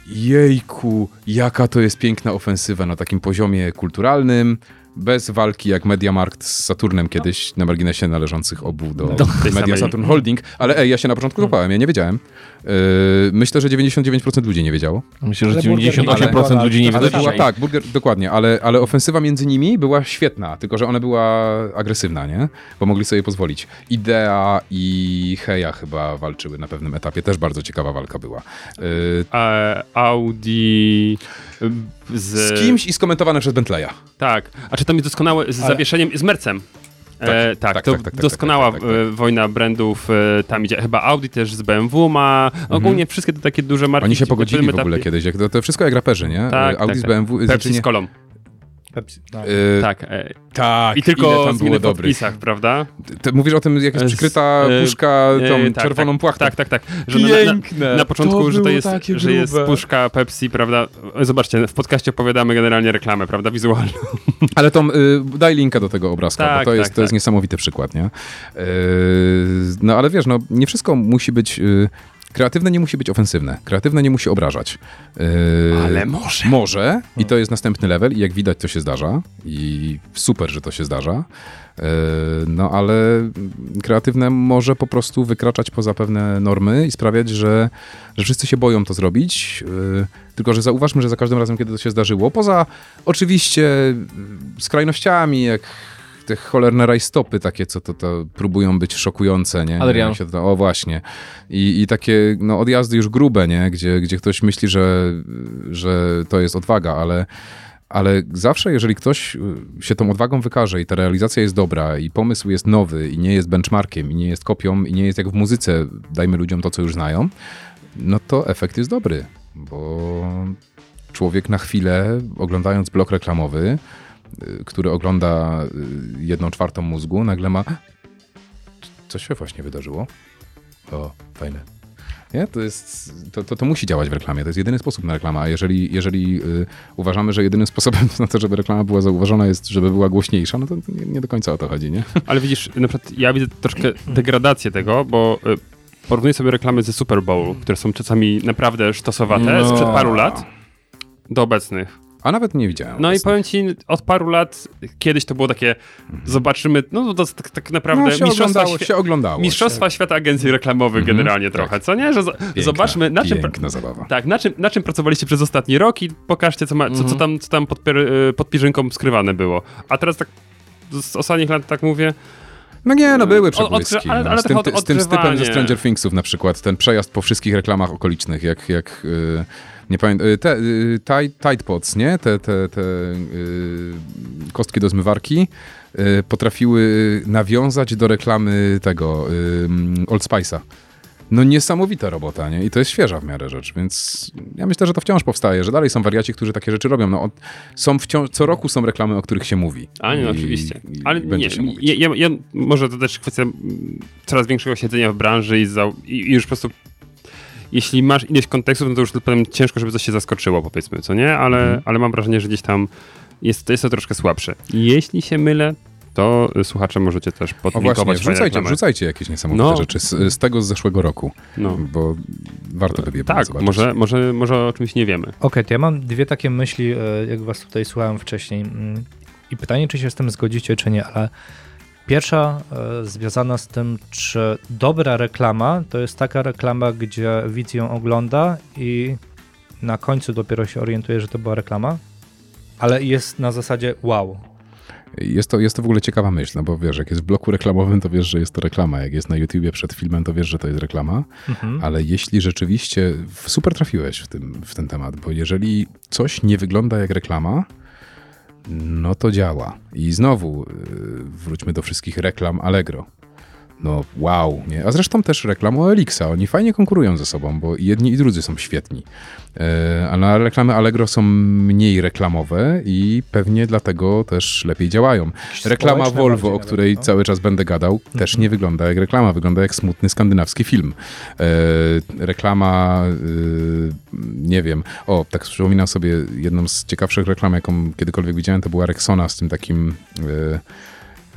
Jejku, jaka to jest piękna ofensywa na takim poziomie kulturalnym, bez walki jak Mediamarkt z Saturnem kiedyś, na marginesie należących obu do tej Media samej. Saturn Holding. Ale ej, ja się na początku kopałem, ja nie wiedziałem. Yy, myślę, że 99% ludzi nie wiedziało. Myślę, że Ale burger 98% nie ludzi nie była- wie Ale do była, tak, burger, dokładnie, ale, ale ofensywa między nimi była świetna, tylko że ona była agresywna, nie? Bo mogli sobie pozwolić. Idea i Heja chyba walczyły na pewnym etapie, też bardzo ciekawa walka była. Yy, e, Audi z... z kimś i skomentowane przez Bentleya. Tak, a czy tam jest doskonałe z Ale- zawieszeniem, z Mercem. E, tak, tak, to tak, tak, tak, doskonała tak, tak, tak, e, wojna brandów e, tam idzie. Chyba Audi też z BMW ma. Ogólnie wszystkie te takie duże marki. Mhm. Oni się pogodzili w ogóle etapie- kiedyś, jak to, to wszystko jak raperzy, nie? Tak, Audi tak, z tak. BMW. Pepsi znaczy nie- z kolą. Pepsi. No. Yy, Tak. E, tak, I ile tylko tam zmiany było w podpisach, prawda? Ty mówisz o tym, jak jest przykryta e, puszka tą E, tak, czerwoną tak, płachtą. Tak, tak, tak. Że na, na, Piękne! na początku, To że to jest, że jest puszka Pepsi, prawda? Zobaczcie, w podcaście opowiadamy generalnie reklamę, prawda? Wizualną. Ale Tom, y, daj linka do tego obrazka, Tak, bo to, jest, tak, to jest niesamowity przykład, nie? Yy, no ale wiesz, no nie wszystko musi być... kreatywne nie musi być ofensywne. Kreatywne nie musi obrażać. Yy, Ale może. Może i to jest następny level i jak widać to się zdarza i super, że to się zdarza. Yy, No ale kreatywne może po prostu wykraczać poza pewne normy i sprawiać, że, że wszyscy się boją to zrobić. Yy, Tylko, że zauważmy, że za każdym razem, kiedy to się zdarzyło, poza oczywiście skrajnościami, jak te cholerne rajstopy takie, co to, to próbują być szokujące, nie? Adrian. Się to, o właśnie. I, I takie no, odjazdy już grube, nie? Gdzie, gdzie ktoś myśli, że, że to jest odwaga, ale, ale zawsze, jeżeli ktoś y, się tą odwagą wykaże i ta realizacja jest dobra i pomysł jest nowy i nie jest benchmarkiem i nie jest kopią i nie jest jak w muzyce, dajmy ludziom to, co już znają, no to efekt jest dobry, bo człowiek na chwilę, oglądając blok reklamowy, który ogląda y, jedną czwartą mózgu, nagle ma co się właśnie wydarzyło? O, fajne. Nie? To, jest, to, to, to musi działać w reklamie. To jest jedyny sposób na reklamę. A jeżeli, jeżeli y, uważamy, że jedynym sposobem na to, żeby reklama była zauważona, jest, żeby była głośniejsza, no to nie, nie do końca o to chodzi, nie? Ale widzisz, na przykład ja widzę troszkę degradację tego, bo y, porównuję sobie reklamy ze Super Bowl, które są czasami naprawdę sztosowate No. sprzed paru lat do obecnych. A nawet nie widziałem. No i powiem ci, od paru lat, kiedyś to było takie, zobaczymy, no to tak, tak naprawdę no, się mistrzostwa, oglądało, się oglądało. mistrzostwa świata agencji reklamowych Mhm. generalnie Tak. trochę, co nie? Że Piękna, zobaczmy, na czym... Piękna zabawa. Tak, na czym, na czym pracowaliście przez ostatni rok i pokażcie, co, ma, co, co tam, co tam pod, y, pod piżynką skrywane było. A teraz tak z ostatnich lat tak mówię, No nie, no były Od- przebłyski. ale- no. ale z, tym, trochę ty- z tym stypem ze. Stranger Thingsów na przykład, ten przejazd po wszystkich reklamach okolicznych, jak, jak y, nie pamiętam, y, te y, Tide, Pods, nie? Te, te, te y, kostki do zmywarki potrafiły nawiązać do reklamy tego Old Spice'a. No niesamowita robota, nie? I to jest świeża w miarę rzecz, więc ja myślę, że to wciąż powstaje, że dalej są wariaci, którzy takie rzeczy robią. No, są wciąż, co roku są reklamy, o których się mówi. A nie, no, oczywiście. Ale nie, ja, ja, ja, może to też kwestia mm, coraz większego siedzenia w branży i, za, i, i już po prostu jeśli masz ileś kontekstów, no to już potem ciężko, żeby coś się zaskoczyło, powiedzmy, co nie? Ale, Mhm. ale mam wrażenie, że gdzieś tam jest, jest to troszkę słabsze. Jeśli się mylę, to y, słuchacze możecie też O podlinkować właśnie, fajne wrzucajcie, wrzucajcie jakieś niesamowite No. rzeczy z, z tego z zeszłego roku, No. bo warto by je było Tak, zobaczyć. może, może, może o czymś nie wiemy. Okej, to ja mam dwie takie myśli, e, jak was tutaj słuchałem wcześniej. Mm, I pytanie, czy się z tym zgodzicie, czy nie, ale pierwsza e, związana z tym, czy dobra reklama to jest taka reklama, gdzie widz ją ogląda i na końcu dopiero się orientuje, że to była reklama, ale jest na zasadzie wow. Jest to, jest to w ogóle ciekawa myśl, no bo wiesz, jak jest w bloku reklamowym, to wiesz, że jest to reklama. Jak jest na YouTubie przed filmem, to wiesz, że to jest reklama. Mhm. Ale jeśli rzeczywiście super trafiłeś w, tym, w ten temat, bo jeżeli coś nie wygląda jak reklama, no to działa. I znowu yy, wróćmy do wszystkich reklam Allegro. No wow, nie? A zresztą też reklam o Elixa. Oni fajnie konkurują ze sobą, bo jedni i drudzy są świetni. E, A na reklamy Allegro są mniej reklamowe i pewnie dlatego też lepiej działają. Reklama społeczne Volvo, o której no. cały czas będę gadał, też nie wygląda jak reklama, wygląda jak smutny skandynawski film. E, reklama, e, nie wiem, o, tak przypominam sobie jedną z ciekawszych reklam, jaką kiedykolwiek widziałem, to była Rexona z tym takim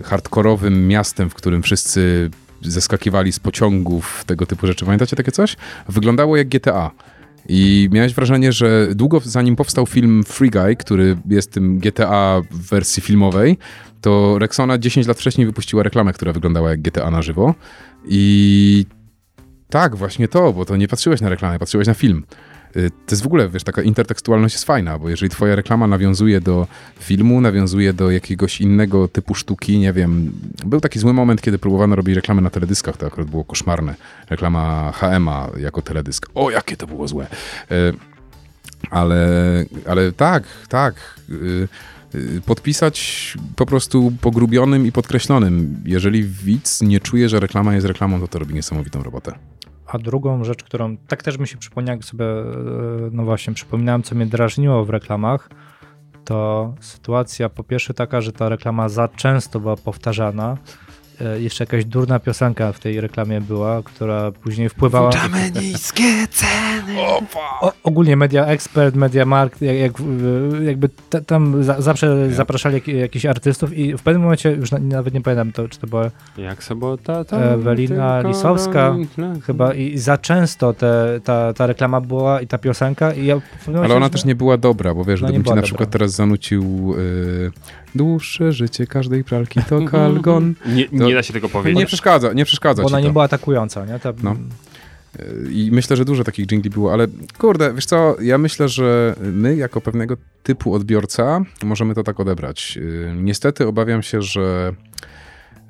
hardkorowym miastem, w którym wszyscy zeskakiwali z pociągów, tego typu rzeczy. Pamiętacie takie coś? Wyglądało jak GTA. I miałeś wrażenie, że długo zanim powstał film Free Guy, który jest tym GTA w wersji filmowej, to Rexona 10 lat wcześniej wypuściła reklamę, która wyglądała jak GTA na żywo. I tak, właśnie to, bo to nie patrzyłeś na reklamę, patrzyłeś na film. Y, To jest w ogóle, wiesz, taka intertekstualność jest fajna, bo jeżeli twoja reklama nawiązuje do filmu, nawiązuje do jakiegoś innego typu sztuki, nie wiem, był taki zły moment, kiedy próbowano robić reklamy na teledyskach, to akurat było koszmarne. Reklama HM-a jako teledysk. O, jakie to było złe. Y, Ale, ale tak, tak. y, Podpisać po prostu pogrubionym i podkreślonym. Jeżeli widz nie czuje, że reklama jest reklamą, to to robi niesamowitą robotę. A drugą rzecz, którą tak też mi się przypomniała, jak sobie, e, no właśnie, przypominałem, co mnie drażniło w reklamach, to sytuacja po pierwsze taka, że ta reklama za często była powtarzana. E, Jeszcze jakaś durna piosenka w tej reklamie była, która później wpływała. niskie ceny. O, ogólnie Media Expert, Media Markt, jak, jak, jakby te, tam za, zawsze zapraszali jak, jakichś artystów i w pewnym momencie, już na, nawet nie pamiętam, to, czy to była Jak sobota to Ewelina tylko Lisowska do- chyba i za często te, ta, ta reklama była i ta piosenka i ja Ale ona też nie była dobra, bo wiesz, No gdybym ci na dobra. przykład teraz zanucił y, dłuższe życie każdej pralki to kalgon. Nie, To- nie da się tego powiedzieć. Nie przeszkadza, nie przeszkadza bo ci ona to. nie była atakująca, nie? Ta, No. I myślę, że dużo takich jingli było, ale kurde, wiesz co, ja myślę, że my jako pewnego typu odbiorca możemy to tak odebrać. Yy, Niestety obawiam się, że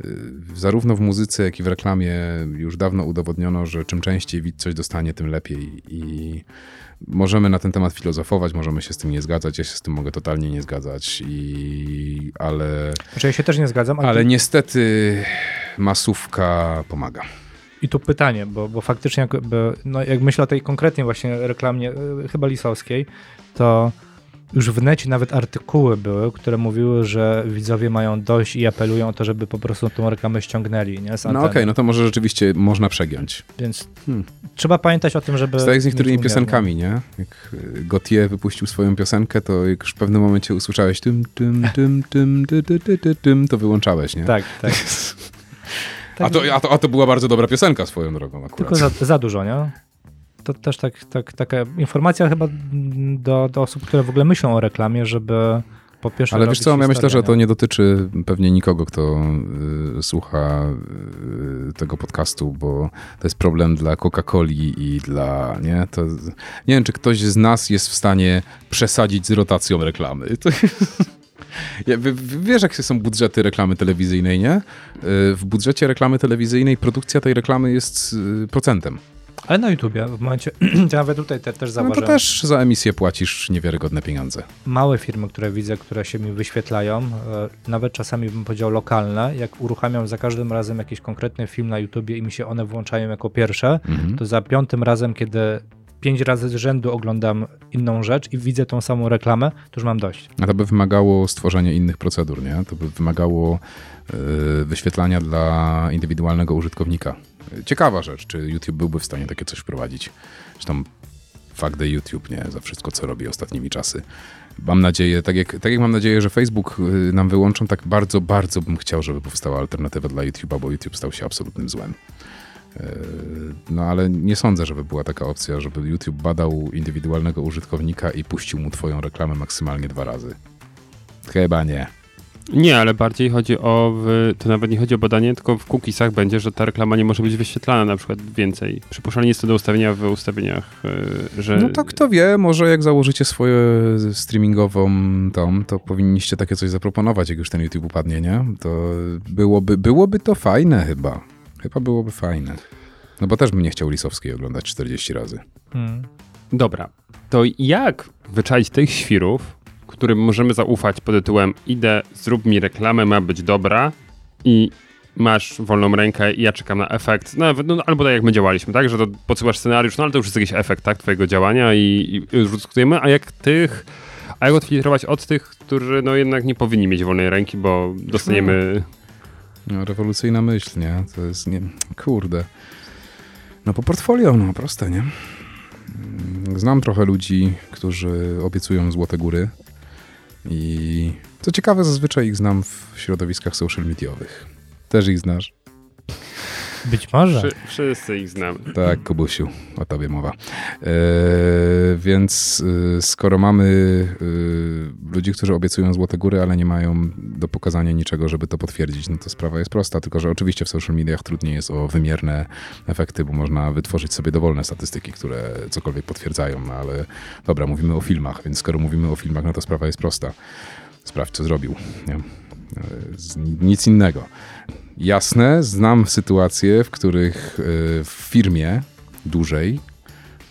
yy, zarówno w muzyce, jak i w reklamie już dawno udowodniono, że czym częściej widz coś dostanie, tym lepiej i możemy na ten temat filozofować, możemy się z tym nie zgadzać, ja się z tym mogę totalnie nie zgadzać, i, ale, Znaczy ja się też nie zgadzam, ale, ale niestety masówka pomaga. I tu pytanie, bo, bo faktycznie jakby, no jak myślę o tej konkretnie właśnie reklamie, y, chyba lisowskiej, to już w necie nawet artykuły były, które mówiły, że widzowie mają dość i apelują o to, żeby po prostu tą reklamę ściągnęli, nie? No okej, no to może rzeczywiście można przegiąć. Więc Hmm. trzeba pamiętać o tym, żeby... Tak jak z niektórymi piosenkami, nie? Jak y, Gautier wypuścił swoją piosenkę, to jak już w pewnym momencie usłyszałeś tym, tym, tym, tym, ty, ty, ty, ty, tym, to wyłączałeś, nie? nie? Tak, tak. A to, a, to, a to była bardzo dobra piosenka swoją drogą akurat. Tylko za, za dużo, nie? to też tak, tak, taka informacja chyba do, do osób, które w ogóle myślą o reklamie, żeby po pierwsze Ale wiesz co, ja myślę, że to nie? dotyczy pewnie nikogo, kto y, słucha y, tego podcastu, bo to jest problem dla Coca-Coli i dla, nie, to, nie wiem, czy ktoś z nas jest w stanie przesadzić z rotacją reklamy. To, ja, w- w- wiesz, jakie są budżety reklamy telewizyjnej, nie? Y, W budżecie reklamy telewizyjnej produkcja tej reklamy jest y, procentem. Ale na YouTubie, w momencie, nawet tutaj te, też No to zauważyłem, też za emisję płacisz niewiarygodne pieniądze. małe firmy, które widzę, które się mi wyświetlają, e, nawet czasami bym powiedział lokalne, jak uruchamiam za każdym razem jakiś konkretny film na YouTubie i mi się one włączają jako pierwsze, Mhm. to za piątym razem, kiedy pięć razy z rzędu oglądam inną rzecz i widzę tą samą reklamę, to już mam dość. A to by wymagało stworzenia innych procedur, nie? To by wymagało y, wyświetlania dla indywidualnego użytkownika. Ciekawa rzecz, czy YouTube byłby w stanie takie coś wprowadzić. Zresztą fakt the YouTube, nie? Za wszystko, co robi ostatnimi czasy. Mam nadzieję, tak jak, tak jak mam nadzieję, że Facebook y, nam wyłączą, tak bardzo, bardzo bym chciał, żeby powstała alternatywa dla YouTube'a, bo YouTube stał się absolutnym złem. Y, No ale nie sądzę, żeby była taka opcja, żeby YouTube badał indywidualnego użytkownika i puścił mu twoją reklamę maksymalnie dwa razy. Chyba nie. Nie, ale bardziej chodzi o, w, to nawet nie chodzi o badanie, tylko w cookiesach będzie, że ta reklama nie może być wyświetlana na przykład więcej. Przypuszczalnie jest to do ustawienia w ustawieniach, y, że... No to kto wie, może jak założycie swoją streamingową tom, to powinniście takie coś zaproponować, jak już ten YouTube upadnie, nie? To byłoby, byłoby to fajne chyba. Chyba byłoby fajne. No bo też bym nie chciał Lisowskiej oglądać 40 razy. Hmm. Dobra, to jak wyczaić tych świrów, którym możemy zaufać pod tytułem idę, zrób mi reklamę, ma być dobra i masz wolną rękę i ja czekam na efekt, no, no, albo tak jak my działaliśmy, tak, że to podsyłasz scenariusz, no ale to już jest jakiś efekt, tak, twojego działania i, i już dyskutujemy, a jak tych, a jak odfiltrować od tych, którzy no jednak nie powinni mieć wolnej ręki, bo dostaniemy... No, rewolucyjna myśl, nie? To jest, nie... Kurde. No po portfolio, no proste, nie? Mm, Znam trochę ludzi, którzy obiecują złote góry i co ciekawe, zazwyczaj ich znam w środowiskach social mediowych. Też ich znasz? Być może. Wszy, wszyscy ich znamy. Tak, Kubusiu, o tobie mowa. E, więc e, skoro mamy e, ludzi, którzy obiecują złote góry, ale nie mają do pokazania niczego, żeby to potwierdzić, no to sprawa jest prosta, tylko że oczywiście w social mediach trudniej jest o wymierne efekty, bo można wytworzyć sobie dowolne statystyki, które cokolwiek potwierdzają, no ale dobra, mówimy o filmach, więc skoro mówimy o filmach, no to sprawa jest prosta. Sprawdź, co zrobił. Nie? E, z- Nic innego. Jasne, znam sytuacje, w których e, w firmie dużej,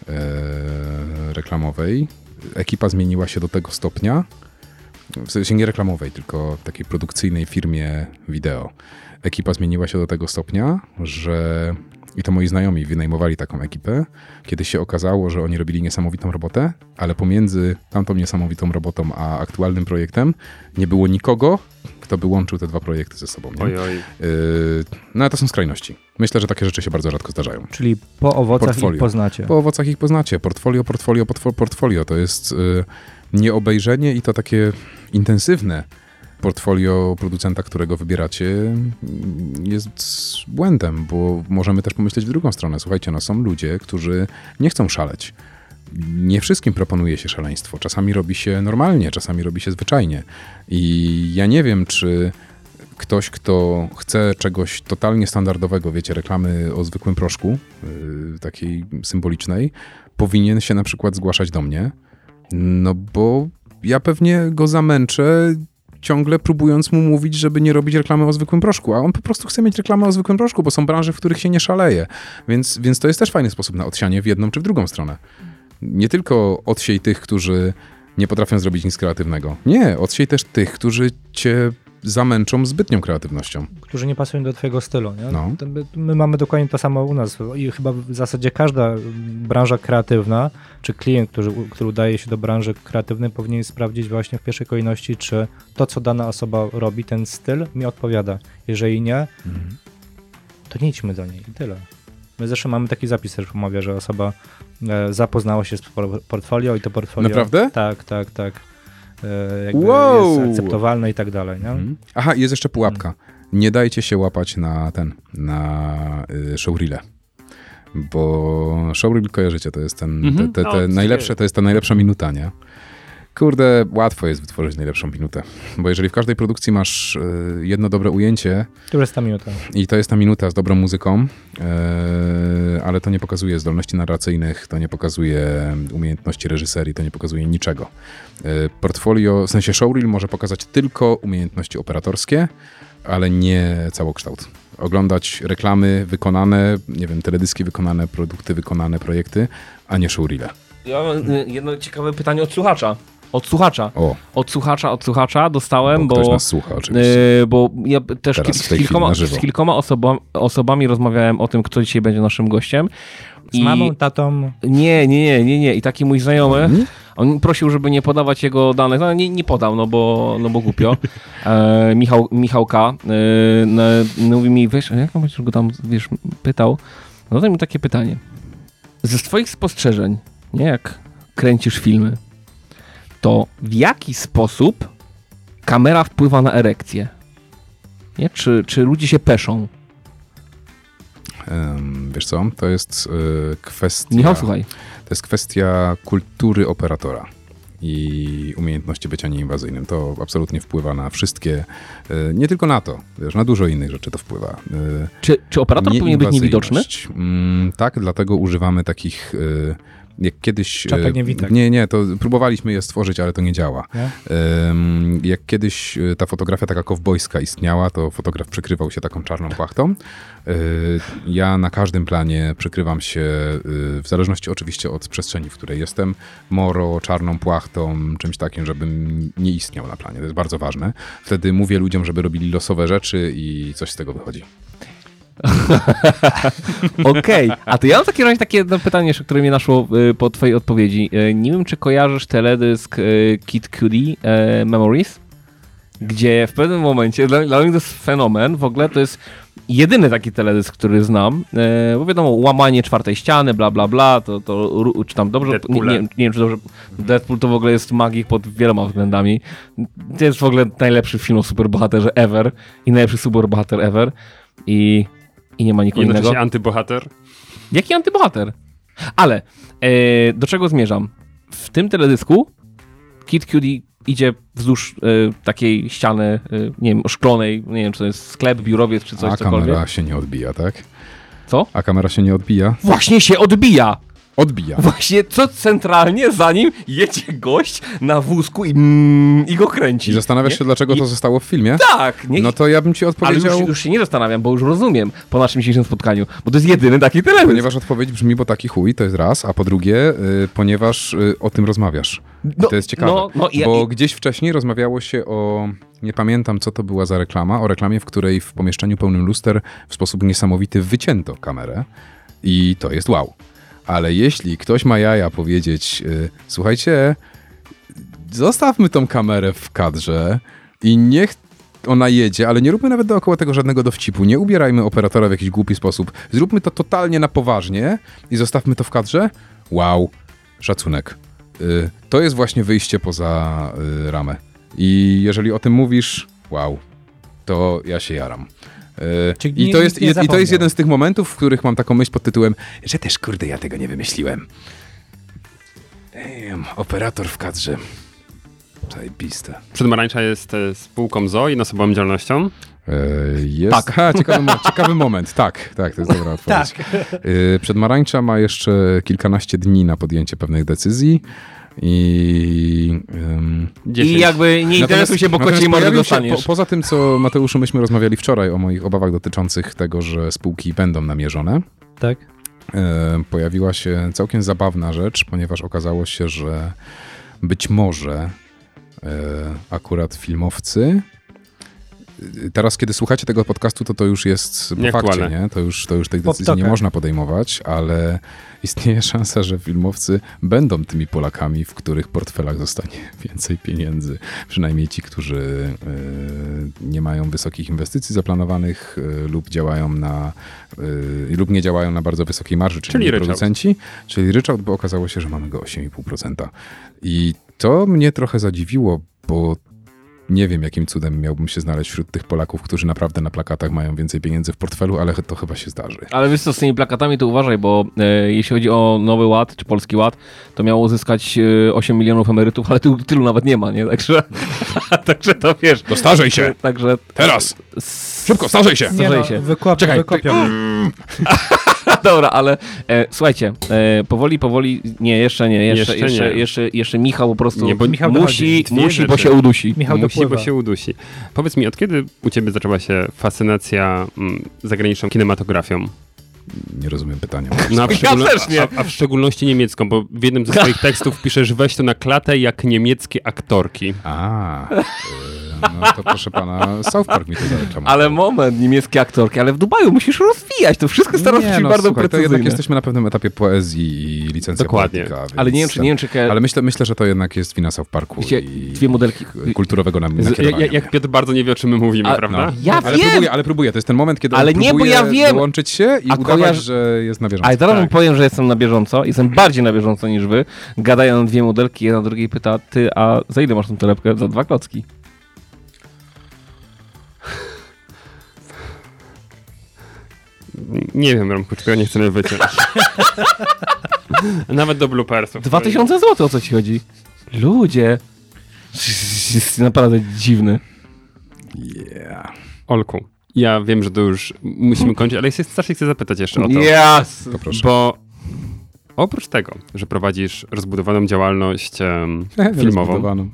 e, reklamowej, ekipa zmieniła się do tego stopnia, w sensie nie reklamowej, tylko takiej produkcyjnej firmie wideo. Ekipa zmieniła się do tego stopnia, że i to moi znajomi wynajmowali taką ekipę, kiedy się okazało, że oni robili niesamowitą robotę, ale pomiędzy tamtą niesamowitą robotą a aktualnym projektem nie było nikogo, kto by łączył te dwa projekty ze sobą. Nie? Oj, oj. Yy, no ale to są skrajności. Myślę, że takie rzeczy się bardzo rzadko zdarzają. Czyli po owocach Portfolio. ich poznacie. Po owocach ich poznacie. Portfolio, portfolio, portfolio, portfolio. To jest y, nieobejrzenie i to takie intensywne portfolio producenta, którego wybieracie, jest błędem, bo możemy też pomyśleć w drugą stronę. Słuchajcie, no są ludzie, którzy nie chcą szaleć. Nie wszystkim proponuje się szaleństwo. Czasami robi się normalnie, czasami robi się zwyczajnie. I ja nie wiem, czy ktoś, kto chce czegoś totalnie standardowego, wiecie, reklamy o zwykłym proszku, yy, takiej symbolicznej, powinien się na przykład zgłaszać do mnie, no bo ja pewnie go zamęczę ciągle próbując mu mówić, żeby nie robić reklamy o zwykłym proszku, a on po prostu chce mieć reklamę o zwykłym proszku, bo są branże, w których się nie szaleje. Więc, więc to jest też fajny sposób na odsianie w jedną czy w drugą stronę. Nie tylko odsiej tych, którzy nie potrafią zrobić nic kreatywnego. Nie, odsiej też tych, którzy cię zamęczą zbytnią kreatywnością. którzy nie pasują do twojego stylu. Nie? No. My, my mamy dokładnie to samo u nas i chyba w zasadzie każda branża kreatywna, czy klient, który, który udaje się do branży kreatywnej powinien sprawdzić właśnie w pierwszej kolejności, czy to, co dana osoba robi, ten styl mi odpowiada. Jeżeli nie, to nie idźmy do niej i tyle. My zresztą mamy taki zapis też w umowie, że osoba e, zapoznała się z por- portfolio i to portfolio... Naprawdę? Tak, tak, tak. E, jakby Wow! jest akceptowalne i tak dalej. Nie? Mhm. Aha, jest jeszcze pułapka. Nie dajcie się łapać na ten, na y, showreele. Bo showreel kojarzycie, to jest ten, Mhm. te, te, te No, najlepsze, to jest ta najlepsza minuta, nie? Kurde, łatwo jest wytworzyć najlepszą minutę, bo jeżeli w każdej produkcji masz y, jedno dobre ujęcie Które jest ta minuta? i to jest ta minuta z dobrą muzyką, y, ale to nie pokazuje zdolności narracyjnych, to nie pokazuje umiejętności reżyserii, to nie pokazuje niczego. Y, portfolio, w sensie showreel może pokazać tylko umiejętności operatorskie, ale nie całokształt. Oglądać reklamy wykonane, nie wiem, teledyski wykonane, produkty wykonane, projekty, a nie showreele. Ja mam jedno ciekawe pytanie od słuchacza. Od słuchacza. O, Od słuchacza, od słuchacza dostałem, bo bo... ktoś nas słucha oczywiście. Yy, bo ja też Teraz, z kilkoma, z kilkoma osoba, osobami rozmawiałem o tym, kto dzisiaj będzie naszym gościem. Z mamą, tatą? Nie, nie, nie, nie, nie. I taki mój znajomy, Mhm. on prosił, żeby nie podawać jego danych. No nie, nie podał, no bo, no bo głupio. E, Michał, Michał K. E, no, no, mówi mi, wiesz, jak on go tam, wiesz, pytał. No to mi takie pytanie. Ze swoich spostrzeżeń, nie, jak kręcisz filmy, to w jaki sposób kamera wpływa na erekcję? Nie? Czy, czy ludzie się peszą? Wiesz co, to jest y, kwestia... Michał, słuchaj. To jest kwestia kultury operatora i umiejętności bycia nieinwazyjnym. To absolutnie wpływa na wszystkie, y, nie tylko na to, wiesz, na dużo innych rzeczy to wpływa. Y, Czy, czy operator powinien być niewidoczny? Mm, tak, dlatego używamy takich. Jak kiedyś. Czatek y, niewitek. Nie, nie, to próbowaliśmy je stworzyć, ale to nie działa. Nie? Jak kiedyś y, ta fotografia taka kowbojska istniała, to fotograf przykrywał się taką czarną płachtą. Y, Ja na każdym planie przykrywam się, w zależności oczywiście od przestrzeni, w której jestem, moro, czarną płachtą, czymś takim, żebym nie istniał na planie. To jest bardzo ważne. Wtedy mówię ludziom, żeby robili losowe rzeczy i coś z tego wychodzi. Okej, a to ja mam w takim razie takie jedno pytanie, które mnie naszło y, po twojej odpowiedzi. Y, nie wiem, czy kojarzysz teledysk y, Kid Cudi Memories, gdzie w pewnym momencie, dla, dla mnie to jest fenomen, w ogóle to jest jedyny taki teledysk, który znam, bo wiadomo, łamanie czwartej ściany, bla, bla, bla, to, to czy tam dobrze, nie, nie, nie wiem, czy dobrze, Deadpool to w ogóle jest magik pod wieloma względami. To jest w ogóle najlepszy film o superbohaterze ever i najlepszy superbohater ever i, i nie ma nikogo innego. Jednocześnie antybohater. Jaki antybohater? Ale e, do czego zmierzam? W tym teledysku Kid Cudi idzie wzdłuż e, takiej ściany, e, nie wiem, szklonej, nie wiem, czy to jest sklep, biurowiec, czy coś, A cokolwiek. kamera się nie odbija, tak? Co? A kamera się nie odbija? Właśnie się odbija! Odbija. Właśnie co centralnie za nim jedzie gość na wózku i, mm, i go kręci. I zastanawiasz Nie? się, dlaczego I- to zostało w filmie? Tak! Nie, No to ja bym ci ale odpowiedział, już, już się nie zastanawiam, bo już rozumiem po naszym dzisiejszym spotkaniu, bo to jest jedyny taki teledysk. ponieważ odpowiedź brzmi, bo taki chuj, to jest raz, a po drugie, y, ponieważ y, o tym rozmawiasz. No, to jest ciekawe, no, no i- bo i- gdzieś wcześniej rozmawiało się o, nie pamiętam co to była za reklama, o reklamie, w której w pomieszczeniu pełnym luster w sposób niesamowity wycięto kamerę i to jest wow. Ale jeśli ktoś ma jaja powiedzieć, y, słuchajcie, zostawmy tą kamerę w kadrze i niech ona jedzie, ale nie róbmy nawet dookoła tego żadnego dowcipu. Nie ubierajmy operatora w jakiś głupi sposób. Zróbmy to totalnie na poważnie i zostawmy to w kadrze. Wow, szacunek. Y, to jest właśnie wyjście poza y, ramę. I jeżeli o tym mówisz, wow, to ja się jaram. Y, Czyli I nie- to, jest, i, I to jest jeden z tych momentów, w których mam taką myśl pod tytułem, że też kurde, ja tego nie wymyśliłem. Damn, operator w kadrze. Zajebiste. Przedmarańcza jest e, spółką ZO i osobową działalnością. E, Jest. Tak. Ha, ciekawy, mo- ciekawy moment. Tak, tak, to jest dobra odpowiedź. E, Przedmarańcza ma jeszcze kilkanaście dni na podjęcie pewnych decyzji i... ym, I 10. jakby nie interesuj się, bo kociej się- dostaniesz. Po, poza tym, co Mateuszu, myśmy rozmawiali wczoraj o moich obawach dotyczących tego, że spółki będą namierzone, Tak? e, pojawiła się całkiem zabawna rzecz, ponieważ okazało się, że być może e, akurat filmowcy. e, Teraz, kiedy słuchacie tego podcastu, to to już jest po fakcie, nie? To już, to już Po decyzji nie można podejmować, ale istnieje szansa, że filmowcy będą tymi Polakami, w których portfelach zostanie więcej pieniędzy. Przynajmniej ci, którzy e, nie mają wysokich inwestycji zaplanowanych e, lub działają na e, lub nie działają na bardzo wysokiej marży, czyli, Czyli producenci, czyli ryczałt, bo okazało się, że mamy go 8,5%. I to mnie trochę zadziwiło, bo Nie wiem, jakim cudem miałbym się znaleźć wśród tych Polaków, którzy naprawdę na plakatach mają więcej pieniędzy w portfelu, ale to chyba się zdarzy. Ale wiesz co, z tymi plakatami to uważaj, bo e, jeśli chodzi o Nowy Ład, czy Polski Ład, to miało uzyskać e, 8 milionów emerytów, ale tylu, tylu nawet nie ma, nie? Także, także to wiesz. To starzej się! Także Teraz! Szybko, starzej się! Nie no, się. wykopią, Czekaj, wykopią. Dobra, ale e, słuchajcie, e, powoli, powoli, nie, jeszcze nie, jeszcze, Jeszcze jeszcze, nie. jeszcze, jeszcze, Michał po prostu Nie, bo Michał musi, musi bo się udusi. Michał Musi, dopływa. bo się udusi. Powiedz mi, od kiedy u ciebie zaczęła się fascynacja mm, zagraniczną kinematografią? Nie rozumiem pytania. No, a, w Ja szczególno- też nie. a, a w szczególności niemiecką, bo w jednym ze swoich tekstów piszesz weź to na klatę jak niemieckie aktorki. A, y, no to proszę pana, South Park mi to zareklamował. Ale moment, niemieckie aktorki, ale w Dubaju musisz rozwijać, to wszystko starasz się no, bardzo słuchaj, to precyzyjnie. jednak jesteśmy na pewnym etapie poezji i licencja Dokładnie. więc Ale nie wiem, czy, nie wiem, czy Ale myślę, myślę, że to jednak jest wina South Parku Wiecie, i dwie modelki. kulturowego nam jak, jak Piotr bardzo nie wie, o czym my mówimy, A- prawda? No. Ja ale wiem! próbuję, ale próbuję. To jest ten moment, kiedy Ale nie, bo ja wiem. dołączyć się i A udawać, kojarz- że jest na bieżąco. Ale teraz wam Tak. powiem, że jestem na bieżąco, jestem bardziej na bieżąco niż wy. Gadają na dwie modelki, jedna drugiej pyta, ty, a za ile masz tą torebkę? Za dwa klocki. Nie wiem, Romku, czego nie chcemy wyciąć. Nawet do bloopersów. 2000 zł, o co ci chodzi? Ludzie. Jest naprawdę dziwny. Yeah. Olku, ja wiem, że to już musimy kończyć, ale się strasznie chcę zapytać jeszcze o to. Yes. To proszę. Bo oprócz tego, że prowadzisz rozbudowaną działalność filmową, Rozbudowaną.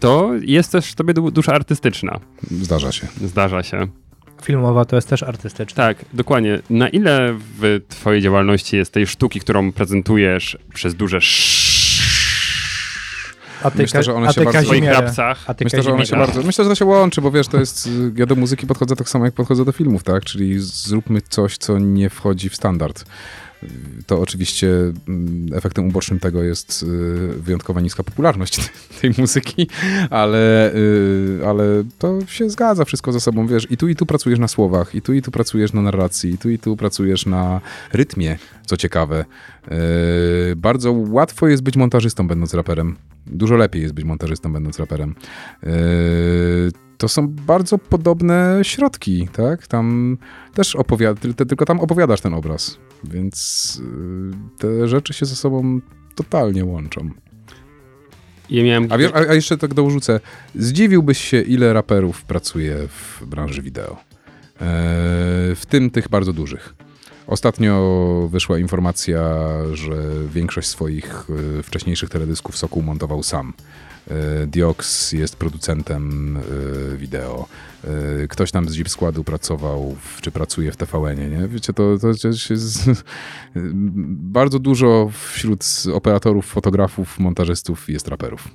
to jest też w tobie du- dusza artystyczna. Zdarza się. Zdarza się. Filmowa to jest też artystyczne. Tak, dokładnie. Na ile w twojej działalności jest tej sztuki, którą prezentujesz przez duże. A ty, Myślę, że one a się bardzo- swoich ty Myślę, że one się bardzo, myślę, że to się łączy, bo wiesz, to jest, y, ja do muzyki podchodzę tak samo, jak podchodzę do filmów, tak? Czyli zróbmy coś, co nie wchodzi w standard. To oczywiście mm, efektem ubocznym tego jest y, wyjątkowo niska popularność tej muzyki, ale, y, ale to się zgadza wszystko ze sobą, wiesz, i tu i tu pracujesz na słowach, i tu i tu pracujesz na narracji, i tu i tu pracujesz na rytmie, co ciekawe. Y, Bardzo łatwo jest być montażystą, będąc raperem. Dużo lepiej jest być montażystą, będąc raperem. To są bardzo podobne środki, tak? Tam też opowiadasz, tylko tam opowiadasz ten obraz, więc yy, te rzeczy się ze sobą totalnie łączą. Ja miałem... A, wiesz, a, jeszcze tak dorzucę, zdziwiłbyś się, ile raperów pracuje w branży wideo. Yy, w tym tych bardzo dużych. Ostatnio wyszła informacja, że większość swoich y, wcześniejszych teledysków Sokół montował sam. Y, Diox jest producentem y, wideo. Y, Ktoś tam z Jeep Składu pracował, czy pracuje w TVN-ie, nie? Wiecie, to, to jest- bardzo dużo wśród operatorów, fotografów, montażystów jest raperów.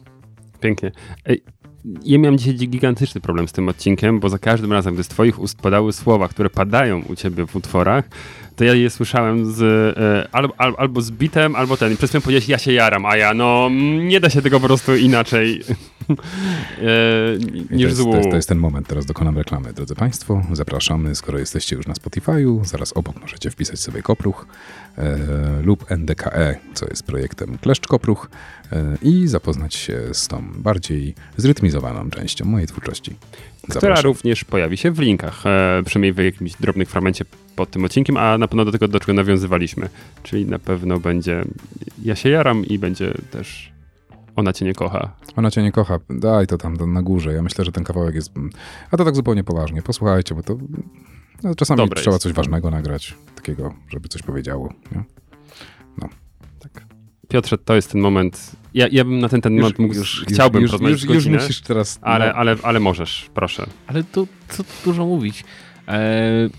Pięknie. Ej, ja miałem dzisiaj gigantyczny problem z tym odcinkiem, bo za każdym razem, gdy z twoich ust padały słowa, które padają u ciebie w utworach, to ja je słyszałem z, e, albo, al, albo z bitem, albo ten. Przez chwilę powiedziałeś, ja się jaram, a ja, no, nie da się tego po prostu inaczej e, niż to, jest, złu. to, jest, to jest ten moment, teraz dokonam reklamy. Drodzy Państwo, zapraszamy, skoro jesteście już na Spotify'u, zaraz obok możecie wpisać sobie Kopruch e, lub NDKE, co jest projektem Kleszcz Kopruch e, i zapoznać się z tą bardziej zrytmizowaną częścią mojej twórczości. Która Zapraszam. również pojawi się w linkach, e, przynajmniej w jakimś drobnych fragmencie pod tym odcinkiem, a na pewno do tego, do czego nawiązywaliśmy. Czyli na pewno będzie ja się jaram i będzie też ona cię nie kocha. Ona cię nie kocha, daj to tam na górze. Ja myślę, że ten kawałek jest... A to tak zupełnie poważnie. Posłuchajcie, bo to... No, czasami Dobre trzeba jest. coś ważnego nagrać, takiego, żeby coś powiedziało. Nie? Piotrze, to jest ten moment. Ja, ja bym na ten, ten moment mógł, chciałbym już, rozmawiać już, już, już godzinę, musisz teraz... ale, no, ale, ale możesz, proszę. Ale tu co tu dużo mówić. Eee,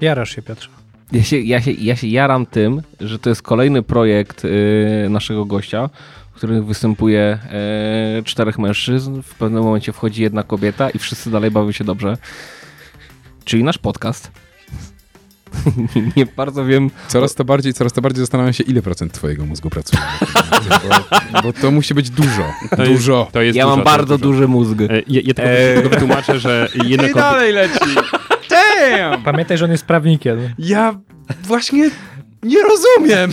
Jarasz się, Piotrze. ja, się, ja, się, ja się jaram tym, że to jest kolejny projekt y, naszego gościa, w którym występuje e, czterech mężczyzn. W pewnym momencie wchodzi jedna kobieta i wszyscy dalej bawią się dobrze. Czyli nasz podcast. Nie bardzo wiem. Coraz to bardziej, coraz to bardziej zastanawiam się, ile procent twojego mózgu pracuje. bo, bo to musi być dużo. To dużo. Jest, to jest Ja dużo, mam bardzo dużo. duży mózg. E, Ja, ja tylko, tylko wytłumaczę, że jedna kobieta... leci. Damn! Pamiętaj, że on jest prawnikiem. Ja właśnie nie rozumiem.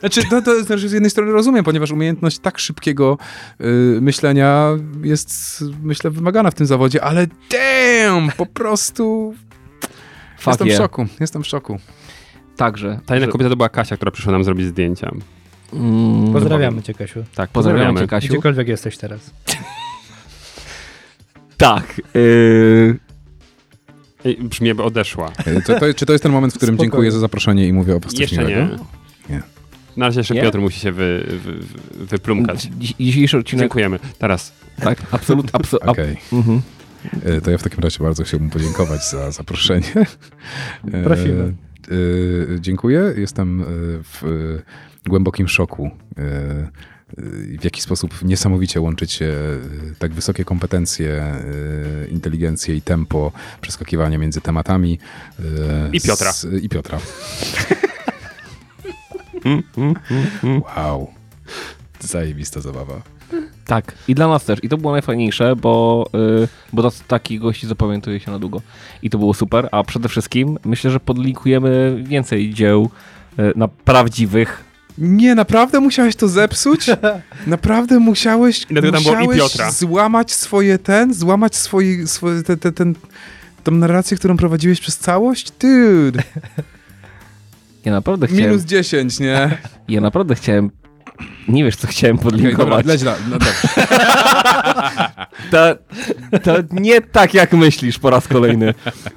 Znaczy, no, to znaczy z jednej strony rozumiem, ponieważ umiejętność tak szybkiego y, myślenia jest, myślę, wymagana w tym zawodzie, ale damn, po prostu Fuck jestem yeah. w szoku, jestem w szoku. Także. Ta jedna że- kobieta to była Kasia, która przyszła nam zrobić zdjęcia. Mm, Pozdrawiamy cię, Kasiu. Tak, Pozdrawiamy cię, Kasiu. Gdziekolwiek jesteś teraz. Tak. Yy, Brzmi jakby odeszła. To, to, czy to jest ten moment, w którym Spokojnie. dziękuję za zaproszenie i mówię o was Jeszcze nie. Nie. Na razie jeszcze Nie? Piotr musi się wy, wy, wy, wyplumkać. dzi- dzisiejszy odcinek. Dziękujemy. Teraz. Tak, absolut, abso, ab, Okej, mhm. Y, to ja w takim razie bardzo chciałbym podziękować za zaproszenie. Y, Prosimy. y, Dziękuję, jestem w głębokim szoku. W jaki sposób niesamowicie łączycie y, tak wysokie kompetencje, inteligencję i tempo przeskakiwania między tematami. I Piotra. Z, I Piotra. Wow. Zajebista zabawa. Tak, i dla nas też. I to było najfajniejsze, bo, yy, bo tacy- takich gości zapamiętuje się na długo. I to było super, a przede wszystkim myślę, że podlinkujemy więcej dzieł yy, na prawdziwych. Nie, naprawdę musiałeś to zepsuć? Naprawdę musiałeś, musiałeś Piotra. złamać swoje ten, złamać swoje, swoje te, te, ten, tą narrację, którą prowadziłeś przez całość? Dude, Ja naprawdę chciałem, minus 10, nie? ja naprawdę chciałem, nie wiesz co chciałem dobra, podlinkować. leć na, no dobrze. to, to nie tak jak myślisz po raz kolejny.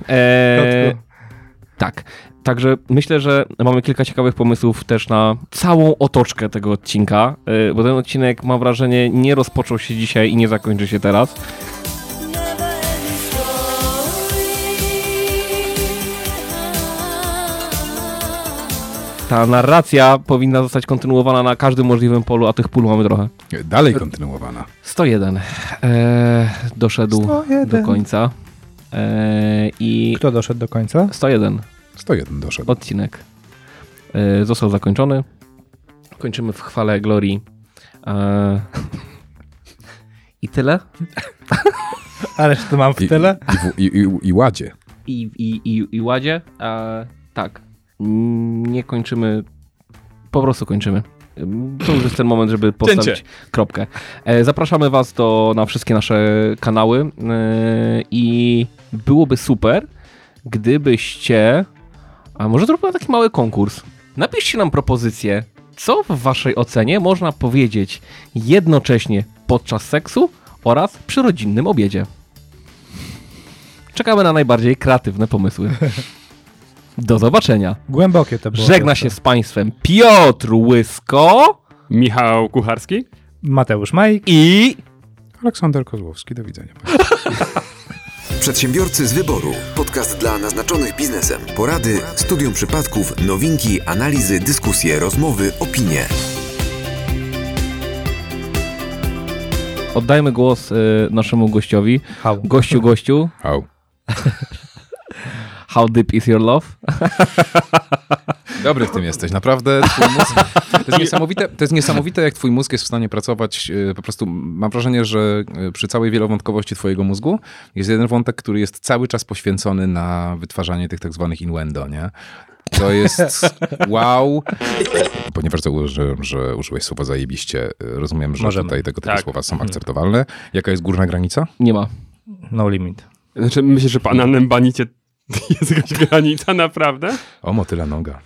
Eee, tak. Także myślę, że mamy kilka ciekawych pomysłów też na całą otoczkę tego odcinka, e, bo ten odcinek mam wrażenie nie rozpoczął się dzisiaj i nie zakończy się teraz. Ta narracja powinna zostać kontynuowana na każdym możliwym polu, a tych pól mamy trochę. Dalej kontynuowana. 101 e, doszedł 101. do końca. E, I Kto doszedł do końca? 101 101 doszedł. odcinek e, został zakończony. Kończymy w chwale Glorii. E, I tyle. Ależ to mam w I, tyle. i, i, i, I ładzie. I, i, i, i Ładzie. Tak. Nie kończymy. Po prostu kończymy. To już jest ten moment, żeby postawić Cięcie. kropkę. E, Zapraszamy Was do, na wszystkie nasze kanały e, i byłoby super, gdybyście. A może zróbmy taki mały konkurs. Napiszcie nam propozycję, co w Waszej ocenie można powiedzieć jednocześnie podczas seksu oraz przy rodzinnym obiedzie. Czekamy na najbardziej kreatywne pomysły. Do zobaczenia. Głębokie to było. Żegna się z Państwem Piotr Łysko Michał Kucharski? Mateusz Majk. i Aleksander Kozłowski, do widzenia. Przedsiębiorcy z wyboru. Podcast dla naznaczonych biznesem. Porady, studium przypadków, nowinki, analizy, dyskusje, rozmowy, opinie. oddajmy głos y, naszemu gościowi. Hał. Gościu, gościu. Au. How deep is your love? Dobry w tym jesteś, naprawdę. Twój mózg, to, jest niesamowite, to jest niesamowite, jak twój mózg jest w stanie pracować. e, Po prostu mam wrażenie, że e, przy całej wielowątkowości twojego mózgu jest jeden wątek, który jest cały czas poświęcony na wytwarzanie tych tak zwanych innuendo, nie? To jest wow. Ponieważ zauważyłem, że użyłeś słowa zajebiście, e, rozumiem, że Możemy. tutaj tego typu Tak. słowa są akceptowalne. Jaka jest górna granica? Nie ma. No limit. Znaczy, myślę, że pana Nembanicie jest jakaś granica, naprawdę? O, motyla noga.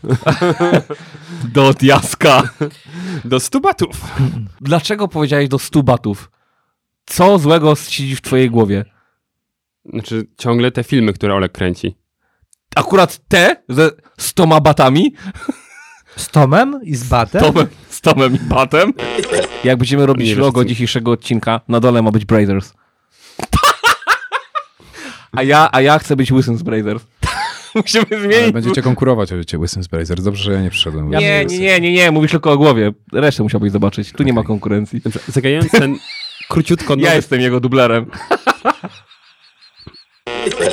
Do diaska. Do 100 batów. Dlaczego powiedziałeś do 100 batów? Co złego siedzi w twojej głowie? Znaczy, ciągle te filmy, które Olek kręci. Akurat te ze 100 batami? Z Tomem i z Batem? Tomem, z Tomem i batem? Jak będziemy robić Nie wiesz, logo co- dzisiejszego odcinka, na dole ma być Brazers. A ja, a ja chcę być łysym z Brazers. Musimy Ale zmienić. będziecie konkurować, będziecie łysym z Brazer. Dobrze, że ja nie przyszedłem. Nie, nie, nie, nie, nie, mówisz tylko o głowie. Resztę musiałbyś zobaczyć. Tu nie ma konkurencji. Dobrze, Zagajając ten króciutko nowy... Ja jestem jego dublerem.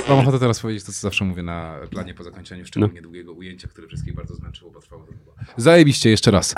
Mam ochotę teraz powiedzieć to, co zawsze mówię na planie po zakończeniu szczególnie długiego ujęcia, które wszystkich bardzo zmęczyło, bo trwało długo. Zajebiście, jeszcze raz.